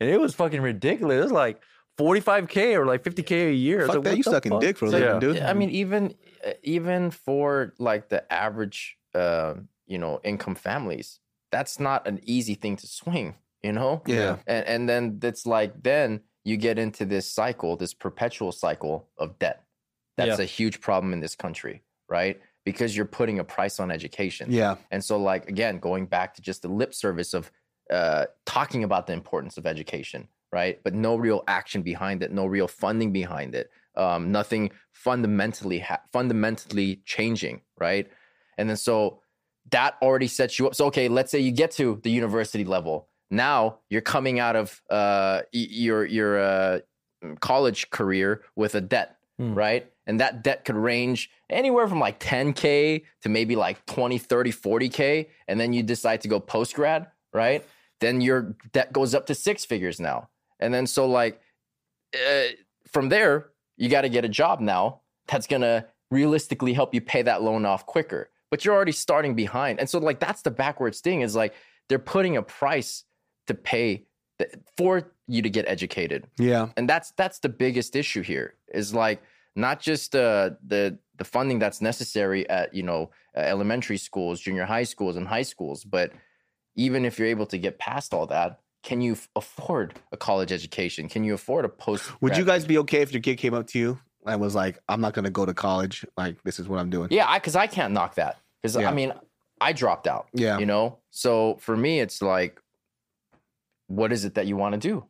and it was fucking ridiculous. It was like 45k or like 50k a year. Fuck like, that you sucking fuck? dick for a So, living yeah. dude I mean, even even for like the average, uh, you know, income families, that's not an easy thing to swing. You know. yeah And and then it's like then you get into this cycle, this perpetual cycle of debt. That's Yeah. a huge problem in this country, right? Because you're putting a price on education. yeah And so, like, again, going back to just the lip service of uh, talking about the importance of education, right? But no real action behind it, no real funding behind it, um, nothing fundamentally ha- fundamentally changing, right? And then so that already sets you up. So, okay, let's say you get to the university level. Now you're coming out of uh, your your uh, college career with a debt, Hmm. right? And that debt could range anywhere from like 10K to maybe like 20, 30, 40K. And then you decide to go post grad, right? Then your debt goes up to six figures now. And then so, like, uh, from there, you got to get a job now that's going to realistically help you pay that loan off quicker. But you're already starting behind. And so, like, that's the backwards thing is like they're putting a price to pay th- for you to get educated yeah and that's that's the biggest issue here is like not just uh, the the funding that's necessary at you know uh, elementary schools junior high schools and high schools but even if you're able to get past all that, can you afford a college education? Can you afford a post? Would you guys be okay if your kid came up to you and was like, "I'm not going to go to college. Like, this is what I'm doing." Yeah, because I, can't knock that. Because Yeah. I mean, I dropped out. Yeah. You know, so for me, it's like, what is it that you want to do?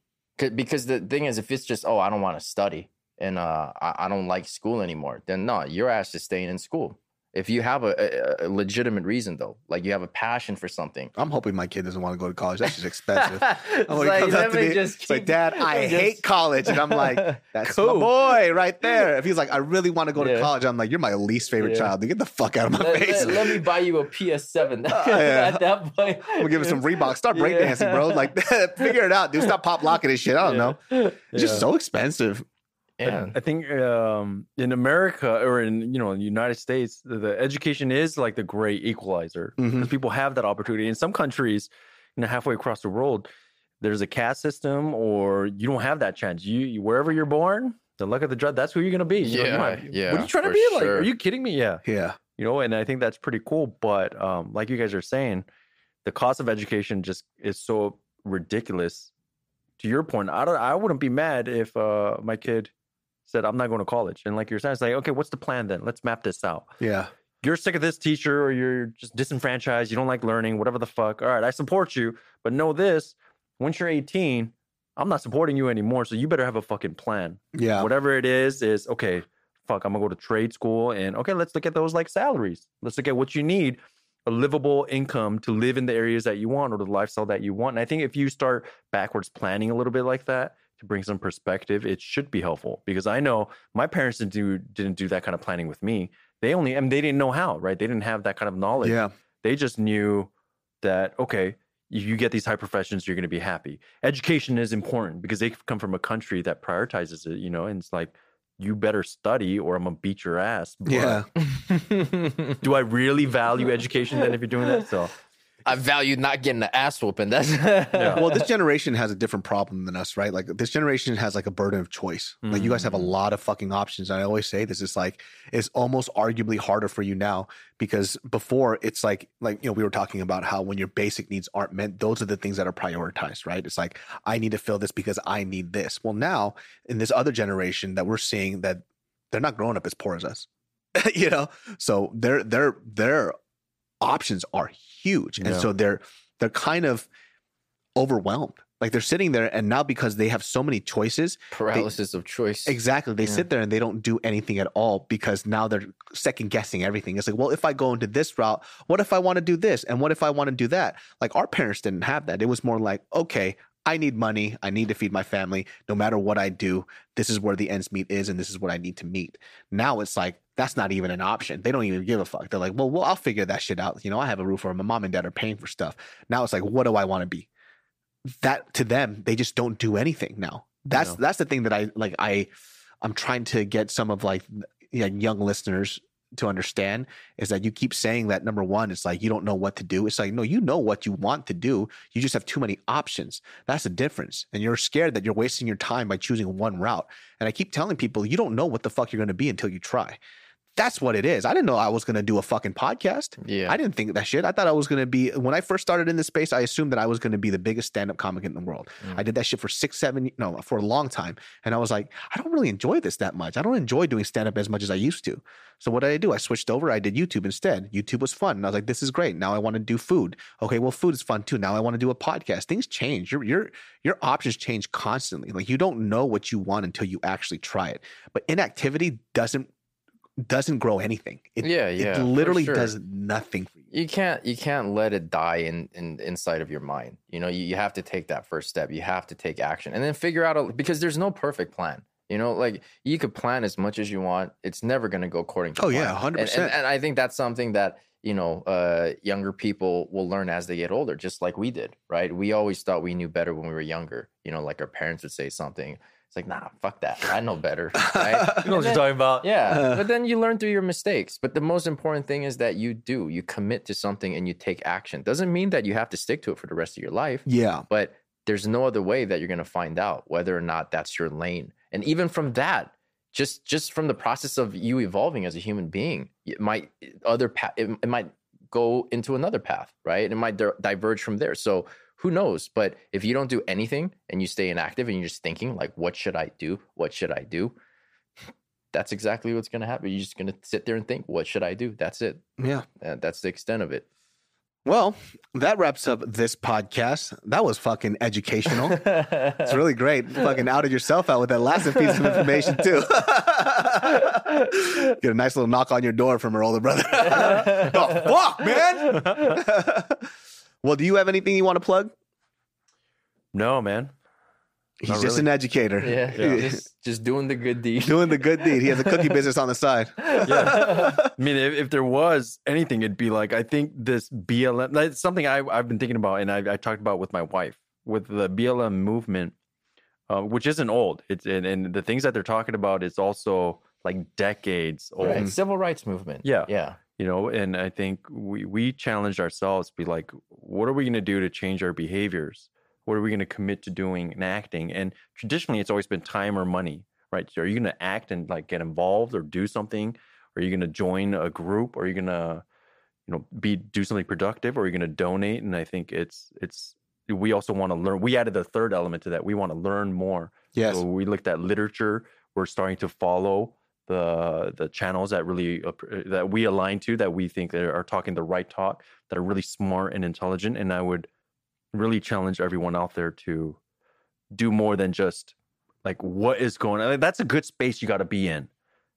Because the thing is, if it's just, oh, I don't want to study and uh, I, I don't like school anymore, then no, your ass is staying in school. If you have a, a, a legitimate reason, though, like you have a passion for something, I'm hoping my kid doesn't want to go to college. That's just expensive. He like, comes up let to me just it's like, Dad, I just- hate college. And I'm like, That's my Cool. boy right there. If he's like, I really want to go to college, I'm like, You're my least favorite Yeah. child. Get the fuck out of my let, face. let- let me buy you a PS7. yeah. At that point, We'll give him some Reebok. Start Yeah. breakdancing, bro. Like, figure it out, dude. Stop pop locking this shit. I don't know. It's just so expensive. Yeah. I think um, in America or in you know in the United States, the, the education is like the great equalizer because people have that opportunity. In some countries, you know, halfway across the world, there's a caste system, or you don't have that chance. You, you wherever you're born, the luck of the draw. That's who you're gonna be. You know, you Yeah, might- yeah, What are you trying to be like? Are you kidding me? Yeah. Yeah. you know and i think that's pretty cool but um like you guys are saying the cost of education just is so ridiculous to your point i don't i wouldn't be mad if uh my kid said i'm not going to college. And like you're saying it's like okay what's the plan then? Let's map this out. Yeah. you're sick of this teacher or you're just disenfranchised you don't like learning whatever the fuck. All right i support you but know this once you're 18 i'm not supporting you anymore so you better have a fucking plan. Yeah. whatever it is is okay fuck i'm gonna go to trade school and okay let's look at those like salaries. Let's look at what you need a livable income to live in the areas that you want or the lifestyle that you want. And i think if you start backwards planning a little bit like that to bring some perspective it should be helpful because i know my parents didn't do didn't do that kind of planning with me. They only I mean, they didn't know how right? They didn't have that kind of knowledge. Yeah. they just knew that okay you get these high professions you're going to be happy. Education is important because they come from a country that prioritizes it you know and it's like you better study or i'm gonna beat your ass But Yeah. do i really value education then if you're doing that? So I value not getting the ass whooping. That's yeah. well, this generation has a different problem than us, right? Like this generation has like a burden of choice. Like you guys have a Mm. lot of fucking options. And I always say this is like it's almost arguably harder for you now because before it's like like you know we were talking about how when your basic needs aren't met, those are the things that are prioritized, right? It's like I need to fill this because I need this. Well, now in this other generation that we're seeing that they're not growing up as poor as us. you know, so their their their options are huge, and Yeah. so they're they're kind of overwhelmed. Like they're sitting there, and now because they have so many choices, paralysis of choice. exactly, they Yeah. sit there and they don't do anything at all because now they're second guessing everything. It's like, well, if I go into this route, what if I want to do this, and what if I want to do that? Like our parents didn't have that. It was more like, okay. I need money. I need to feed my family. No matter what I do, this is where the ends meet is, and this is what I need to meet. Now it's like that's not even an option. They don't even give a fuck. They're like, well, well, I'll figure that shit out. You know, I have a roof over my mom and dad are paying for stuff. Now it's like, what do I want to be? That to them, they just don't do anything now. That's that's the thing that I like. I I'm trying to get some of like you know, young listeners to understand is that you keep saying that number one, it's like you don't know what to do. It's like, no, you know what you want to do. You just have too many options. That's the difference. And you're scared that you're wasting your time by choosing one route. And I keep telling people, you don't know what the fuck you're going to be until you try. That's what it is. I didn't know I was going to do a fucking podcast. yeah. I didn't think that shit. I thought I was going to be, when I first started in this space, I assumed that I was going to be the biggest stand up comic in the world. Mm. I did that shit for six, seven, no, for a long time. And I was like, I don't really enjoy this that much. I don't enjoy doing stand up as much as I used to. So what did I do? I switched over. I did YouTube instead. YouTube was fun. And I was like, this is great. Now I want to do food. Okay, well, food is fun too. Now I want to do a podcast. Things change. Your your your options change constantly. Like you don't know what you want until you actually try it. But inactivity doesn't doesn't grow anything. It, Yeah, it yeah, for literally sure. does nothing for you. you can't you can't let it die in, in inside of your mind you know you, you have to take that first step you have to take action and then figure out a, because there's no perfect plan you know like you could plan as much as you want it's never going to go according to Oh, plan. yeah, 100%. And, and, and i think that's something that you know uh younger people will learn as they get older just like we did right we always thought we knew better when we were younger you know like our parents would say something it's like nah fuck that i know better right you know what you're talking about yeah, Uh. but then you learn through your mistakes. But the most important thing is that you do, you commit to something and you take action. Doesn't mean that you have to stick to it for the rest of your life, Yeah. but there's no other way that you're going to find out whether or not that's your lane. And even from that, just just from the process of you evolving as a human being, it might other path, it, it might go into another path, right? And it might di- diverge from there. So who knows? But if you don't do anything and you stay inactive and you're just thinking like, what should I do? What should I do? That's exactly what's going to happen. You're just going to sit there and think, what should I do? That's it. Yeah. Uh, that's the extent of it. Well, that wraps up this podcast. That was fucking educational. It's really great. Fucking outed yourself out with that last piece of information too. Get a nice little knock on your door from her older brother. the fuck, man. Well, do you have anything you want to plug? No, man. He's Not just really. an educator. Yeah, just just doing the good deed. Doing the good deed. He has a cookie business on the side. Yeah. I mean, if, if there was anything, it'd be like I think this BLM. That's something I, I've been thinking about, and I, I talked about with my wife with the BLM movement, uh, which isn't old. It's and, and the things that they're talking about is also like decades old. Right. Civil rights movement. Yeah. Yeah. You know, and I think we we challenged ourselves to be like, what are we going to do to change our behaviors? What are we going to commit to doing and acting? And traditionally, it's always been time or money, right? So are you going to act and like get involved or do something? Are you going to join a group? Are you going to, you know, be do something productive? Or are you going to donate? And I think it's it's we also want to learn. We added the third element to that. We want to learn more. Yes. So we looked at literature. We're starting to follow the the channels that really uh, that we align to that we think that are talking the right talk that are really smart and intelligent. And I would really challenge everyone out there to do more than just like what is going on. Like, that's a good space you got to be in,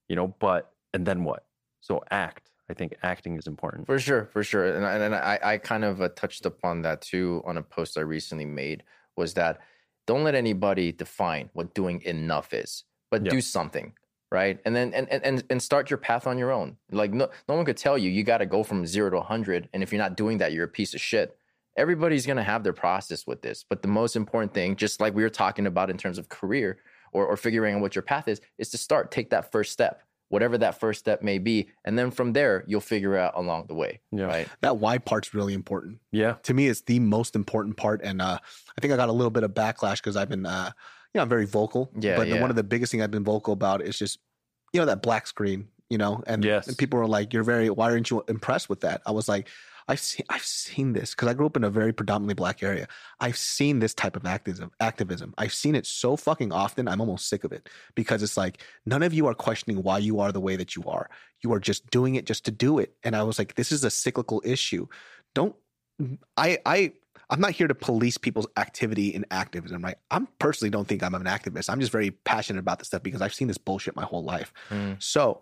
you know. But and then what? So act. I think acting is important. For sure, for sure, and I, and I, I kind of uh, touched upon that too on a post I recently made. Was that don't let anybody define what doing enough is, but Yeah. do something, right? And then and, and and and start your path on your own. Like no no one could tell you you got to go from zero to hundred, and if you're not doing that, you're a piece of shit. Everybody's gonna have their process with this, but the most important thing, just like we were talking about in terms of career or or figuring out what your path is, is to start take that first step. Whatever that first step may be, and then from there you'll figure out along the way Yeah. right? That why part's really important. Yeah. to me it's the most important part and uh i think i got a little bit of backlash because i've been uh you know i'm very vocal Yeah, but yeah. one of the biggest thing i've been vocal about is just you know that black screen you know and, Yes. and people were like you're very why aren't you impressed with that? I was like i've seen i've seen this because i grew up in a very predominantly black area. I've seen this type of activism activism. I've seen it so fucking often i'm almost sick of it. Because it's like none of you are questioning why you are the way that you are. You are just doing it just to do it. And i was like this is a cyclical issue. Don't I I I'm not here to police people's activity in activism, right? I'm personally don't think I'm an activist. I'm just very passionate about this stuff because I've seen this bullshit my whole life. Mm. So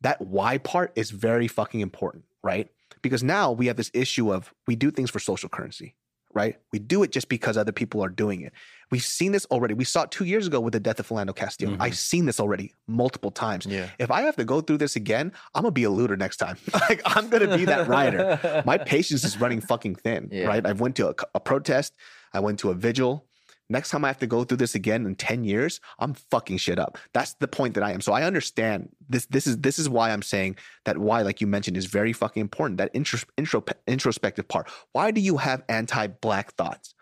that why part is very fucking important, right? Because now we have this issue of we do things for social currency, right? We do it just because other people are doing it. We've seen this already. We saw it two years ago with the death of Philando Castile. Mhm. I've seen this already multiple times. Yeah. If I have to go through this again, I'm gonna be a looter next time. like I'm gonna be that rider my patience is running fucking thin Yeah. right i've went to a, a protest i went to a vigil next time i have to go through this again in 10 years i'm fucking shit up that's the point that i am so i understand this this is this is why i'm saying that why like you mentioned is very fucking important that intro, intro, introspective part why do you have anti-black thoughts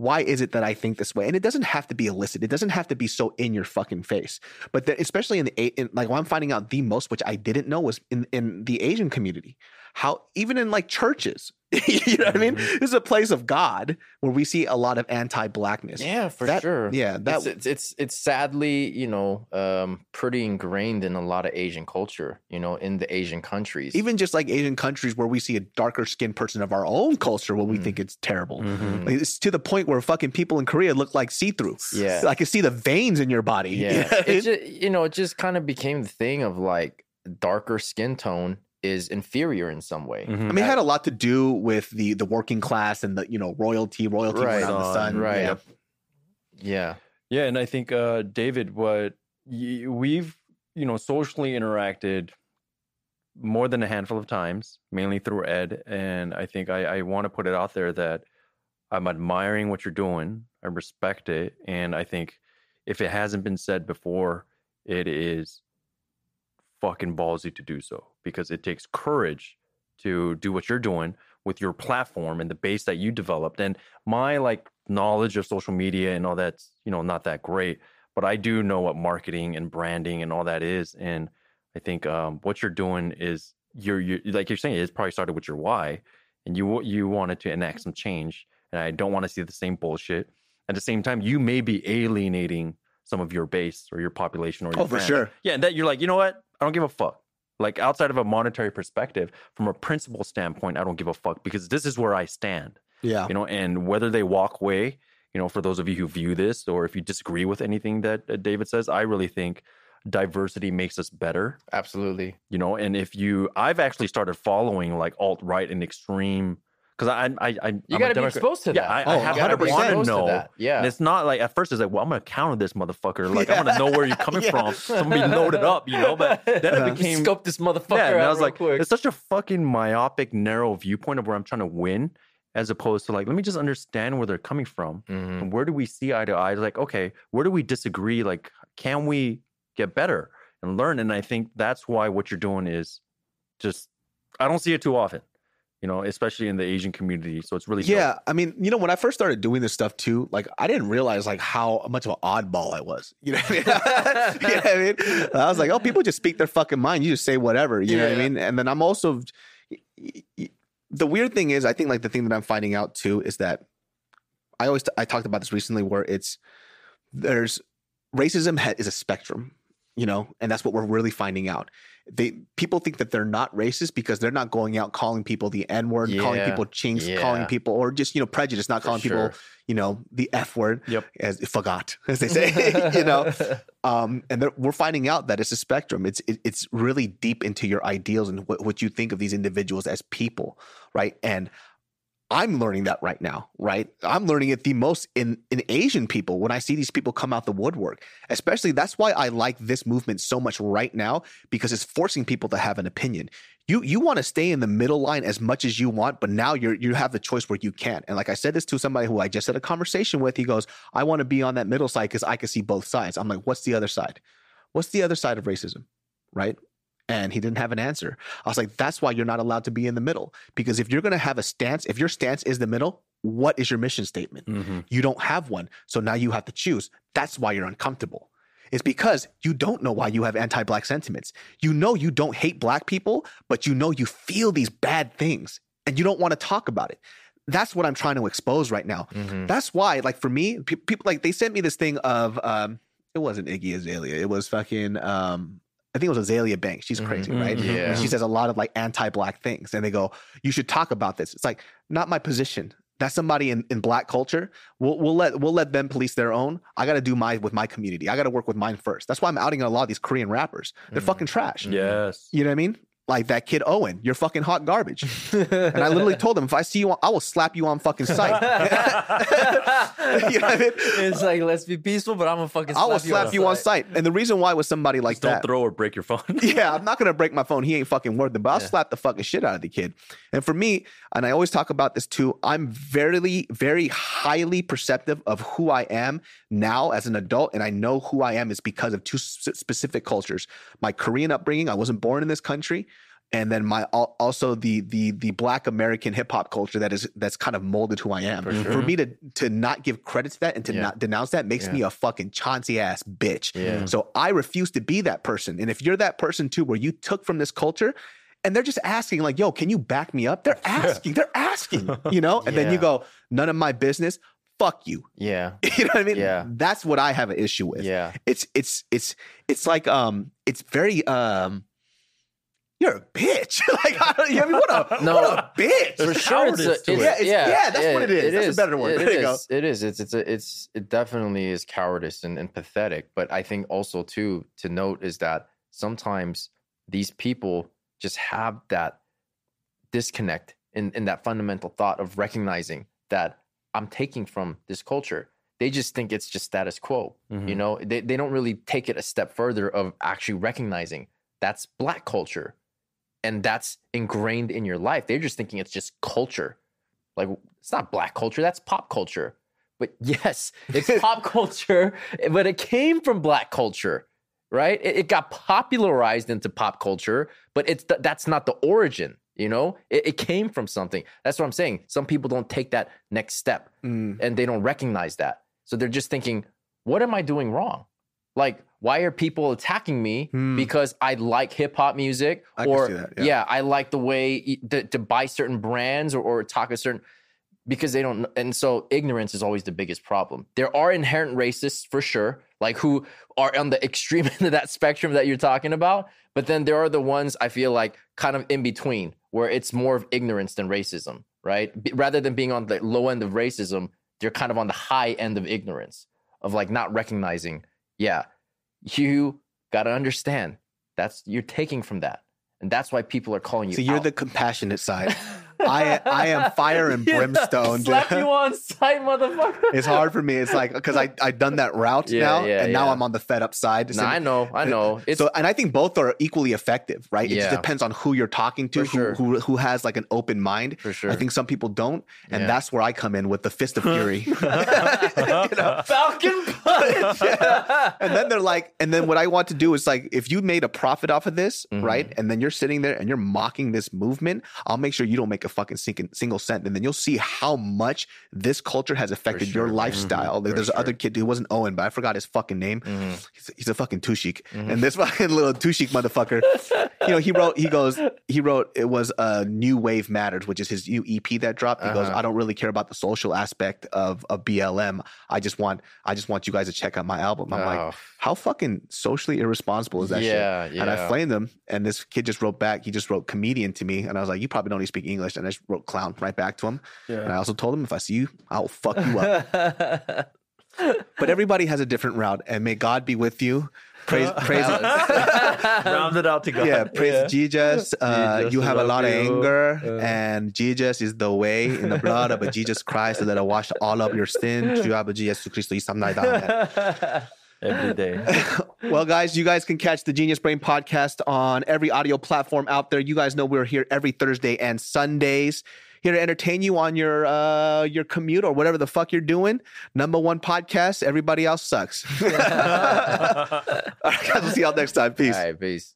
why is it that I think this way? And it doesn't have to be illicit. It doesn't have to be so in your fucking face. But the, especially in the in, like what I'm finding out the most, which I didn't know, was in in the Asian community. How even in like churches, you know what I mean? Mm-hmm. This is a place of God where we see a lot of anti-blackness. Yeah, for That- sure. Yeah, that it's, it's it's sadly, you know, um, pretty ingrained in a lot of Asian culture. You know, in the Asian countries. even just like Asian countries where we see a darker skinned person of our own culture where we Mm. think it's terrible. Mhm. Like, it's to the point where fucking people in Korea look like see through. Yeah. I can see the veins in your body. You know yeah, I mean? it just, you know, it just kind of became the thing of like darker skin tone is inferior in some way. Mhm. I mean, it had a lot to do with the the working class and the you know royalty, royalty Right. around the sun. Right. Yeah. Yeah. Yeah, and I think uh, David, what y- we've you know socially interacted more than a handful of times, mainly through Ed, and I think I, I want to put it out there that I'm admiring what you're doing. I respect it, and I think if it hasn't been said before, it is fucking ballsy to do so because it takes courage to do what you're doing with your platform and the base that you developed. And my like knowledge of social media and all that's, you know, not that great, but I do know what marketing and branding and all that is. And I think um, what you're doing is you're you like you're saying it probably started with your why, and you you wanted to enact some change, and I don't want to see the same bullshit. At the same time, you may be alienating some of your base or your population or your Oh, for sure. Yeah, and that you're like, you know what? I don't give a fuck. Like outside of a monetary perspective, from a principle standpoint, I don't give a fuck because this is where I stand. Yeah. You know, and whether they walk away, you know, for those of you who view this or if you disagree with anything that uh, David says, I really think diversity makes us better. Absolutely. You know, and if you, I've actually started following like alt right and extreme because I, I, I, You got to be exposed to yeah, that. I, Oh, I have You gotta to be want to know. that. Yeah. And it's not like at first it's like, well, I'm gonna counter this motherfucker. Like I'm gonna know where you're coming Yeah. from. So I'm gonna be loaded up, you know. But then Yeah. it became Scope this motherfucker yeah, and out I was real like, quick. it's such a fucking myopic, narrow viewpoint of where I'm trying to win, as opposed to like, let me just understand where they're coming from Mhm. and where do we see eye to eye. Like, okay, where do we disagree? Like, can we get better and learn? And I think that's why what you're doing is just, I don't see it too often, you know, especially in the Asian community. So it's really dope. Yeah, I mean, you know, when I first started doing this stuff too, like I didn't realize like how much of an oddball I was. You know what I mean? you know what I mean? I was like, oh, people just speak their fucking mind. You just say whatever. You know what I mean? And then I'm also the weird thing is, I think like the thing that I'm finding out too is that I always I talked about this recently, where it's there's racism ha- is a spectrum, you know, and that's what we're really finding out. They people think that they're not racist because they're not going out calling people the N word, calling people chinks, calling people or just you know prejudice, not For calling sure. people you know the F word. Yep. as forgot as they say, you know. Um, and we're finding out that it's a spectrum. It's it, it's really deep into your ideals and what, what you think of these individuals as people, right? And I'm learning that right now, right? I'm learning it the most in in Asian people when I see these people come out the woodwork. Especially that's why I like this movement so much right now because it's forcing people to have an opinion. You you want to stay in the middle line as much as you want, but now you're you have the choice where you can't. And like I said this to somebody who I just had a conversation with, he goes, "I want to be on that middle side because I can see both sides." I'm like, "What's the other side? What's the other side of racism?" Right? And he didn't have an answer. I was like, that's why you're not allowed to be in the middle. Because if you're going to have a stance, if your stance is the middle, what is your mission statement? Mhm. You don't have one. So now you have to choose. That's why you're uncomfortable. It's because you don't know why you have anti black sentiments. You know you don't hate black people, but you know you feel these bad things and you don't want to talk about it. That's what I'm trying to expose right now. Mhm. That's why, like for me, pe- people like they sent me this thing of um, it wasn't Iggy Azalea. It was fucking um, I think it was Azealia Banks. She's crazy, Mhm. right? Mm-hmm. Yeah. And she says a lot of like anti-black things, and they go, "You should talk about this." It's like not my position. That's somebody in, in black culture. We'll we'll let we'll let them police their own. I got to do my with my community. I got to work with mine first. That's why I'm outing a lot of these Korean rappers. They're Mhm. fucking trash. Yes. You know what I mean? Like that kid Owen, you're fucking hot garbage. And I literally told him, if I see you, on, I will slap you on fucking sight. you know what I mean? it's like let's be peaceful, but I'm gonna fucking. I will slap you on sight. And the reason why was somebody like Just don't that. throw or break your phone. yeah, I'm not gonna break my phone. He ain't fucking worth it, but I'll Yeah. slap the fucking shit out of the kid. And for me, and I always talk about this too, I'm very, very highly perceptive of who I am now as an adult, and I know who I am is because of two s- specific cultures: my Korean upbringing. I wasn't born in this country. And then my also the the the Black American hip hop culture that is that's kind of molded who I am. For For, me to to not give credit to that and to Yeah. not denounce that makes Yeah. me a fucking Chauncey ass bitch. Yeah. So I refuse to be that person. And if you're that person too, where you took from this culture and they're just asking, like, yo, can you back me up? They're asking, they're asking, you know? And then you go, none of my business. Fuck you. Yeah. You know what I mean? Yeah. That's what I have an issue with. Yeah. It's it's it's it's like um it's very um you're a bitch. like I don't, you know, what I mean? what a No. what a bitch. For sure, it's, a, it's it. Yeah, it's- yeah, that's what it is. That's a better word. It There you go. It is. It's it's a, it's it definitely is cowardice and, and pathetic. But I think also too to note is that sometimes these people just have that disconnect in in that fundamental thought of recognizing that I'm taking from this culture. They just think it's just status quo. You Mhm. know, they, they don't really take it a step further of actually recognizing that's black culture and that's ingrained in your life. They're just thinking it's just culture. Like it's not black culture, that's pop culture. But yes, it's pop culture, but it came from black culture, right? It, it got popularized into pop culture, but it's th- that's not the origin. You know, it, it came from something. That's what I'm saying. Some people don't take that next step Mm. and they don't recognize that. So they're just thinking, what am I doing wrong? Like, why are people attacking me Hmm. because I like hip hop music I or that, yeah. I like the way to, to buy certain brands or, or talk a certain because they don't and so ignorance is always the biggest problem there are inherent racists for sure like who are on the extreme end of that spectrum that you're talking about but then there are the ones i feel like kind of in between where it's more of ignorance than racism right rather than being on the low end of racism they're kind of on the high end of ignorance of like not recognizing yeah you got to understand that's you're taking from that and that's why people are calling you So you're out. the compassionate side. I I am fire and Yeah, brimstone. dude. Slap you on sight, motherfucker. It's hard for me. It's like because I I done that route Yeah, now, yeah, and now yeah. I'm on the fed up side. Nah, I know, I know. It's so, and I think both are equally effective, right? It just depends on who you're talking to, For sure. who, who who has like an open mind. for sure. I think some people don't, and Yeah. that's where I come in with the fist of fury. you know? Falcon punch. and then they're like, and then what I want to do is like, if you made a profit off of this, Mhm. right? And then you're sitting there and you're mocking this movement, I'll make sure you don't make a fucking single, single cent. And then you'll see how much this culture has affected your lifestyle. Like, For There's sure. another kid who wasn't Owen, but I forgot his fucking name. Mhm. He's, a- he's a fucking tushik. Mhm. And this fucking little tushik motherfucker, you know, he wrote, he goes, he wrote, it was a New Wave Matters, which is his new EP that dropped. He goes, Uh-huh. I don't really care about the social aspect of, of BLM. I just want, I just want you guys to check out my album. I'm like, Oh, how fucking socially irresponsible is that yeah, shit? yeah. And I flamed him, and this kid just wrote back. He just wrote comedian to me, and I was like, "You probably don't even speak English." And I just wrote clown right back to him. And I Yeah. also told him, "If I see you, I'll fuck you up." but everybody has a different route, and may God be with you. Praise, praise, Round it out to God. yeah, praise Jesus. Uh, Jesus you have a love lot of you. anger, Uh. and Jesus is the way in the blood of Jesus Christ that will wash all of your sins. 주 아버지 예수 그리스도 이 삼나이다. Every day. well, guys, you guys can catch the Genius Brain podcast on every audio platform out there. You guys know we're here every Thursday and Sundays. Here to entertain you on your uh your commute or whatever the fuck you're doing. Number one podcast. Everybody else sucks. All right, guys, we'll see y'all next time. Peace. All right, peace.